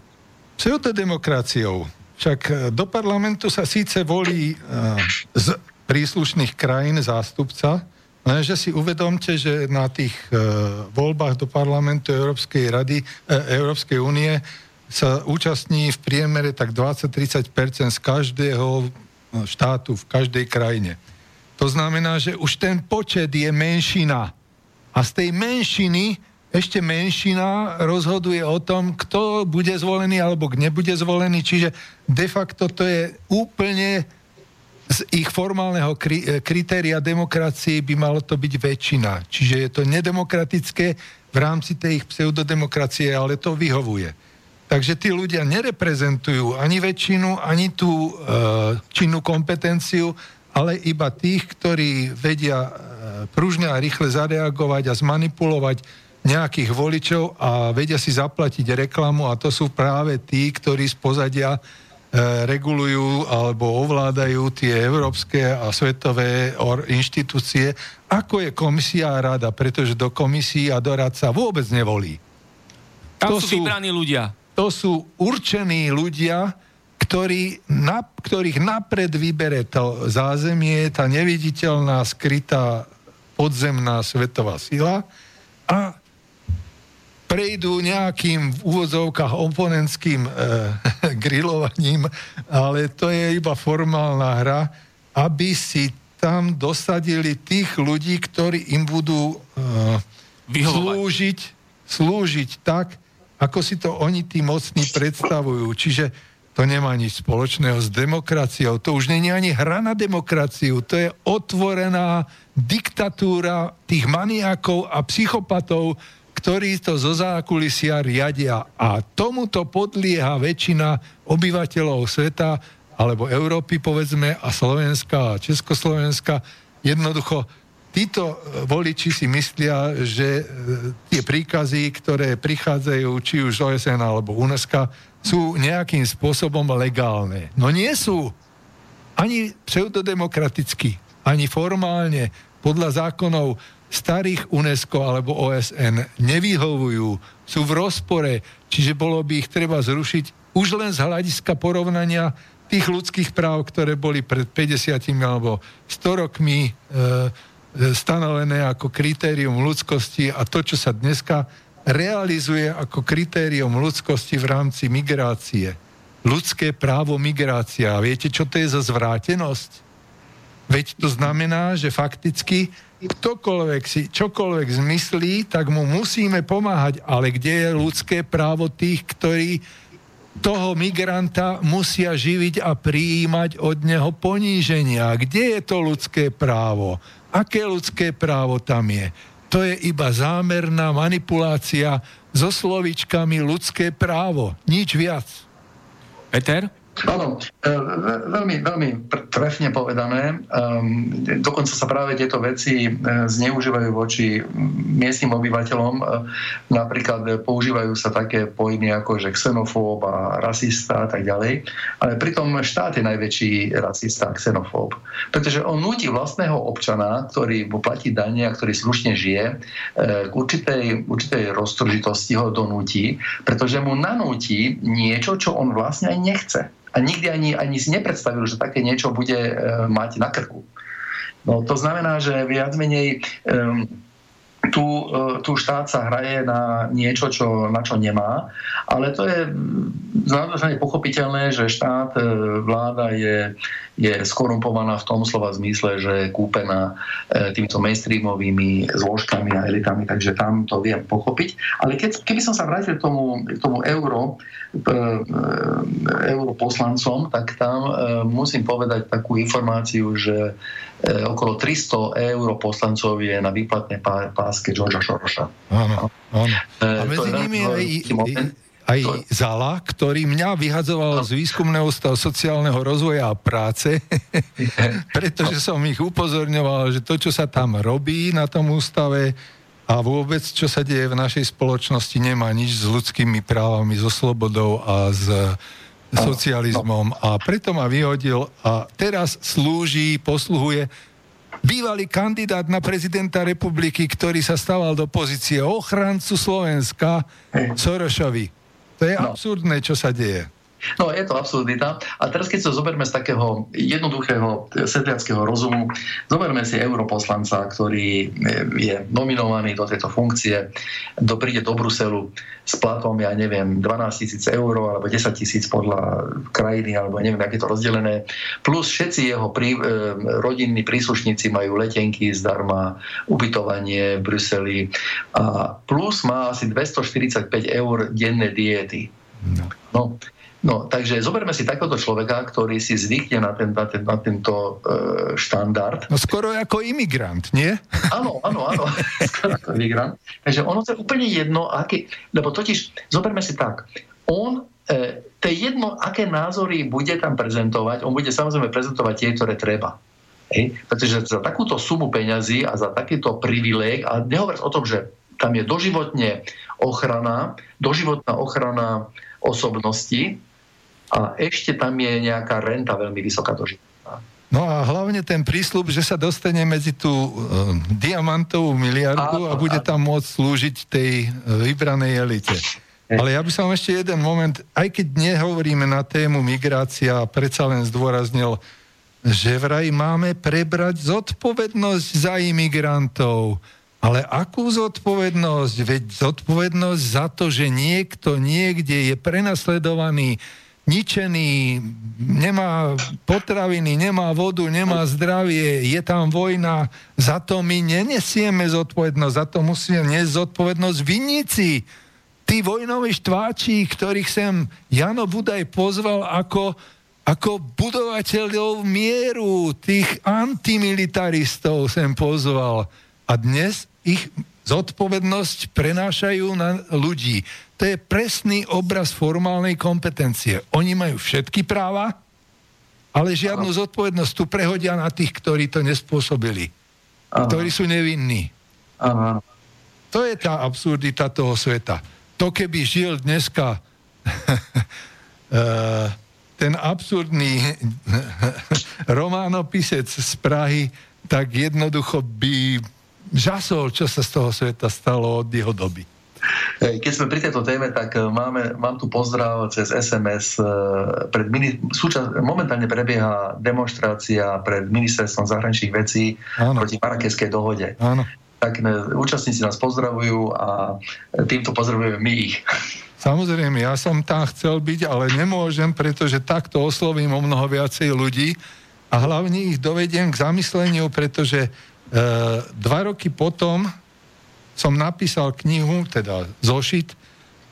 Pseudodemokraciou. Však e, do parlamentu sa síce volí uh, z príslušných krajín zástupca, Lenže si uvedomte, že na tých e, voľbách do parlamentu Európskej rady, e, Európskej únie sa účastní v priemere tak 20-30% z každého e, štátu, v každej krajine. To znamená, že už ten počet je menšina. A z tej menšiny ešte menšina rozhoduje o tom, kto bude zvolený alebo nebude zvolený. Čiže de facto to je úplne z ich formálneho kri- e, kritéria demokracie by malo to byť väčšina. Čiže je to nedemokratické v rámci tej ich pseudodemokracie, ale to vyhovuje. Takže tí ľudia nereprezentujú ani väčšinu, ani tú e, činnú kompetenciu, ale iba tých, ktorí vedia e, pružne a rýchle zareagovať a zmanipulovať nejakých voličov a vedia si zaplatiť reklamu a to sú práve tí, ktorí z pozadia regulujú alebo ovládajú tie európske a svetové inštitúcie, ako je komisia a rada, pretože do komisí a do radca vôbec nevolí. Tam to sú vybraní ľudia. To sú určení ľudia, ktorí, na, ktorých napred vybere to zázemie, tá neviditeľná, skrytá podzemná svetová sila a prejdú nejakým v úvodzovkách oponentským e, [LAUGHS] grilovaním, ale to je iba formálna hra, aby si tam dosadili tých ľudí, ktorí im budú e, slúžiť, slúžiť tak, ako si to oni tí mocní predstavujú. Čiže to nemá nič spoločného s demokraciou. To už není ani hra na demokraciu. To je otvorená diktatúra tých maniakov a psychopatov, ktorí to zo zákulisia riadia. A tomuto podlieha väčšina obyvateľov sveta, alebo Európy, povedzme, a Slovenska a Československa. Jednoducho, títo e, voliči si myslia, že e, tie príkazy, ktoré prichádzajú či už z OSN alebo UNESCO, sú nejakým spôsobom legálne. No nie sú ani pseudodemokraticky, ani formálne podľa zákonov starých UNESCO alebo OSN nevyhovujú, sú v rozpore, čiže bolo by ich treba zrušiť už len z hľadiska porovnania tých ľudských práv, ktoré boli pred 50 alebo 100 rokmi e, stanovené ako kritérium ľudskosti a to, čo sa dneska realizuje ako kritérium ľudskosti v rámci migrácie. Ľudské právo migrácia. Viete, čo to je za zvrátenosť? Veď to znamená, že fakticky ktokoľvek si čokoľvek zmyslí, tak mu musíme pomáhať. Ale kde je ľudské právo tých, ktorí toho migranta musia živiť a prijímať od neho poníženia. Kde je to ľudské právo? Aké ľudské právo tam je? To je iba zámerná manipulácia so slovičkami ľudské právo. Nič viac. Peter? Áno, e, veľmi, veľmi trefne povedané. Um, dokonca sa práve tieto veci e, zneužívajú voči miestnym obyvateľom. E, napríklad používajú sa také pojmy ako že xenofób a rasista a tak ďalej. Ale pritom štát je najväčší rasista a xenofób. Pretože on nutí vlastného občana, ktorý mu platí dane a ktorý slušne žije, k určitej, určitej roztržitosti ho donúti, pretože mu nanúti niečo, čo on vlastne aj nechce a nikdy ani, ani si nepredstavil, že také niečo bude e, mať na krku. No, to znamená, že viac menej um, tu, e, tu štát sa hraje na niečo, čo, na čo nemá, ale to je zároveň pochopiteľné, že štát, e, vláda je, je skorumpovaná v tom slova zmysle, že je kúpená týmito mainstreamovými zložkami a elitami, takže tam to viem pochopiť. Ale keď, keby som sa vrátil k tomu, k tomu euro, E, europoslancom, tak tam e, musím povedať takú informáciu, že e, okolo 300 europoslancov je na výplatnej páske Georgia Sorosa. Áno, áno. A medzi nimi aj, aj Zala, ktorý mňa vyhadzoval z výskumného stavu sociálneho rozvoja a práce, [LAUGHS] pretože som ich upozorňoval, že to, čo sa tam robí na tom ústave, a vôbec, čo sa deje v našej spoločnosti, nemá nič s ľudskými právami, so slobodou a s socializmom a preto ma vyhodil a teraz slúži, posluhuje bývalý kandidát na prezidenta republiky, ktorý sa stával do pozície ochrancu Slovenska Sorošovi. To je no. absurdné, čo sa deje. No, je to absurdita. A teraz, keď sa zoberme z takého jednoduchého sedliackého rozumu, zoberme si europoslanca, ktorý je nominovaný do tejto funkcie, do, príde do Bruselu s platom, ja neviem, 12 tisíc eur alebo 10 tisíc podľa krajiny, alebo neviem, aké to rozdelené. Plus všetci jeho prí, e, rodinní príslušníci majú letenky zdarma, ubytovanie v Bruseli a plus má asi 245 eur denné diety. No. no No, takže zoberme si takéhoto človeka, ktorý si zvykne na, ten, na, ten, na tento e, štandard. No skoro ako imigrant, nie? Áno, áno, áno, [LAUGHS] skoro ako imigrant. Takže ono to je úplne jedno, aký, lebo totiž, zoberme si tak, on, e, to je jedno, aké názory bude tam prezentovať, on bude samozrejme prezentovať tie, ktoré treba. Hej? Pretože za takúto sumu peňazí a za takýto privilég, a nehovoriť o tom, že tam je doživotne ochrana, doživotná ochrana osobnosti, a ešte tam je nejaká renta veľmi vysoká do života. No a hlavne ten prísľub, že sa dostane medzi tú uh, diamantovú miliardu a, a bude tam môcť slúžiť tej vybranej elite. Ale ja by som ešte jeden moment, aj keď nehovoríme na tému migrácia, predsa len zdôraznil, že vraj máme prebrať zodpovednosť za imigrantov. Ale akú zodpovednosť? Veď zodpovednosť za to, že niekto niekde je prenasledovaný, ničený, nemá potraviny, nemá vodu, nemá zdravie, je tam vojna, za to my nenesieme zodpovednosť, za to musíme niesť zodpovednosť vinníci. Tí vojnoví štváči, ktorých sem Jano Budaj pozval ako, ako budovateľov mieru, tých antimilitaristov sem pozval. A dnes ich zodpovednosť prenášajú na ľudí. To je presný obraz formálnej kompetencie. Oni majú všetky práva, ale žiadnu ano. zodpovednosť tu prehodia na tých, ktorí to nespôsobili. Ano. Ktorí sú nevinní. Ano. To je tá absurdita toho sveta. To keby žil dneska [LAUGHS] eh, ten absurdný [LAUGHS] románopisec z Prahy, tak jednoducho by žasol, čo sa z toho sveta stalo od jeho doby. Keď sme pri tejto téme, tak e, máme, mám tu pozdrav cez SMS. E, pred mini, súčas, momentálne prebieha demonstrácia pred ministerstvom zahraničných vecí Áno. proti Marakeskej dohode. Áno. Tak ne, účastníci nás pozdravujú a týmto pozdravujeme my ich. [LAUGHS] Samozrejme, ja som tam chcel byť, ale nemôžem, pretože takto oslovím o mnoho viacej ľudí, a hlavne ich dovediem k zamysleniu, pretože e, dva roky potom som napísal knihu, teda zošit,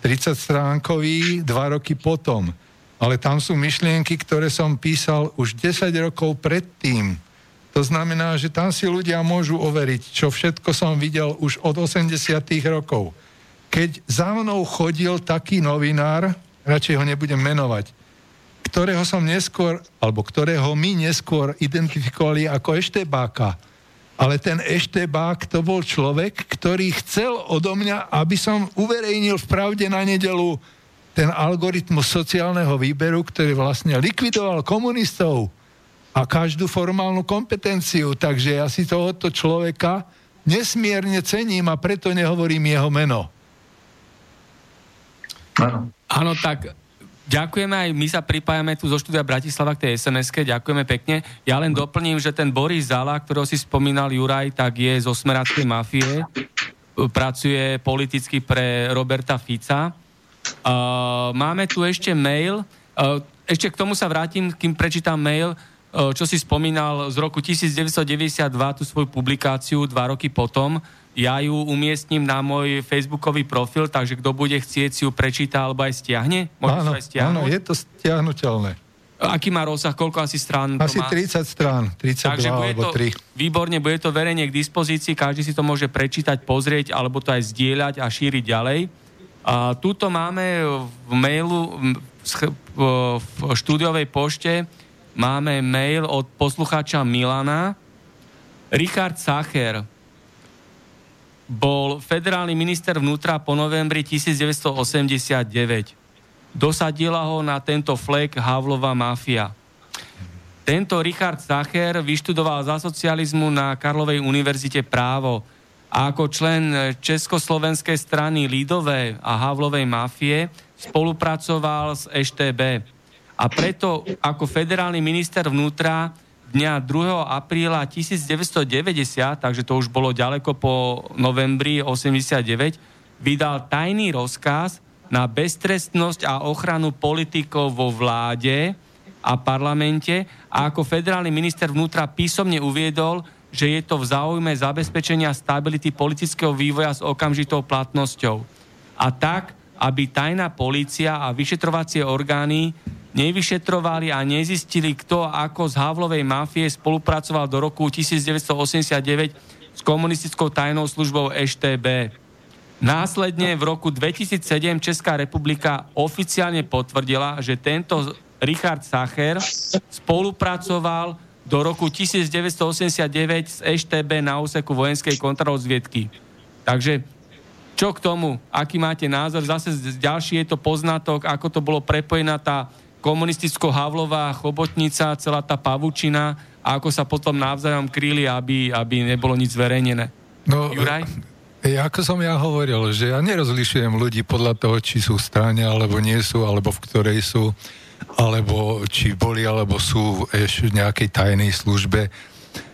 30 stránkový, dva roky potom. Ale tam sú myšlienky, ktoré som písal už 10 rokov predtým. To znamená, že tam si ľudia môžu overiť, čo všetko som videl už od 80 rokov. Keď za mnou chodil taký novinár, radšej ho nebudem menovať, ktorého som neskôr, alebo ktorého my neskôr identifikovali ako Eštebáka. Ale ten Eštebák to bol človek, ktorý chcel odo mňa, aby som uverejnil v pravde na nedelu ten algoritmus sociálneho výberu, ktorý vlastne likvidoval komunistov a každú formálnu kompetenciu. Takže ja si tohoto človeka nesmierne cením a preto nehovorím jeho meno. Áno. Tak Ďakujeme aj, my sa pripájame tu zo štúdia Bratislava k tej sms ďakujeme pekne. Ja len doplním, že ten Boris Zala, ktorého si spomínal Juraj, tak je zo Smeradskej mafie, pracuje politicky pre Roberta Fica. Uh, máme tu ešte mail, uh, ešte k tomu sa vrátim, kým prečítam mail, uh, čo si spomínal z roku 1992, tú svoju publikáciu dva roky potom, ja ju umiestním na môj facebookový profil, takže kto bude chcieť si ju prečíta alebo aj stiahne? Môže áno, aj áno, je to stiahnutelné. Aký má rozsah, koľko asi strán Asi má? 30 strán, 32 Takže bude alebo 3. To, výborne, bude to verejne k dispozícii, každý si to môže prečítať, pozrieť, alebo to aj zdieľať a šíriť ďalej. A tuto máme v mailu, v štúdiovej pošte, máme mail od poslucháča Milana. Richard Sacher, bol federálny minister vnútra po novembri 1989. Dosadila ho na tento flek Havlova mafia. Tento Richard Sacher vyštudoval za socializmu na Karlovej univerzite právo a ako člen Československej strany Lidové a Havlovej mafie spolupracoval s EŠTB. A preto ako federálny minister vnútra dňa 2. apríla 1990, takže to už bolo ďaleko po novembri 89, vydal tajný rozkaz na beztrestnosť a ochranu politikov vo vláde a parlamente a ako federálny minister vnútra písomne uviedol, že je to v záujme zabezpečenia stability politického vývoja s okamžitou platnosťou. A tak, aby tajná polícia a vyšetrovacie orgány nevyšetrovali a nezistili, kto ako z Havlovej mafie spolupracoval do roku 1989 s komunistickou tajnou službou EŠTB. Následne v roku 2007 Česká republika oficiálne potvrdila, že tento Richard Sacher spolupracoval do roku 1989 s EŠTB na úseku vojenskej kontrarozviedky. Takže čo k tomu? Aký máte názor? Zase ďalší je to poznatok, ako to bolo prepojená tá komunisticko-havlová chobotnica, celá tá pavučina a ako sa potom navzájom kryli, aby, aby nebolo nič zverejnené. No, Juraj? Ako som ja hovoril, že ja nerozlišujem ľudí podľa toho, či sú v strane, alebo nie sú, alebo v ktorej sú, alebo či boli, alebo sú ešte v nejakej tajnej službe.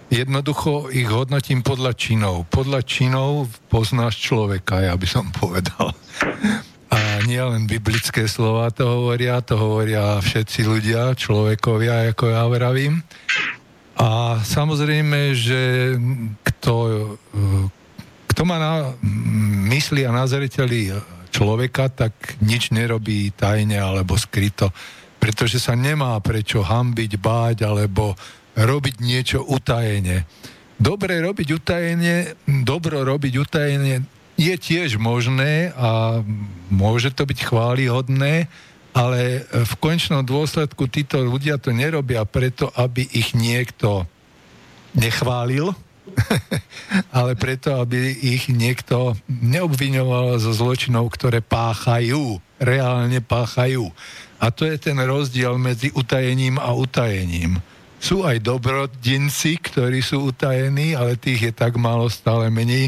Jednoducho ich hodnotím podľa činov. Podľa činov poznáš človeka, ja by som povedal. Nie len biblické slova to hovoria, to hovoria všetci ľudia, človekovia, ako ja vravím. A samozrejme, že kto, kto má na mysli a na človeka, tak nič nerobí tajne alebo skryto, pretože sa nemá prečo hambiť, báť alebo robiť niečo utajene. Dobre robiť utajenie, dobro robiť utajenie je tiež možné a môže to byť chválihodné, ale v končnom dôsledku títo ľudia to nerobia preto, aby ich niekto nechválil, [LAUGHS] ale preto, aby ich niekto neobviňoval zo zločinov, ktoré páchajú, reálne páchajú. A to je ten rozdiel medzi utajením a utajením. Sú aj dobrodinci, ktorí sú utajení, ale tých je tak málo stále menej,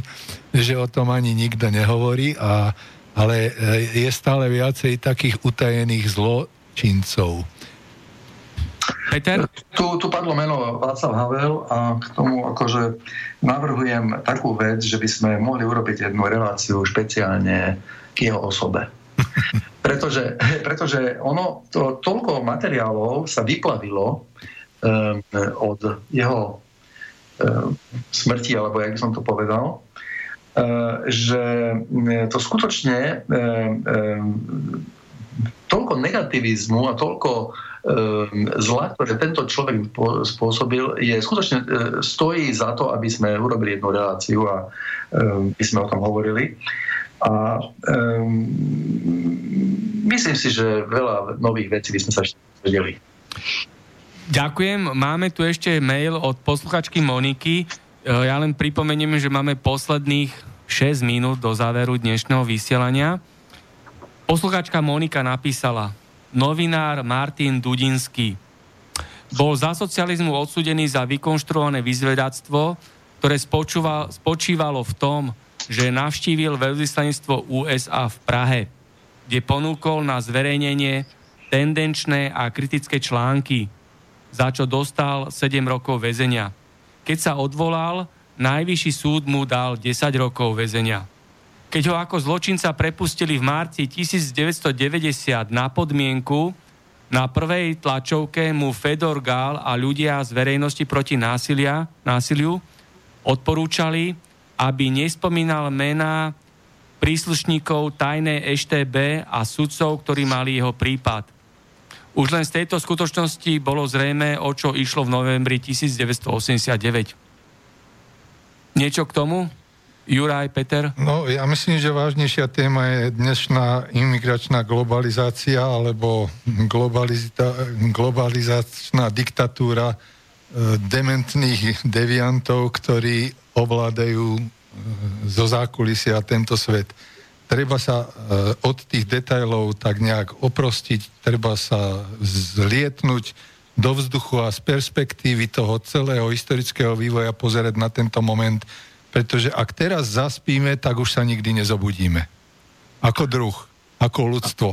že o tom ani nikto nehovorí, a, ale e, je stále viacej takých utajených zločincov. Peter? Tu, tu padlo meno Václav Havel a k tomu akože navrhujem takú vec, že by sme mohli urobiť jednu reláciu špeciálne k jeho osobe. [LAUGHS] pretože, pretože ono, to, toľko materiálov sa vyplavilo od jeho smrti, alebo jak som to povedal, že to skutočne toľko negativizmu a toľko zla, ktoré tento človek spôsobil, je skutočne stojí za to, aby sme urobili jednu reláciu a by sme o tom hovorili. A um, myslím si, že veľa nových vecí by sme sa ešte vedeli. Ďakujem. Máme tu ešte mail od posluchačky Moniky. E, ja len pripomeniem, že máme posledných 6 minút do záveru dnešného vysielania. Posluchačka Monika napísala Novinár Martin Dudinský bol za socializmu odsudený za vykonštruované vyzvedactvo, ktoré spočívalo v tom, že navštívil veľvyslanectvo USA v Prahe, kde ponúkol na zverejnenie tendenčné a kritické články, za čo dostal 7 rokov väzenia. Keď sa odvolal, najvyšší súd mu dal 10 rokov väzenia. Keď ho ako zločinca prepustili v marci 1990 na podmienku, na prvej tlačovke mu Fedor Gál a ľudia z verejnosti proti násilia, násiliu odporúčali, aby nespomínal mená príslušníkov tajnej EŠTB a sudcov, ktorí mali jeho prípad. Už len z tejto skutočnosti bolo zrejme, o čo išlo v novembri 1989. Niečo k tomu? Juraj, Peter? No, ja myslím, že vážnejšia téma je dnešná imigračná globalizácia alebo globalizačná diktatúra e, dementných deviantov, ktorí ovládajú e, zo zákulisia tento svet. Treba sa e, od tých detajlov tak nejak oprostiť, treba sa zlietnúť do vzduchu a z perspektívy toho celého historického vývoja pozerať na tento moment, pretože ak teraz zaspíme, tak už sa nikdy nezobudíme. Ako druh, ako ľudstvo.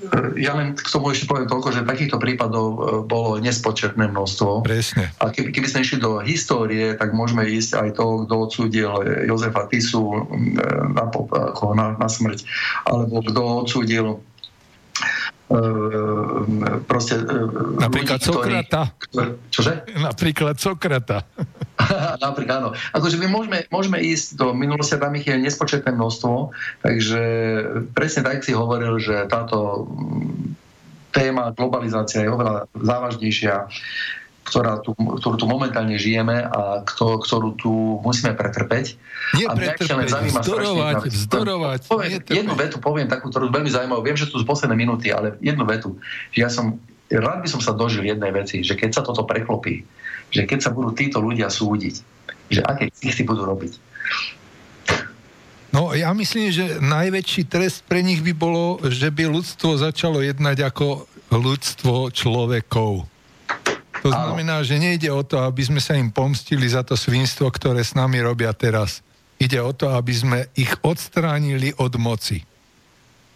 E, ja len k tomu ešte poviem toľko, že takýchto prípadov e, bolo nespočetné množstvo. Presne. A keby, keby sme išli do histórie, tak môžeme ísť aj to, kto odsúdil Jozefa Tisu e, na, na, na smrť, alebo kto odsúdil proste Napríklad ľudí, Sokrata. Ktorý, čože? Napríklad Sokrata. [LAUGHS] [LAUGHS] Napríklad áno. Akože my môžeme, môžeme ísť do minulosti, tam ich je nespočetné množstvo, takže presne tak si hovoril, že táto téma globalizácia je oveľa závažnejšia, ktorá tu, ktorú tu momentálne žijeme a kto, ktorú tu musíme pretrpeť. Nie a pretrpeť, vzdorovať, vzdorovať. Poviem, jednu vetu poviem takú, ktorú veľmi zaujímavú. Viem, že tu z posledné minúty, ale jednu vetu. Že ja som, rád by som sa dožil jednej veci, že keď sa toto preklopí, že keď sa budú títo ľudia súdiť, že aké si budú robiť. No ja myslím, že najväčší trest pre nich by bolo, že by ľudstvo začalo jednať ako ľudstvo človekov. To znamená, že nejde o to, aby sme sa im pomstili za to svinstvo, ktoré s nami robia teraz. Ide o to, aby sme ich odstránili od moci.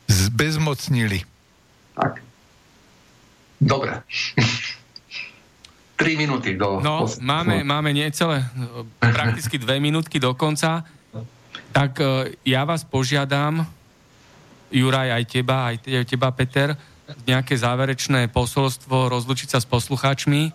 Zbezmocnili. Tak. Dobre. [LAUGHS] 3 minúty do... No, máme, máme niecelé, prakticky dve minútky do konca. Tak e, ja vás požiadam, Juraj, aj teba, aj teba, Peter, nejaké záverečné posolstvo, rozlučiť sa s poslucháčmi.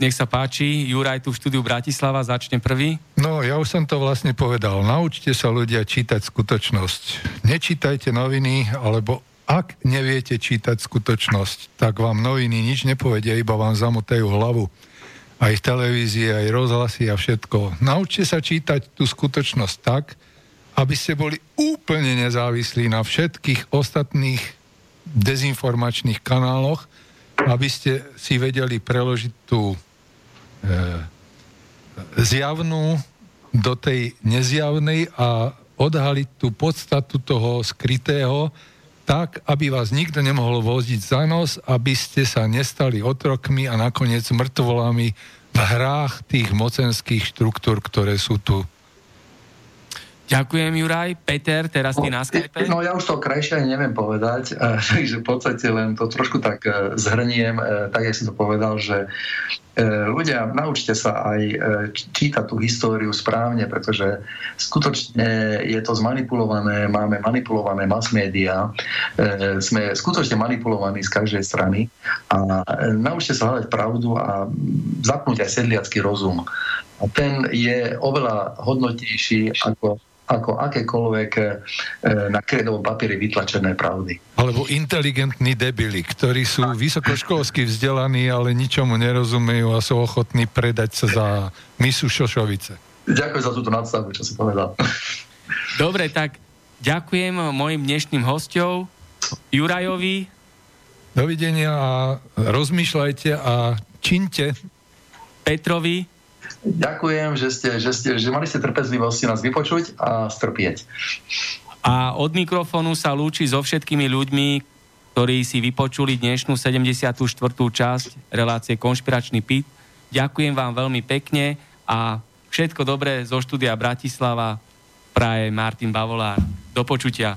Nech sa páči, Juraj tu v štúdiu Bratislava začne prvý. No, ja už som to vlastne povedal. Naučte sa ľudia čítať skutočnosť. Nečítajte noviny, alebo ak neviete čítať skutočnosť, tak vám noviny nič nepovedia, iba vám zamotajú hlavu. Aj televízie, aj rozhlasy a všetko. Naučte sa čítať tú skutočnosť tak, aby ste boli úplne nezávislí na všetkých ostatných dezinformačných kanáloch, aby ste si vedeli preložiť tú e, zjavnú do tej nezjavnej a odhaliť tú podstatu toho skrytého, tak, aby vás nikto nemohol voziť za nos, aby ste sa nestali otrokmi a nakoniec mŕtvolami v hrách tých mocenských štruktúr, ktoré sú tu. Ďakujem, Juraj. Peter, teraz ty na Skype. No ja už to krajšie ani neviem povedať, [LAUGHS] takže v podstate len to trošku tak e, zhrniem, e, tak, jak si to povedal, že ľudia, naučte sa aj čítať tú históriu správne, pretože skutočne je to zmanipulované, máme manipulované mass media, sme skutočne manipulovaní z každej strany a naučte sa hľadať pravdu a zapnúť aj sedliacký rozum. A ten je oveľa hodnotnejší ako ako akékoľvek e, na kredovom papieri vytlačené pravdy. Alebo inteligentní debili, ktorí sú vysokoškolsky vzdelaní, ale ničomu nerozumejú a sú ochotní predať sa za misu šošovice. Ďakujem za túto nadstavbu, čo si povedal. [LAUGHS] Dobre, tak ďakujem mojim dnešným hostom, Jurajovi. Dovidenia a rozmýšľajte a činte. Petrovi. Ďakujem, že, ste, že, ste, že mali ste trpezlivosť nás vypočuť a strpieť. A od mikrofónu sa lúči so všetkými ľuďmi, ktorí si vypočuli dnešnú 74. časť relácie Konšpiračný pit. Ďakujem vám veľmi pekne a všetko dobré zo štúdia Bratislava praje Martin Bavolár. Do počutia.